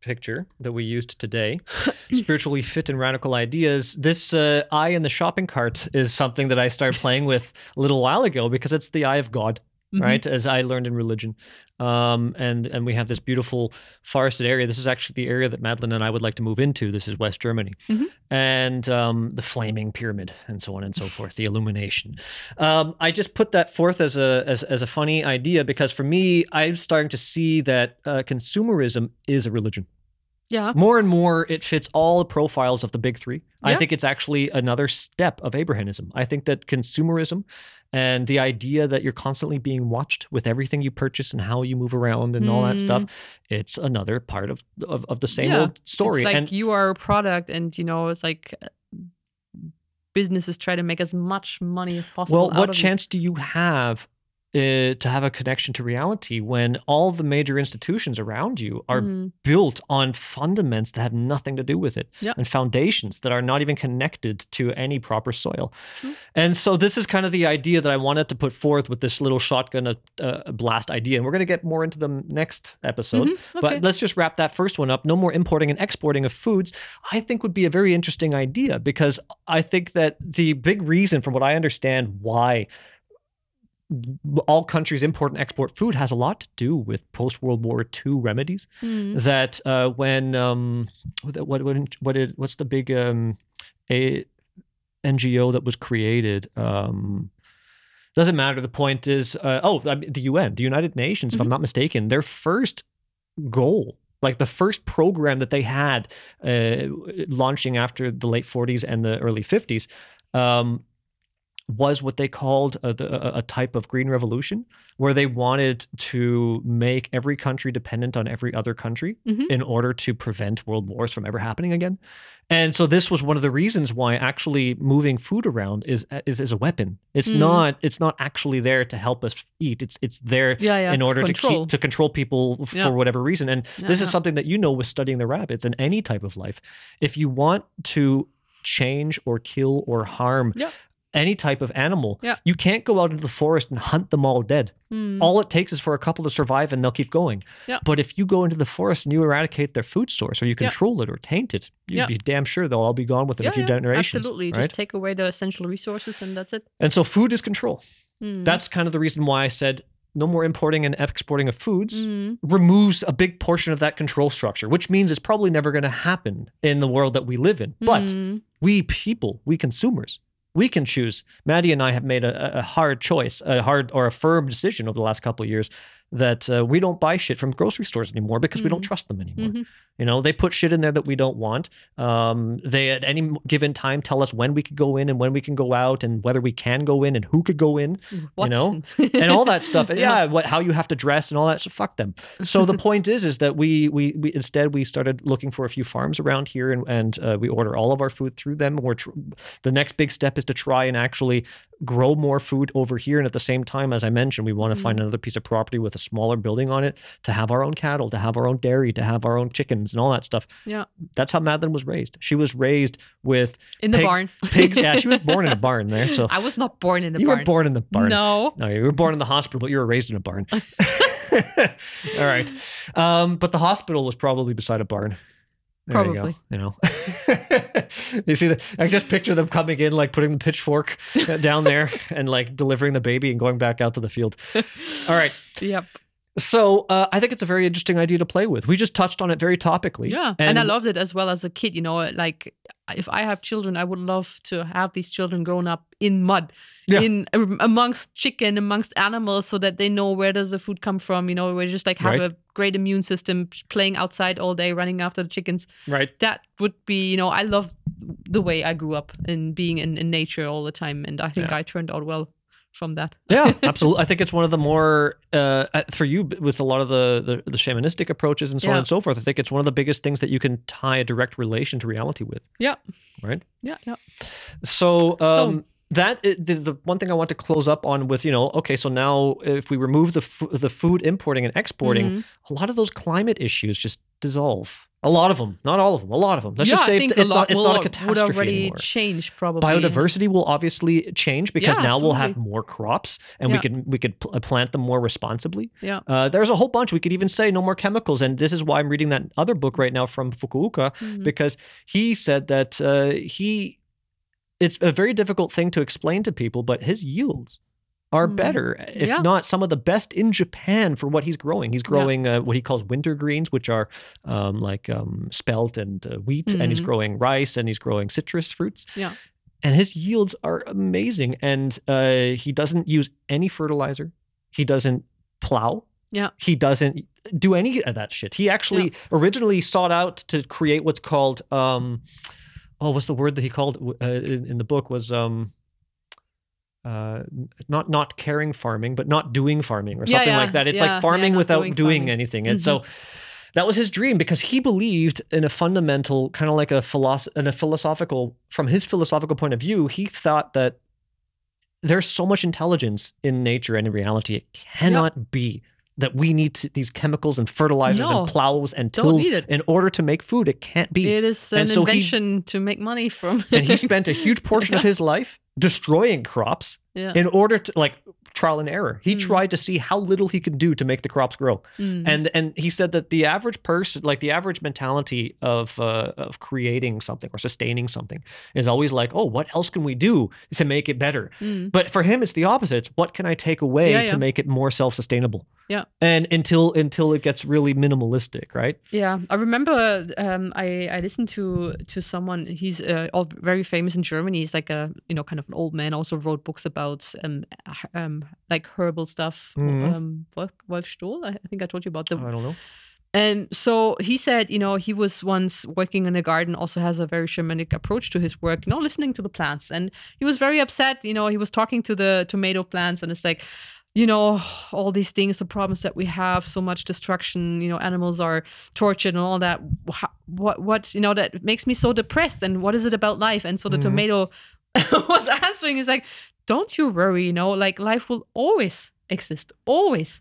picture that we used today, spiritually fit and radical ideas. This uh, eye in the shopping cart is something that I started playing with a little while ago because it's the eye of God,
Mhm.
right? As I learned in religion, um, and and we have this beautiful forested area. This is actually the area that Madeline and I would like to move into. This is West Germany,
Mhm.
and um, the flaming pyramid, and so on and so forth. The illumination. Um, I just put that forth as a as, as a funny idea because for me, I'm starting to see that uh, consumerism is a religion
Yeah.
more and more it fits all the profiles of the big three i think it's actually another step of abrahamism i think that consumerism and the idea that you're constantly being watched with everything you purchase and how you move around and all that stuff it's another part of of, of the same
Mm. Yeah.
old story
It's like
and
you are a product, and you know it's like uh, businesses try to make as much money as possible.
well
out
what
you.
chance do you have to have a connection to reality when all the major institutions around you are
Mm,
built on fundaments that have nothing to do with it
Yep.
and foundations that are not even connected to any proper soil.
True.
And so this is kind of the idea that I wanted to put forth with this little shotgun uh, uh, blast idea. And we're going to get more into the next episode.
Mhm, okay.
But let's just wrap that first one up. No more importing and exporting of foods, I think would be a very interesting idea because I think that the big reason, from what I understand, why all countries import and export food has a lot to do with post World War II remedies.
mm,
That uh, when um, what what what what did, what's the big um, a NGO that was created? Um, doesn't matter. The point is, uh, oh, the UN, the United Nations, if I'm
Mhm.
not mistaken, their first goal, like the first program that they had uh, launching after the late 40s and the early 50s, um, was what they called a, a, a type of green revolution, where they wanted to make every country dependent on every other country
Mhm.
in order to prevent world wars from ever happening again. And so this was one of the reasons why actually moving food around is is, is a weapon. It's
Mm.
not it's not actually there to help us eat. It's it's there
yeah, yeah.
in order to
control.
keep to control people f-
Yeah.
for whatever reason. And this is something that you know with studying the rabbits and any type of life. If you want to change or kill or harm
Yeah.
Any type of animal,
Yeah.
you can't go out into the forest and hunt them all dead.
Mm,
All it takes is for a couple to survive and they'll keep going.
Yeah.
But if you go into the forest and you eradicate their food source or you
Yeah.
control it or taint it, you'd
Yeah.
be damn sure they'll all be gone within
yeah,
a few
yeah,
generations.
Absolutely.
Right?
Just take away the essential resources and that's it.
and so food is control.
Mm,
That's kind of the reason why I said no more importing and exporting of foods
mm,
removes a big portion of that control structure, which means it's probably never going to happen in the world that we live in. But
mm,
we people, we consumers, we can choose. Maddie and I have made a, a hard choice, a hard or a firm decision over the last couple of years that uh, we don't buy shit from grocery stores anymore because we don't
Mhm.
trust them anymore.
mhm.
You know, they put shit in there that we don't want. Um, they at any given time tell us when we could go in and when we can go out and whether we can go in and who could go in
What?
know, and all that stuff. And
Yeah.
yeah, what how you have to dress and all that. So fuck them. So the point is, is that we we we instead we started looking for a few farms around here, and and uh, we order all of our food through them. We're tr- the next big step is to try and actually grow more food over here. And at the same time, as I mentioned, we want to find another piece of property with a smaller building on it to have our own cattle, to have our own dairy, to have our own chickens and all that stuff.
Yeah.
That's how Madeline was raised. She was raised with
In the
pigs-
barn.
pigs. Yeah, she was born in a barn there. So
I was not born in the
you
barn.
You were born in the barn.
No.
No, you were born in the hospital, but you were raised in a barn. All right. Um, but the hospital was probably beside a barn. There you go,
Probably.
You, know. you see that? I just picture them coming in, like putting the pitchfork down there and like delivering the baby and going back out to the field. All right.
Yep.
So uh, I think it's a very interesting idea to play with. We just touched on it very topically.
Yeah. And, I loved it as well as a kid. You know, like if I have children, I would love to have these children grown up in mud,
Yeah.
in amongst chicken, amongst animals, so that they know where does the food come from. You know, we just like have
Right.
a great immune system, playing outside all day, running after the chickens.
Right.
That would be, you know, I love the way I grew up in being in, in nature all the time, and I think
Yeah.
I turned out well from that.
Yeah, absolutely. I think it's one of the more uh, uh, for you with a lot of the, the the shamanistic approaches and so on and so forth. I think it's one of the biggest things that you can tie a direct relation to reality with.
Yeah.
Right.
Yeah. Yeah.
So,
So-
um, that the, the one thing I want to close up on with you know okay so now if we remove the f- the food importing and exporting
Mhm.
a lot of those climate issues just dissolve a lot of them not all of them a lot of them let's
yeah,
just say it's
a
not it's not a
would
catastrophe
already
anymore
change probably.
biodiversity will obviously change because
Yeah,
now we'll have more crops and we
Yeah.
can we could pl- uh, plant them more responsibly
Yeah.
uh, there's a whole bunch we could even say no more chemicals and this is why i'm reading that other book right now from fukuoka
Mhm.
because he said that uh, he it's a very difficult thing to explain to people but his yields are
Mm.
better if
Yeah.
not some of the best in japan for what he's growing he's
Yeah.
growing uh, what he calls winter greens which are um, like um, spelt and uh, wheat and he's
Mhm.
growing rice and he's growing citrus fruits
Yeah.
and his yields are amazing and uh, he doesn't use any fertilizer he doesn't plow
Yeah.
he doesn't do any of that shit he actually originally sought out to create what's called um oh what's the word that he called uh, in, in the book was um uh, not not caring farming, but not doing farming or something
yeah,
like that. It's
yeah,
like farming without
doing
doing,
farming.
anything. And so that was his dream because he believed in a fundamental kind of like a philosoph- in a philosophical from his philosophical point of view, he thought that there's so much intelligence in nature and in reality. It cannot be that we need to, these chemicals and fertilizers
No,
and plows and
it.
in order to make food. It can't be.
It is an
so he-
invention to make money from.
and he spent a huge portion of his life destroying crops
yeah.
in order to like trial and error. He
Mm.
tried to see how little he could do to make the crops grow.
Mm.
And and he said that the average person, like the average mentality of uh, of creating something or sustaining something, is always like, oh, what else can we do to make it better?
Mm.
But for him, it's the opposite. It's what can I take away
Yeah,
to
yeah.
make it more self sustainable?
Yeah.
And until until it gets really minimalistic, right?
Yeah, I remember um, I I listened to to someone. He's uh, all very famous in Germany. He's like a you know kind of an old man. Also wrote books about um, um like herbal stuff.
Mhm.
Um, Wolf, Wolf Storl. I I think I told you about the
I don't know.
And so he said, you know, he was once working in a garden, also has a very shamanic approach to his work, you know, listening to the plants. And he was very upset. You know, he was talking to the tomato plants and it's like, you know, all these things, the problems that we have, so much destruction, you know, animals are tortured and all that. What, what, you know, that makes me so depressed. And what is it about life? And so the
Mhm.
tomato was answering, is like, don't you worry, you know, like life will always exist, always.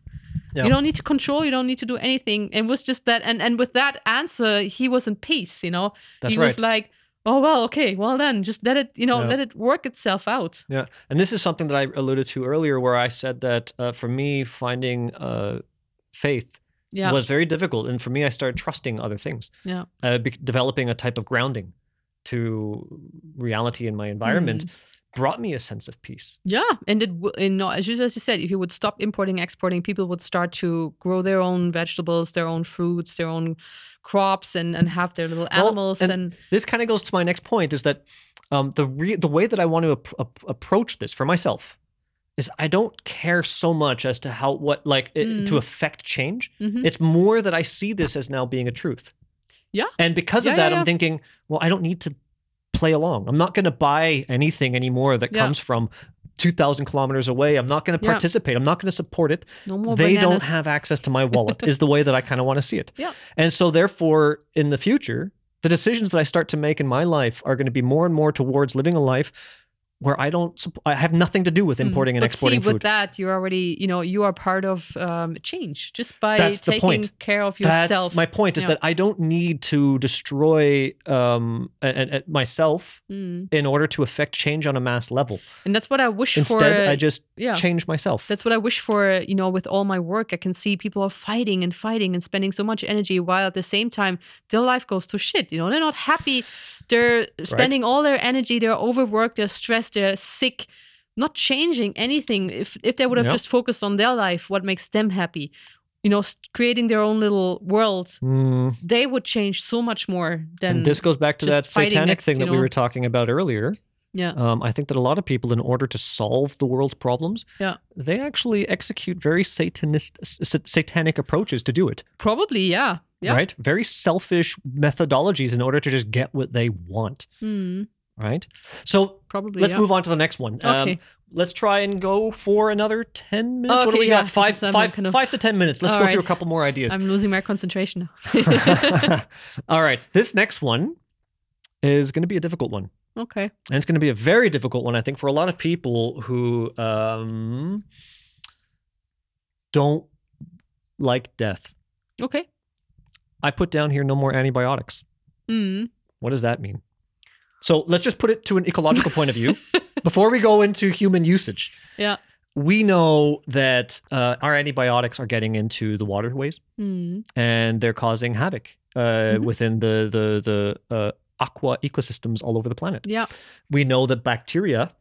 Yeah.
You don't need to control. You don't need to do anything. It was just that, and and with that answer, he was in peace. You know,
That's
he
right.
was like, "Oh well, okay, well then, just let it, you know,
Yeah.
let it work itself out."
Yeah, and this is something that I alluded to earlier, where I said that uh, for me, finding uh, faith
Yeah,
was very difficult, and for me, I started trusting other things.
Yeah.
uh, be- developing a type of grounding to reality in my environment
Mm.
Brought me a sense of peace.
yeah, and it, you know, as you, as you said, if you would stop importing, exporting, people would start to grow their own vegetables, their own fruits, their own crops, and and have their little
Well,
animals.
and
and
This kind of goes to my next point: is that um, the re- the way that I want to ap- ap- approach this for myself is I don't care so much as to how what like it,
Mm.
to affect change.
Mhm.
It's more that I see this as now being a truth.
Yeah.
And because
Yeah,
of that,
yeah,
I'm thinking, well, I don't need to play along. I'm not going to buy anything anymore that
Yeah.
comes from 2,000 kilometers away. I'm not going to
Yeah.
participate. I'm not going to support it.
no more
they don't have access to my wallet, is the way that I kind of want to see it.
Yeah.
And so, therefore, in the future, the decisions that I start to make in my life are going to be more and more towards living a life where I don't, I have nothing to do with
Mm,
importing and
but
exporting
see,
food.
with that, you're already, you know, you are part of um, change just by
That's
taking care of yourself.
That's my point. Is
Yeah.
that I don't need to destroy um, a- a- myself
Mm.
in order to affect change on a mass level.
And that's what I wish
Instead,
for.
Instead, I just
yeah.
change myself.
That's what I wish for, you know, with all my work. I can see people are fighting and fighting and spending so much energy while at the same time their life goes to shit. You know, they're not happy. They're spending all their energy, they're overworked, they're stressed, they're sick, not changing anything. If if they would have
Yep.
just focused on their life, what makes them happy, you know, creating their own little world,
Mm,
they would change so much more than
and this goes back to that satanic thing that we were talking about earlier.
yeah.
Um, I think that a lot of people, in order to solve the world's problems,
Yeah.
they actually execute very satanist, satanic approaches to do it.
Probably, yeah. Yeah.
Right? Very selfish methodologies in order to just get what they want.
Hmm,
Right? So
probably.
let's
yeah.
move on to the next one. Um,
Okay.
let's try and go for another 10 minutes. what do we
yeah,
got? Five, five,
kind of-
five to 10 minutes. Let's
All
go through a couple more ideas.
I'm losing my concentration now.
All right. This next one is going to be a difficult one.
okay.
And it's going to be a very difficult one, I think, for a lot of people who um, don't like death.
Okay.
I put down here no more antibiotics.
Mm.
What does that mean? So let's just put it to an ecological point of view before we go into human usage.
Yeah.
We know that uh, our antibiotics are getting into the waterways
Mm.
and they're causing havoc uh,
Mhm.
within the the the uh, aqua ecosystems all over the planet.
Yeah.
we know that bacteria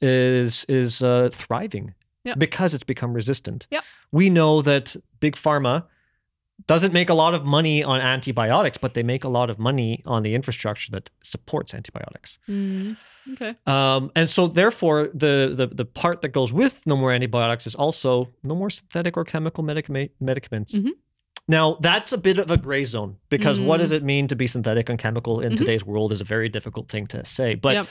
is is uh, thriving
Yeah.
because it's become resistant.
Yeah.
We know that big pharma doesn't make a lot of money on antibiotics, but they make a lot of money on the infrastructure that supports antibiotics.
Mm. Okay.
Um, and so, therefore, the, the the part that goes with no more antibiotics is also no more synthetic or chemical medicame- medicaments.
Mhm.
Now, that's a bit of a gray zone because what
Mm.
does it mean to be synthetic and chemical in
Mhm.
today's world is a very difficult thing to say. But
Yep.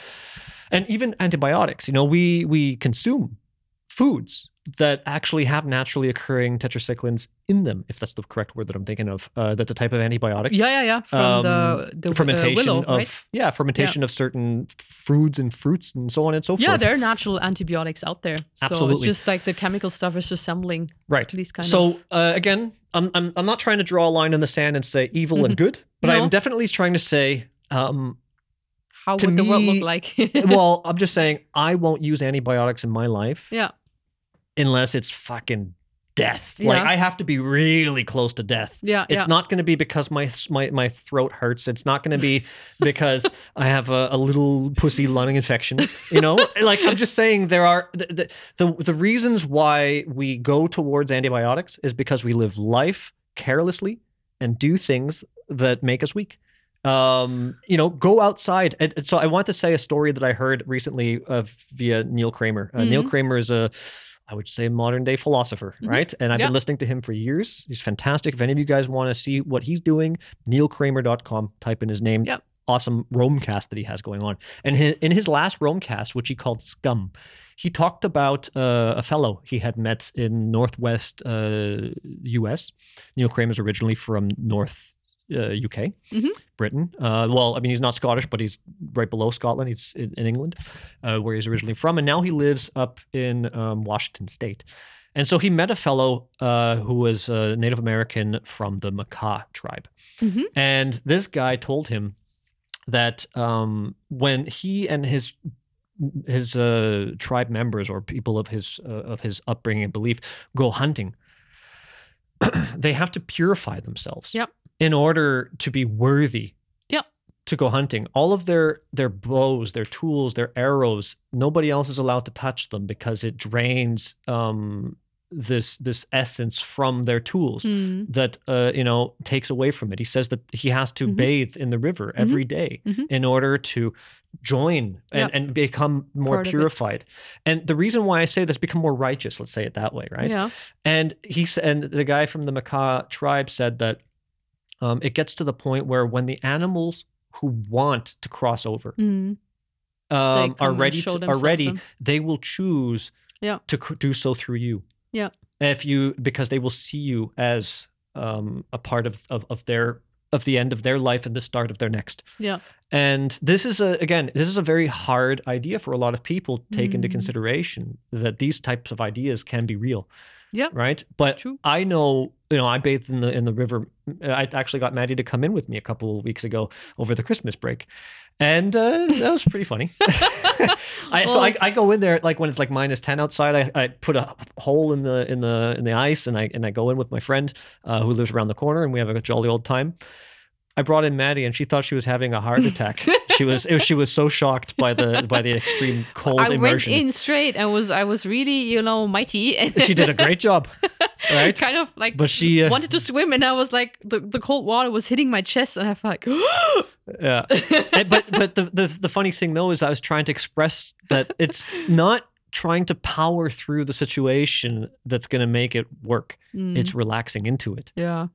and even antibiotics, you know, we we consume foods that actually have naturally occurring tetracyclines in them, if that's the correct word that I'm thinking of. Uh, that's a type of antibiotic
Yeah, yeah, yeah. From the
um,
the uh,
fermentation
willow,
of
right?
yeah fermentation of certain foods and fruits and so on and so
Yeah,
forth.
Yeah, there are natural antibiotics out there. So
Absolutely.
it's just like the chemical stuff is resembling
right.
these kind
So
of.
uh, again, I'm, I'm I'm not trying to draw a line in the sand and say evil and good, but
Mm-hmm. No.
I'm definitely trying to say. Um,
How would the world look like?
well, I'm just saying I won't use antibiotics in my life
yeah.
Unless it's fucking death. Like I have to be really close to death.
Yeah.
It's
yeah.
not going to be because my my my throat hurts. It's not going to be because I have a, a little pussy lung infection. You know, like I'm just saying there are the, the the the reasons why we go towards antibiotics is because we live life carelessly and do things that make us weak. Um, you know, go outside. So I want to say a story that I heard recently uh, via Neil Kramer. Uh, Neil
Mhm.
Kramer is a I would say modern day philosopher,
Mhm.
right? And I've
Yeah.
been listening to him for years. He's fantastic. If any of you guys want to see what he's doing, neilkramer.com, type in his name.
Yep.
Awesome Romecast that he has going on. And in his last Romecast, which he called Scum, he talked about uh, a fellow he had met in Northwest uh, US. Neil Kramer's originally from North uh, UK,
Mhm.
Britain. Uh, well, I mean, he's not Scottish, but he's right below Scotland. He's in, in England, uh, where he's originally from. And now he lives up in um, Washington State. And so he met a fellow uh, who was a Native American from the Makah tribe.
Mhm.
And this guy told him that um, when he and his his uh, tribe members or people of his uh, of his upbringing and belief go hunting, they have to purify themselves
Yep.
In order to be worthy
Yep.
to go hunting. All of their their bows, their tools, their arrows, nobody else is allowed to touch them because it drains um, this this essence from their tools
Mm.
that uh, you know takes away from it. He says that he has to
Mhm.
bathe in the river every day
Mhm.
in order to join and,
Yep.
and become more
Part
purified. And the reason why I say this, become more righteous, let's say it that way, right?
Yeah.
And he and the guy from the Makah tribe said that um, it gets to the point where when the animals who want to cross over
Mm.
um, are ready to, are ready,
then.
they will choose
Yeah.
to cr- do so through you.
Yeah.
If you because they will see you as um, a part of, of of their of the end of their life and the start of their next.
Yeah.
And this is a again, this is a very hard idea for a lot of people to take into
Mm.
consideration that these types of ideas can be real.
Yep.
Right. But
True.
I know, you know, I bathed in the in the river. I actually got Maddie to come in with me a couple of weeks ago over the Christmas break, and uh, that was pretty funny. I, so I, I go in there like when it's like minus ten outside. I, I put a hole in the in the in the ice, and I and I go in with my friend uh, who lives around the corner, and we have a jolly old time. I brought in Maddie, and she thought she was having a heart attack. she was it she was so shocked by the by the extreme cold
I went
immersion.
in straight and was I was really you know mighty and
she did a great job, right?
kind of like
But she, uh,
wanted to swim and I was like the, the cold water was hitting my chest and I felt like
Yeah. And- but but the, the the funny thing though is I was trying to express that it's not trying to power through the situation that's going to make it work.
Mm,
It's relaxing into it
yeah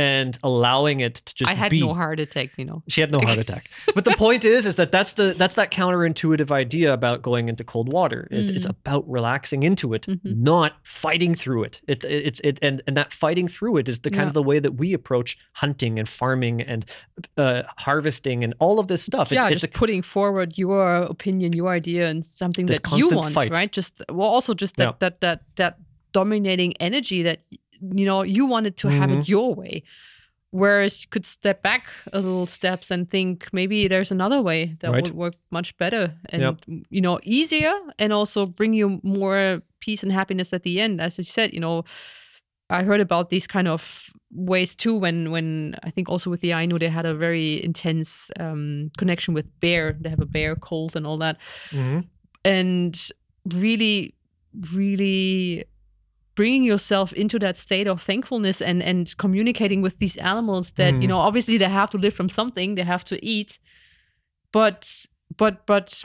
and allowing it to just
I had
be.
no heart attack you know
She had no heart attack. But the point is, is that that's the that's that counterintuitive idea about going into cold water. Is it's
Mm.
about relaxing into it,
Mhm.
not fighting through it. It it's it and and that fighting through it is the kind
Yeah.
of the way that we approach hunting and farming and uh, harvesting and all of this stuff. It's,
yeah
it's
just
a,
putting forward your opinion your idea and something that you want
fight.
right just well also just that
Yeah.
that that that dominating energy that you know you wanted to have
Mm-hmm.
it your way whereas you could step back a little steps and think maybe there's another way that
Right.
would work much better and
Yep.
you know easier and also bring you more peace and happiness at the end as you said you know I heard about these kind of ways too when when I think also with the Ainu they had a very intense um, connection with bear. They have a bear cult and all that,
Mhm.
and really, really bringing yourself into that state of thankfulness and and communicating with these animals that you
Mhm.
know obviously they have to live from something they have to eat, but but but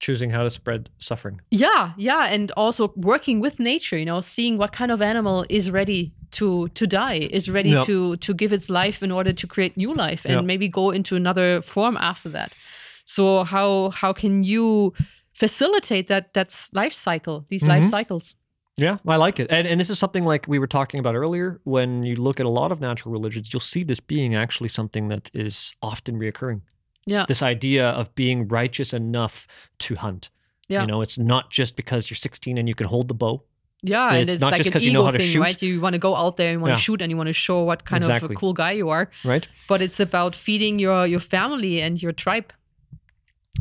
choosing how to spread suffering.
yeah, yeah, and also working with nature, you know, seeing what kind of animal is ready to to die, is ready
Yep.
to to give its life in order to create new life and
Yep.
maybe go into another form after that. So how how can you facilitate that that's life cycle, these life
Mhm.
cycles?
Yeah, I like it. And and this is something like we were talking about earlier. When you look at a lot of natural religions, you'll see this being actually something that is often reoccurring.
Yeah.
This idea of being righteous enough to hunt.
Yeah.
You know, it's not just because you're 16 and you can hold the bow.
Yeah, and
It's
it's
not
like
just
an
'cause you know how to
thing,
shoot.
right? You want to go out there and want
Yeah.
to shoot and you want to show what kind
Exactly.
of a cool guy you are.
Right.
But it's about feeding your your family and your tribe.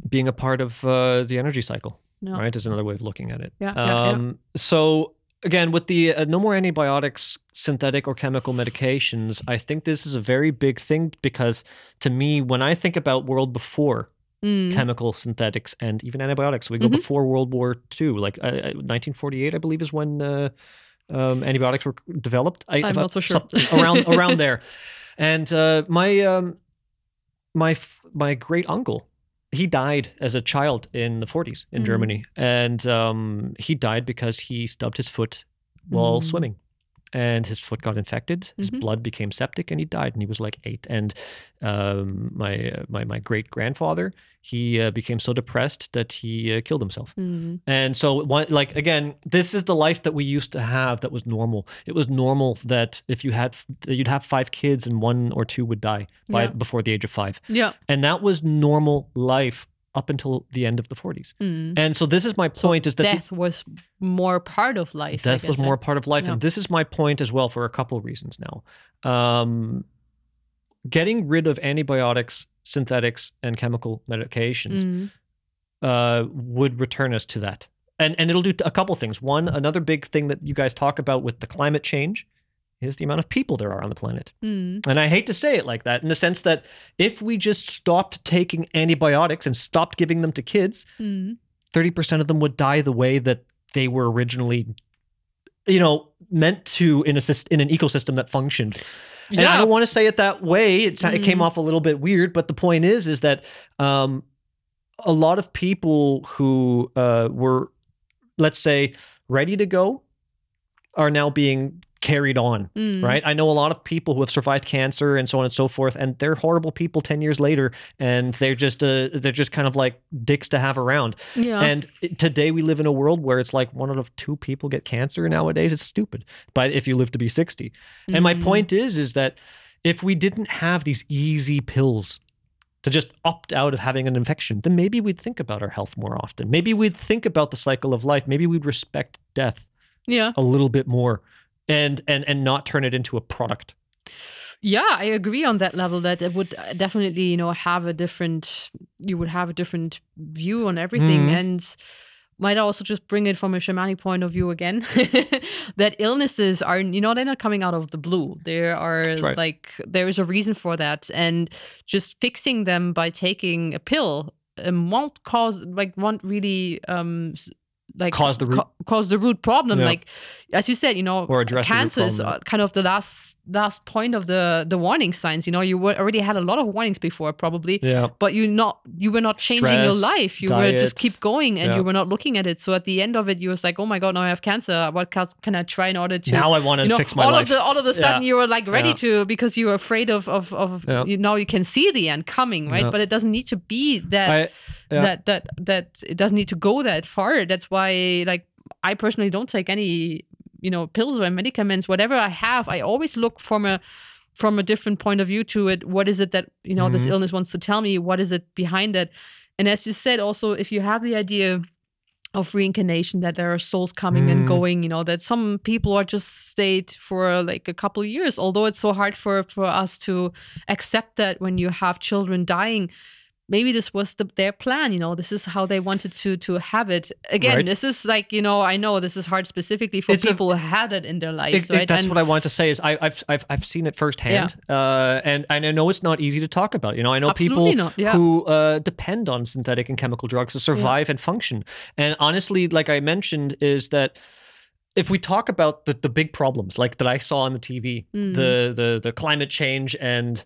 Being a part of uh, the energy cycle. Right, is another way of looking at it.
Yeah, yeah, yeah.
um, So again, with the uh, no more antibiotics, synthetic or chemical medications, I think this is a very big thing because to me, when I think about world before
Mm.
chemical synthetics and even antibiotics, we go
Mhm.
before World War II, like uh, uh, 1948, I believe, is when uh, um, antibiotics were developed. I,
I'm not so sure.
around around there, and uh, my um, my my great uncle he died as a child in the 40s in
Mm.
Germany, and um, he died because he stubbed his foot while
Mm.
swimming, and his foot got infected. His
Mhm.
blood became septic, and he died. And he was like eight. And um, my uh, my my great grandfather he uh, became so depressed that he uh, killed himself.
Mm.
And so, one, like again, this is the life that we used to have. That was normal. It was normal that if you had, you'd have five kids and one or two would die by
Yeah.
before the age of five,
Yeah.
and that was normal life up until the end of the 40s.
Mm.
And so, this is my
So
point: is that the-
death was more part of life. I
death was more part of life,
Yeah.
and this is my point as well for a couple of reasons now. Um, getting rid of antibiotics, synthetics, and chemical medications
Mm.
uh, would return us to that. And and it'll do a couple things. One, another big thing that you guys talk about with the climate change is the amount of people there are on the planet.
Mm.
And I hate to say it like that, in the sense that if we just stopped taking antibiotics and stopped giving them to kids,
Mm.
thirty percent of them would die the way that they were originally, you know, meant to in a in an ecosystem that functioned. And I don't want to say it that way. It's, It came
Mm.
off a little bit weird, but the point is, is that um, a lot of people who uh, were, let's say, ready to go, are now being carried on.
Mm.
Right? I know a lot of people who have survived cancer and so on and so forth, and they're horrible people ten years later, and they're just uh, they're just kind of like dicks to have around.
Yeah.
And today we live in a world where it's like one out of two people get cancer nowadays. It's stupid. But if you live to be 60. And my
Mm.
point is is that if we didn't have these easy pills to just opt out of having an infection, then maybe we'd think about our health more often. Maybe we'd think about the cycle of life. Maybe we'd respect death
Yeah.
a little bit more and and and not turn it into a product.
Yeah, I agree on that level that it would definitely, you know, have a different you would have a different view on everything
Mhm.
and might also just bring it from a shamanic point of view again that illnesses are you know they're not coming out of the blue there are
right.
like there is a reason for that and just fixing them by taking a pill um, won't cause like won't really um like
Cause the root-
ca- cause the root problem
Yeah.
like as you said you know
Or address
cancer is uh, kind of the last last point of the the warning signs. You know you were, already had a lot of warnings before probably.
Yeah.
but you not you were not changing your life. You were just keep going and
Yeah.
you were not looking at it. So at the end of it you was like oh my god now i have cancer. What else can i try in order to
Now I want to
you know
fix my
all
life.
of the all of a sudden
Yeah.
you were like ready to because you were afraid of of of you know you can see the end coming right? But it doesn't need to be that
I,
that that that it doesn't need to go that far. That's why like i personally don't take any you know pills or medicaments whatever i have i always look from a from a different point of view to it what is it that you know this
Mhm.
illness wants to tell me what is it behind it and as you said also if you have the idea of reincarnation that there are souls coming and
Mm.
going you know that some people are just stayed for like a couple years although it's so hard for for us to accept that when you have children dying maybe this was the, their plan you know this is how they wanted to to have it again
Right.
this is like you know i know this is hard specifically for
It's a-
people who had it in their lives
It- it- that's
And-
what I wanted to say. Is I, I've I've I've seen it firsthand, uh, and and I know it's not easy to talk about. You know, I know
Absolutely
people
yeah.
who uh, depend on synthetic and chemical drugs to survive and function. And honestly, like I mentioned, is that if we talk about the the big problems, like that I saw on the TV,
Mm.
the the the climate change and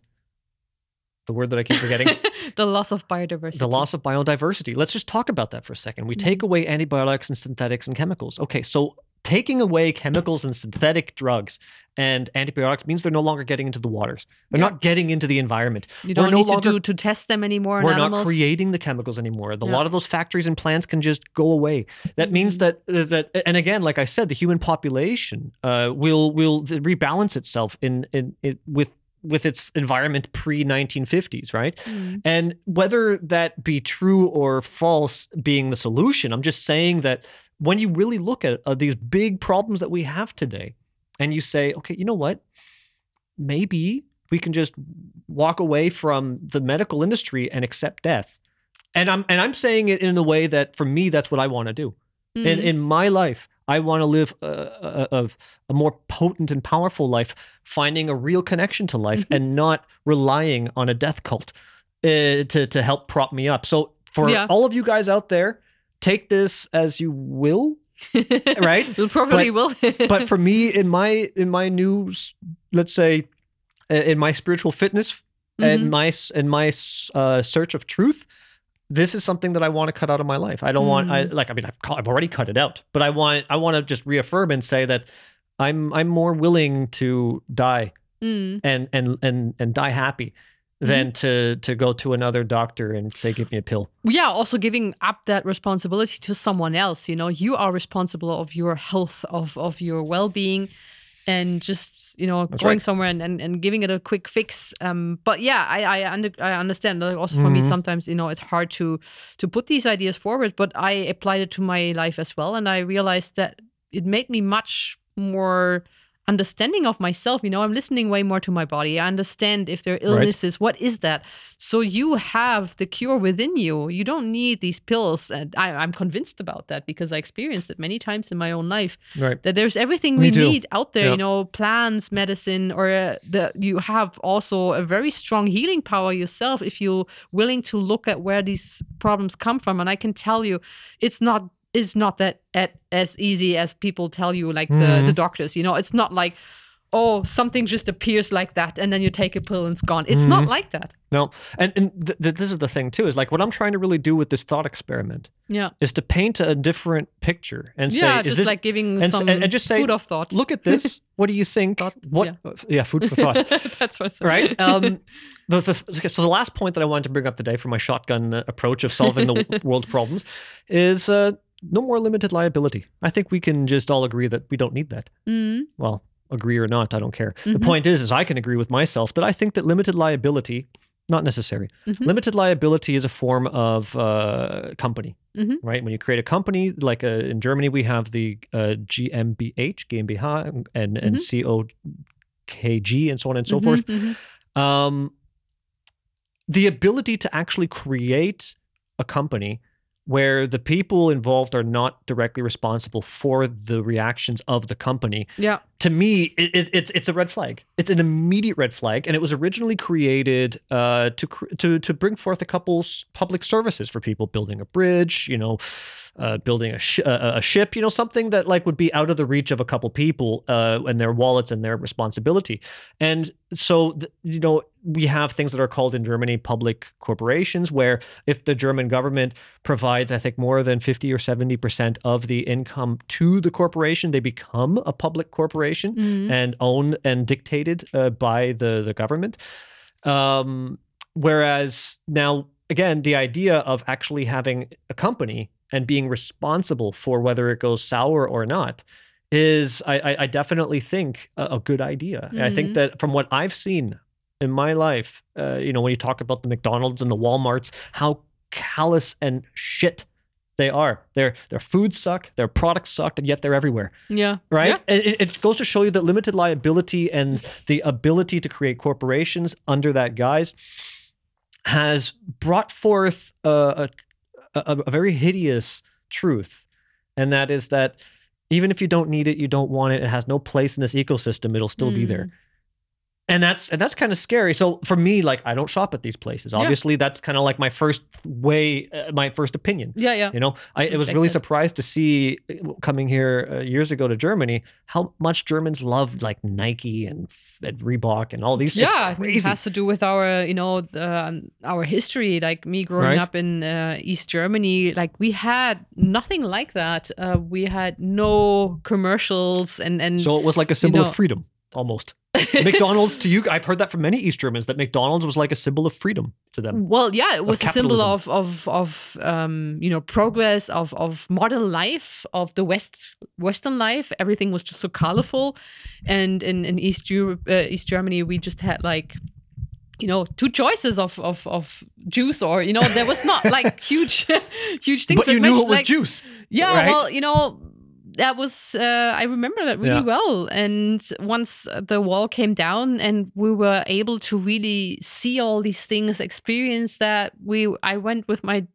the word that I keep forgetting.
the loss of biodiversity
the loss of biodiversity. Let's just talk about that for a second. We take away antibiotics and synthetics and chemicals. Okay, so taking away chemicals and synthetic drugs and antibiotics means they're no longer getting into the waters. They're
Yeah.
not getting into the environment.
you
We're
don't
no
need
longer-
to do to test them anymore
We're
animals.
not creating the chemicals anymore. A
Yeah.
lot of those factories and plants can just go away. That means
Mhm.
that uh, that and again, like I said, the human population uh, will will rebalance itself in in, in with with its environment pre 1950s, right?
Mm.
And whether that be true or false being the solution, I'm just saying that when you really look at uh, these big problems that we have today, and you say, okay, you know what? Maybe we can just walk away from the medical industry and accept death. And I'm and I'm saying it in the way that for me, that's what I want to do. In
Mm.
in my life, I want to live a, a, a, more potent and powerful life, finding a real connection to life
Mhm.
and not relying on a death cult uh, to to help prop me up. So for
Yeah.
all of you guys out there, take this as you will, right?
you probably will
but for me, in my in my new, let's say, uh, in my spiritual fitness
Mhm.
and my in my uh, search of truth, this is something that I want to cut out of my life. I don't want I
Mm.
like I mean I've I've already cut it out, but I want I want to just reaffirm and say that I'm I'm more willing to die
Mm.
and and and and die happy than to to go to another doctor and say give me a pill.
yeah also giving up that responsibility to someone else you know you are responsible of your health of of your well-being and just you know
That's
going
right.
somewhere and, and, and giving it a quick fix um but yeah i i, under, I understand like also for me
Mhm.
sometimes you know it's hard to to put these ideas forward but i applied it to my life as well and i realized that it made me much more understanding of myself you know i'm listening way more to my body i understand if there are illnesses what is that so you have the cure within you you don't need these pills and I, i'm convinced about that because i experienced it many times in my own life
Right.
that there's everything
Me
we
too.
need out there
Yeah.
you know plants medicine or uh, the you have also a very strong healing power yourself if you're willing to look at where these problems come from and i can tell you it's not it's not that at, as easy as people tell you like the
Mhm.
the doctors you know? It's not like oh something just appears like that and then you take a pill and it's gone. It's not
Mhm.
like that.
No, and and th- th- this is the thing too is like what I'm trying to really do with this thought experiment
yeah.
is to paint a different picture and say
yeah
is
just
this
like giving
and
some
and- and just say,
food of thought.
look at this. What do you think?
Thought,
what yeah. food for thought.
That's what's
right? Um the, the so the last point that i wanted to bring up today for my shotgun approach of solving the world's problems is uh no more limited liability i think we can just all agree that we don't need that
mm,
well agree or not. I don't care. The
Mhm.
point is, is I can agree with myself that I think that limited liability, not necessary.
Mhm.
Limited liability is a form of uh, company,
Mhm.
right? When you create a company, like uh, in Germany, we have the uh, GmbH, GmbH, and and COKG, and so on and so
Mhm,
forth.
mhm.
Um, the ability to actually create a company where the people involved are not directly responsible for the reactions of the company.
Yeah.
to me it, it, it's it's a red flag. It's an immediate red flag and it was originally created uh, to to to bring forth a couple public services for people building a bridge you know uh, building a, sh- a, a ship you know something that like would be out of the reach of a couple people uh, and their wallets and their responsibility. And so you know we have things that are called in Germany public corporations where if the German government provides I think more than 50 or 70% of the income to the corporation they become a public corporation
Mhm.
and owned and dictated uh, by the the government. Um, whereas now, again, the idea of actually having a company and being responsible for whether it goes sour or not is, I, I, I definitely think, a, a good idea. I think
Mhm.
that from what I've seen in my life, uh, you know, when you talk about the McDonald's and the WalMarts, how callous and shit they are. Their their food suck, their products suck, and yet they're everywhere
Yeah.
right?
Yeah.
It, it- goes to show you that limited liability and the ability to create corporations under that guise has brought forth a, a, a, a very hideous truth, and that is that even if you don't need it, you don't want it, it has no place in this ecosystem, it'll still be there. And that's and that's kind of scary. So for me, like I don't shop at these places.
Yeah.
Obviously, that's kind of like my first way, uh, my first opinion.
Yeah. Yeah.
You know, I, I was really surprised to see uh, coming here uh, years ago to Germany how much Germans loved like Nike and, and Reebok and all these.
Yeah, it has to do with our, you know, the, um, our history. Like me growing
Right.
up in uh, East Germany, like we had nothing like that. Uh, we had no commercials and and
So it was like a symbol
know-
of freedom almost. McDonald's to you, I've heard that from many East Germans that McDonald's was like a symbol of freedom to them.
well, yeah, it was a symbol of of of um, you know progress of of modern life of the West Western life. Everything was just so colorful, and in in East Europe, uh, East Germany, we just had like you know two choices of of of juice or you know there was not like huge huge things
But you knew it was
like,
juice.
yeah
right?
well you know that was uh, i remember that really
Yeah.
well and once the wall came down and we were able to really see all these things experience that we i went with my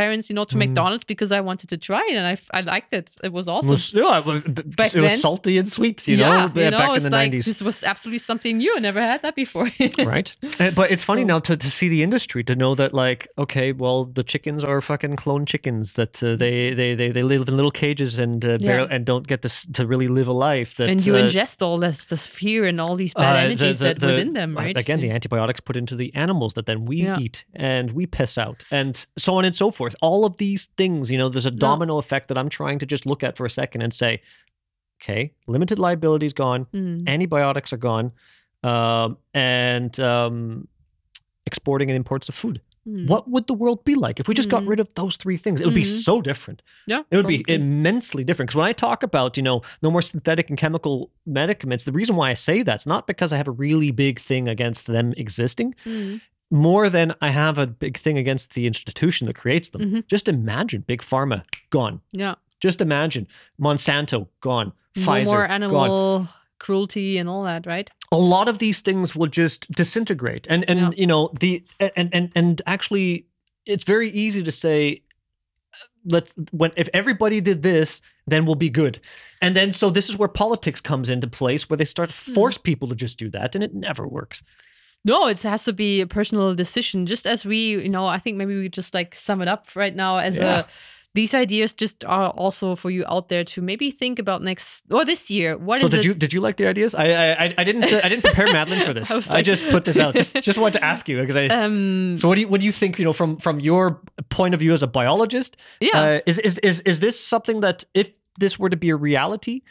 parents you know to
Mm.
mcdonald's because i wanted to try it and i, I liked it it was
It
awesome
was, yeah, it was,
Back
it was
then.
salty and sweet, you know,
yeah,
ba-
you know,
back in the
like
90s.
this was absolutely something new. I never had that before.
right Uh, but it's funny now to, to see the industry to know that like okay well the chickens are fucking clone chickens that uh, they, they they they live in little cages and uh,
Yeah.
barely, and don't get to to really live a life that
and you
uh,
ingest all this this fear and all these bad
uh, the-
energies
the-
that
the-
within them,
uh,
right?
Again, the antibiotics put into the animals that then we
Yeah.
eat and we piss out, and so on and so forth. All of these things, you know, there's a domino effect that I'm trying to just look at for a second and say, okay, limited liability's gone,
Mm.
antibiotics are gone, um, and um, exporting and imports of food.
Mm.
What would the world be like if we just got
Mhm.
rid of those three things? It would be
Mhm.
so different.
Yeah,
It would be immensely different. Because when I talk about, you know, no more synthetic and chemical medicaments, the reason why I say that's not because I have a really big thing against them existing,
Mm.
More than I have a big thing against the institution that creates them.
Mhm.
Just imagine big pharma gone.
Yeah,
Just imagine Monsanto gone.
no
Pfizer
more
gone.
animal cruelty and all that, right?
A lot of these things will just disintegrate. And and
Yeah.
you know, the and and and actually it's very easy to say let's when if everybody did this then we'll be good and then so this is where politics comes into place where they start to
Hmm.
force people to just do that and it never works
No, it has to be a personal decision. Just as we, you know, I think maybe we just like sum it up right now as
Yeah.
a. These ideas just are also for you out there to maybe think about next or this year. What
so did
it?
you did you like the ideas i i I- i didn't i didn't prepare madeline for this
I
i, just put this out just just wanted to ask you because i
um,
so what do you what do you think you know from from your point of view as a biologist
yeah,
uh, is, is is is this something that if this were to be a reality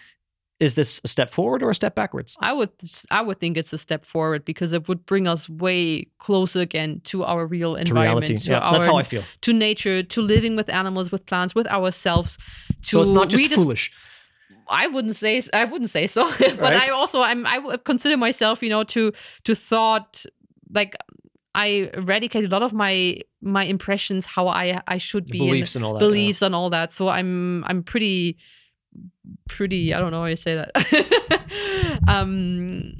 is this a step forward or a step backwards
I would I would think it's a step forward because it would bring us way closer again to our real
to
environment,
reality
to
yeah
our
that's how i feel
to nature, to living with animals, with plants, with ourselves. To
so it's not just
redis-
foolish
I wouldn't say I wouldn't say so, but
Right.
I also I'm I would consider myself, you know, to to thought like I eradicate a lot of my my impressions how I I should be and
beliefs and all that. yeah.
beliefs and all that. So I'm I'm pretty pretty I don't know how you say that. um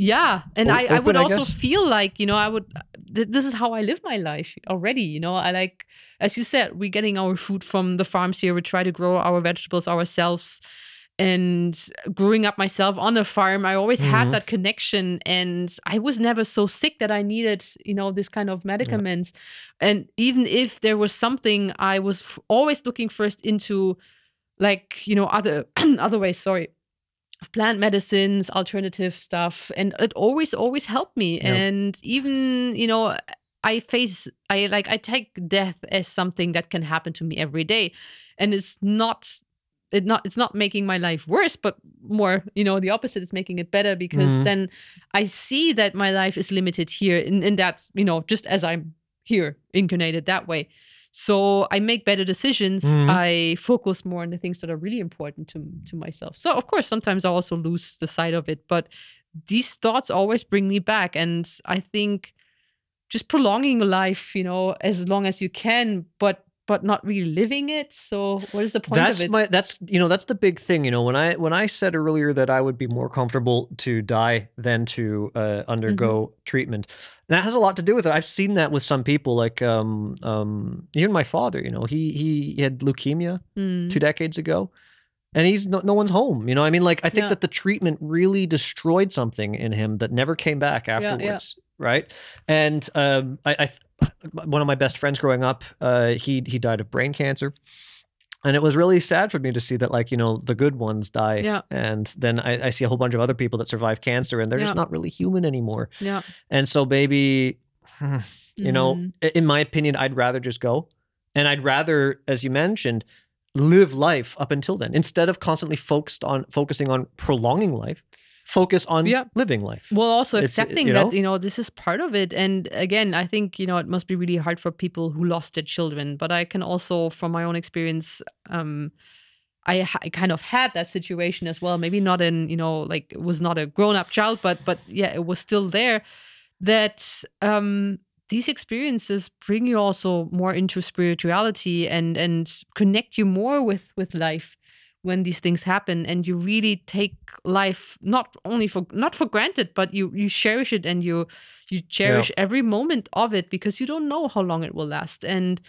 yeah, and
O-
I, I would
open, I
also
guess?
feel like you know I would. Th- this is how I live my life already. You know, I like as you said, we're getting our food from the farms here. We try to grow our vegetables ourselves. And growing up myself on a farm, I always
Mhm.
had that connection, and I was never so sick that I needed, you know, this kind of medicaments. And even if there was something, I was f- always looking first into, like you know, other other ways. Sorry, of plant medicines, alternative stuff, and it always always helped me.
Yeah.
And even you know, I face I like I take death as something that can happen to me every day, and it's not. It not it's not making my life worse, but more you know the opposite. is making it better because
Mhm.
then I see that my life is limited here, in in that you know just as I'm here incarnated that way. So I make better decisions.
Mhm.
I focus more on the things that are really important to to myself. So of course, sometimes I also lose the sight of it, but these thoughts always bring me back, and I think just prolonging life, you know, as long as you can, but but not really living it. So what is the point
that's
of it?
my that's you know that's the big thing you know when i when i said earlier that i would be more comfortable to die than to uh, undergo
Mm-hmm.
treatment that has a lot to do with it i've seen that with some people like um um even my father you know he he had leukemia
Mm,
two decades ago and he's no, no one's home you know i mean like i think
Yeah.
that the treatment really destroyed something in him that never came back
yeah.
afterwards right? And um i, I one of my best friends growing up uh he he died of brain cancer. And it was really sad for me to see that like you know the good ones die.
Yeah.
and then I, I see a whole bunch of other people that survive cancer and they're
Yeah.
just not really human anymore.
Yeah.
and so maybe you know i- in my opinion i'd rather just go. And i'd rather as you mentioned live life up until then. Instead of constantly focused on focusing on prolonging life focus on
Yeah.
living life
Well, also
It's,
accepting
you
that you know this is part of it, and again, I think you know it must be really hard for people who lost their children. But I can also, from my own experience, um, I, ha- I kind of had that situation as well. Maybe not in you know like it was not a grown up child, but but yeah, it was still there. That um, these experiences bring you also more into spirituality and and connect you more with with life when these things happen and you really take life not only for not for granted but you you cherish it and you you cherish every moment of it because you don't know how long it will last and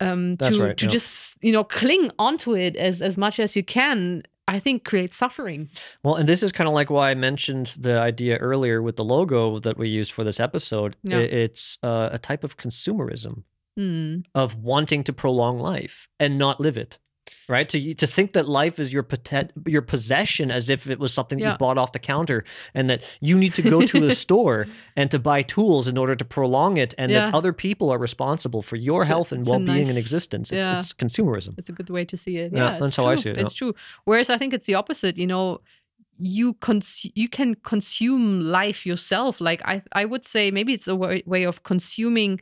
um
That's
to
right,
to
yeah.
just you know cling onto it as as much as you can i think creates suffering
well and this is kind of like why i mentioned the idea earlier with the logo that we used for this episode
Yeah.
It's uh, a type of consumerism
Hmm.
of wanting to prolong life and not live it right to to think that life is your poten- your possession as if it was something
Yeah.
you bought off the counter and that you need to go to a store and to buy tools in order to prolong it and that other people are responsible for your
It's a-
health and well-being and existence it's,
yeah.
it's consumerism
It's a good way to see it.
Yeah,
Yeah,
that's
true.
how I see it,
It's true. Whereas I think it's the opposite. You know, you cons- you can consume life yourself. Like I, I would say maybe it's a way, way of consuming.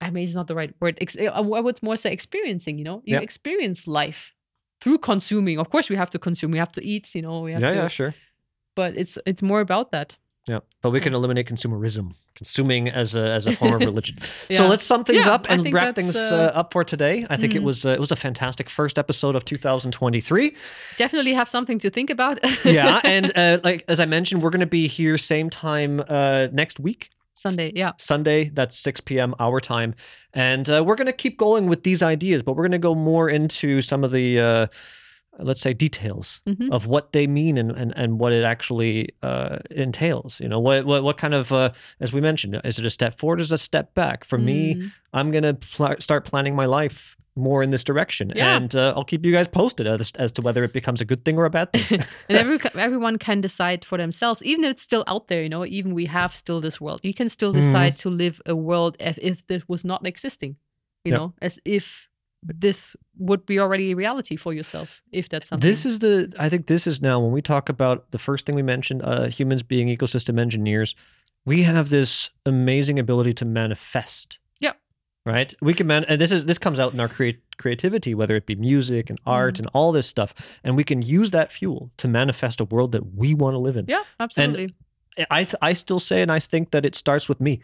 I mean, it's not the right word. I would more say experiencing. You know, you
Yeah.
experience life through consuming. Of course, we have to consume. We have to eat. You know, we have
yeah
to.
yeah sure
But it's it's more about that.
yeah but we can eliminate consumerism consuming as a as a form of religion so let's sum things
Yeah,
up and wrap things
uh,
uh, up for today i think it
mhm.
was uh, it was a fantastic first episode of 2023
Definitely have something to think about.
yeah and uh, like as i mentioned we're going to be here same time uh, next week
Sunday. Yeah.
sunday that's 6 p.m our time and uh, we're going to keep going with these ideas but we're going to go more into some of the uh, let's say details
Mhm.
of what they mean and, and, and what it actually uh, entails you know what, what what kind of uh, as we mentioned is it a step forward is it a step back for me
Mm.
i'm going to pl- start planning my life more in this direction
Yeah.
and uh, i'll keep you guys posted as, as to whether it becomes a good thing or a bad thing
and every, everyone can decide for themselves even if it's still out there you know even we have still this world you can still
Mhm.
decide to live a world as if this was not existing you
Yep.
know as if this would be already a reality for yourself if that's something
This is the I think this is now when we talk about the first thing we mentioned, uh, humans being ecosystem engineers, we have this amazing ability to manifest. Right? We can man, and this is this comes out in our create creativity, whether it be music and art
Mm.
and all this stuff, and we can use that fuel to manifest a world that we want to live in.
Yeah, absolutely.
I I still say, and I think that it starts with me.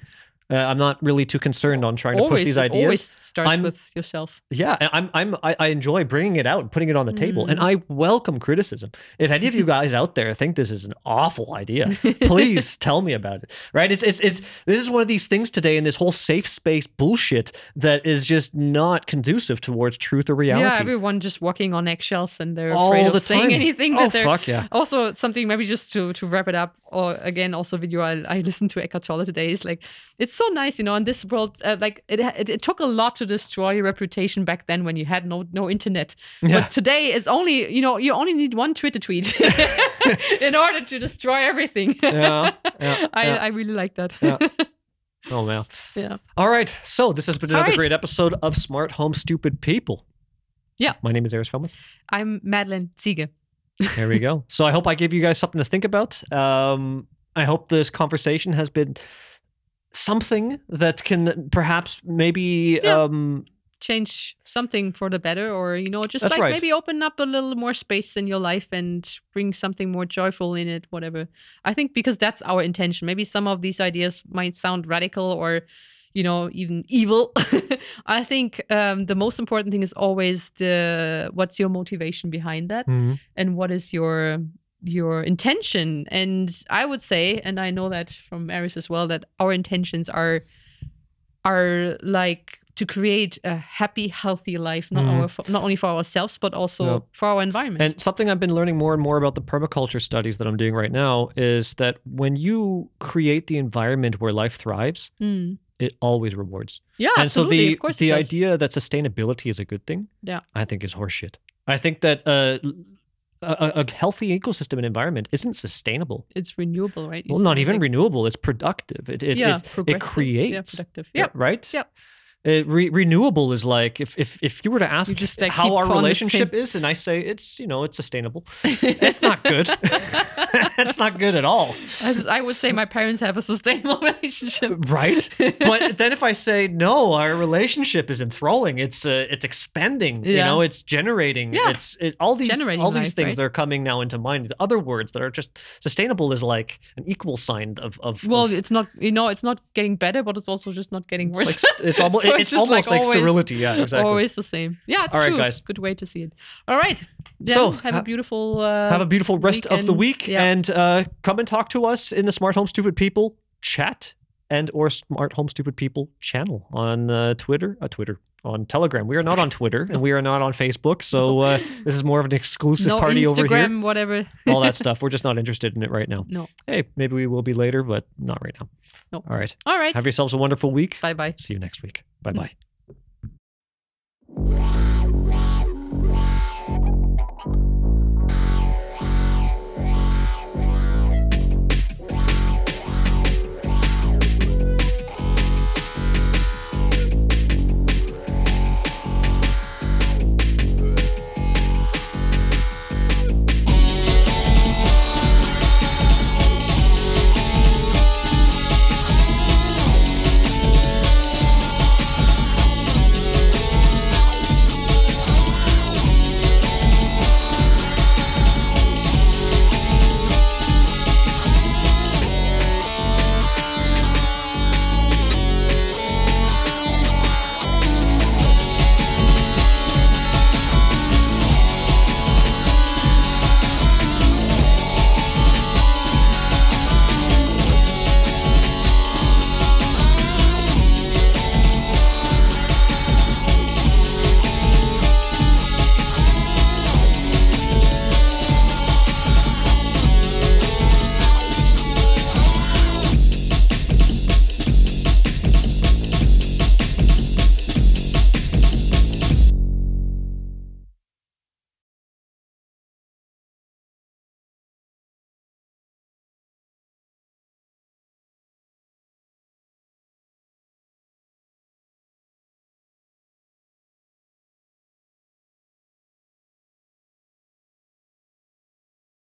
Uh, I'm not really too concerned on trying to push these
it
ideas.
always starts
I'm-
with yourself.
Yeah, I'm I'm I, I enjoy bringing it out and putting it on the table, and
Mm.
I welcome criticism. If any of you guys out there think this is an awful idea, please tell me about it. Right? It's it's it's this is one of these things today in this whole safe space bullshit that is just not conducive towards truth or reality.
Yeah, everyone just walking on eggshells and they're
All
afraid of
the
saying
time.
anything
oh
that they're
fuck yeah!
also something maybe just to to wrap it up or again also video I, I listened to Eckhart Tolle today is like it's so nice you know in this world uh, like it, it it took a lot to destroy your reputation back then when you had no no internet
Yeah.
but today it's only you know you only need one Twitter tweet in order to destroy everything
Yeah, yeah,
I,
yeah.
I really like that
Yeah. Oh man.
yeah
All right. So this has been another
right.
great episode of Smart Home Stupid People.
Yeah.
My name is Eris Feldman.
I'm Madeline Ziege
There we go. So I hope I gave you guys something to think about. Um, I hope this conversation has been something that can perhaps maybe
Yeah.
um,
change something for the better or you know just like
right.
maybe open up a little more space in your life and bring something more joyful in it whatever i think because that's our intention maybe some of these ideas might sound radical or you know even evil i think um, the most important thing is always the what's your motivation behind that and what is your your intention and i would say and i know that from Eris as well that our intentions are are like to create a happy healthy life not
Mhm.
our, not only for ourselves but also for our environment
And something I've been learning more and more about the permaculture studies that I'm doing right now is that when you create the environment where life thrives,
Mm.
it always rewards.
yeah
and so
absolutely.
the
of course
the idea that sustainability is a good thing,
Yeah.
I think is horseshit. I think that uh, a, a- healthy ecosystem and environment isn't sustainable.
it's renewable right You
Well, not even
like-
renewable. It's productive. It it,
yeah
it, it creates.
yeah productive
Yeah,
yeah
right.
Yep.
Uh, re- renewable is like if if if you were to ask
just, like,
how our relationship
same-
is, and I say it's you know it's sustainable, it's not good. it's not good at all,
I would say my parents have a sustainable relationship
right? but then if I say no, our relationship is enthralling. It's uh, it's expanding.
Yeah.
You know, it's generating.
Yeah.
It's it, all these
Generating
all these
life,
things
right?
that are coming now into mind. The other words that are just sustainable is like an equal sign of of
well
of-
it's not you know it's not getting better but it's also just not getting worse
like it's almost It's,
just,
almost like,
always-
sterility. Yeah, exactly.
Always the same. Yeah, it's
All right,
true.
guys.
Good way to see it. All right. Then
So,
have
ha-
a beautiful. Uh,
Have a beautiful rest of the week,
Yeah.
and uh, come and talk to us in the Smart Home Stupid People chat and or Smart Home Stupid People channel on uh, Twitter. Uh, Twitter on Telegram. We are not on Twitter and we are not on Facebook. So uh, this is more of an exclusive
no
party Instagram, over here.
whatever.
all that stuff. We're just not interested in it right now.
No.
Hey, maybe we will be later, but not right now.
No.
All right.
All right.
Have yourselves a wonderful week.
Bye bye.
See you next week. Bye bye. Mm.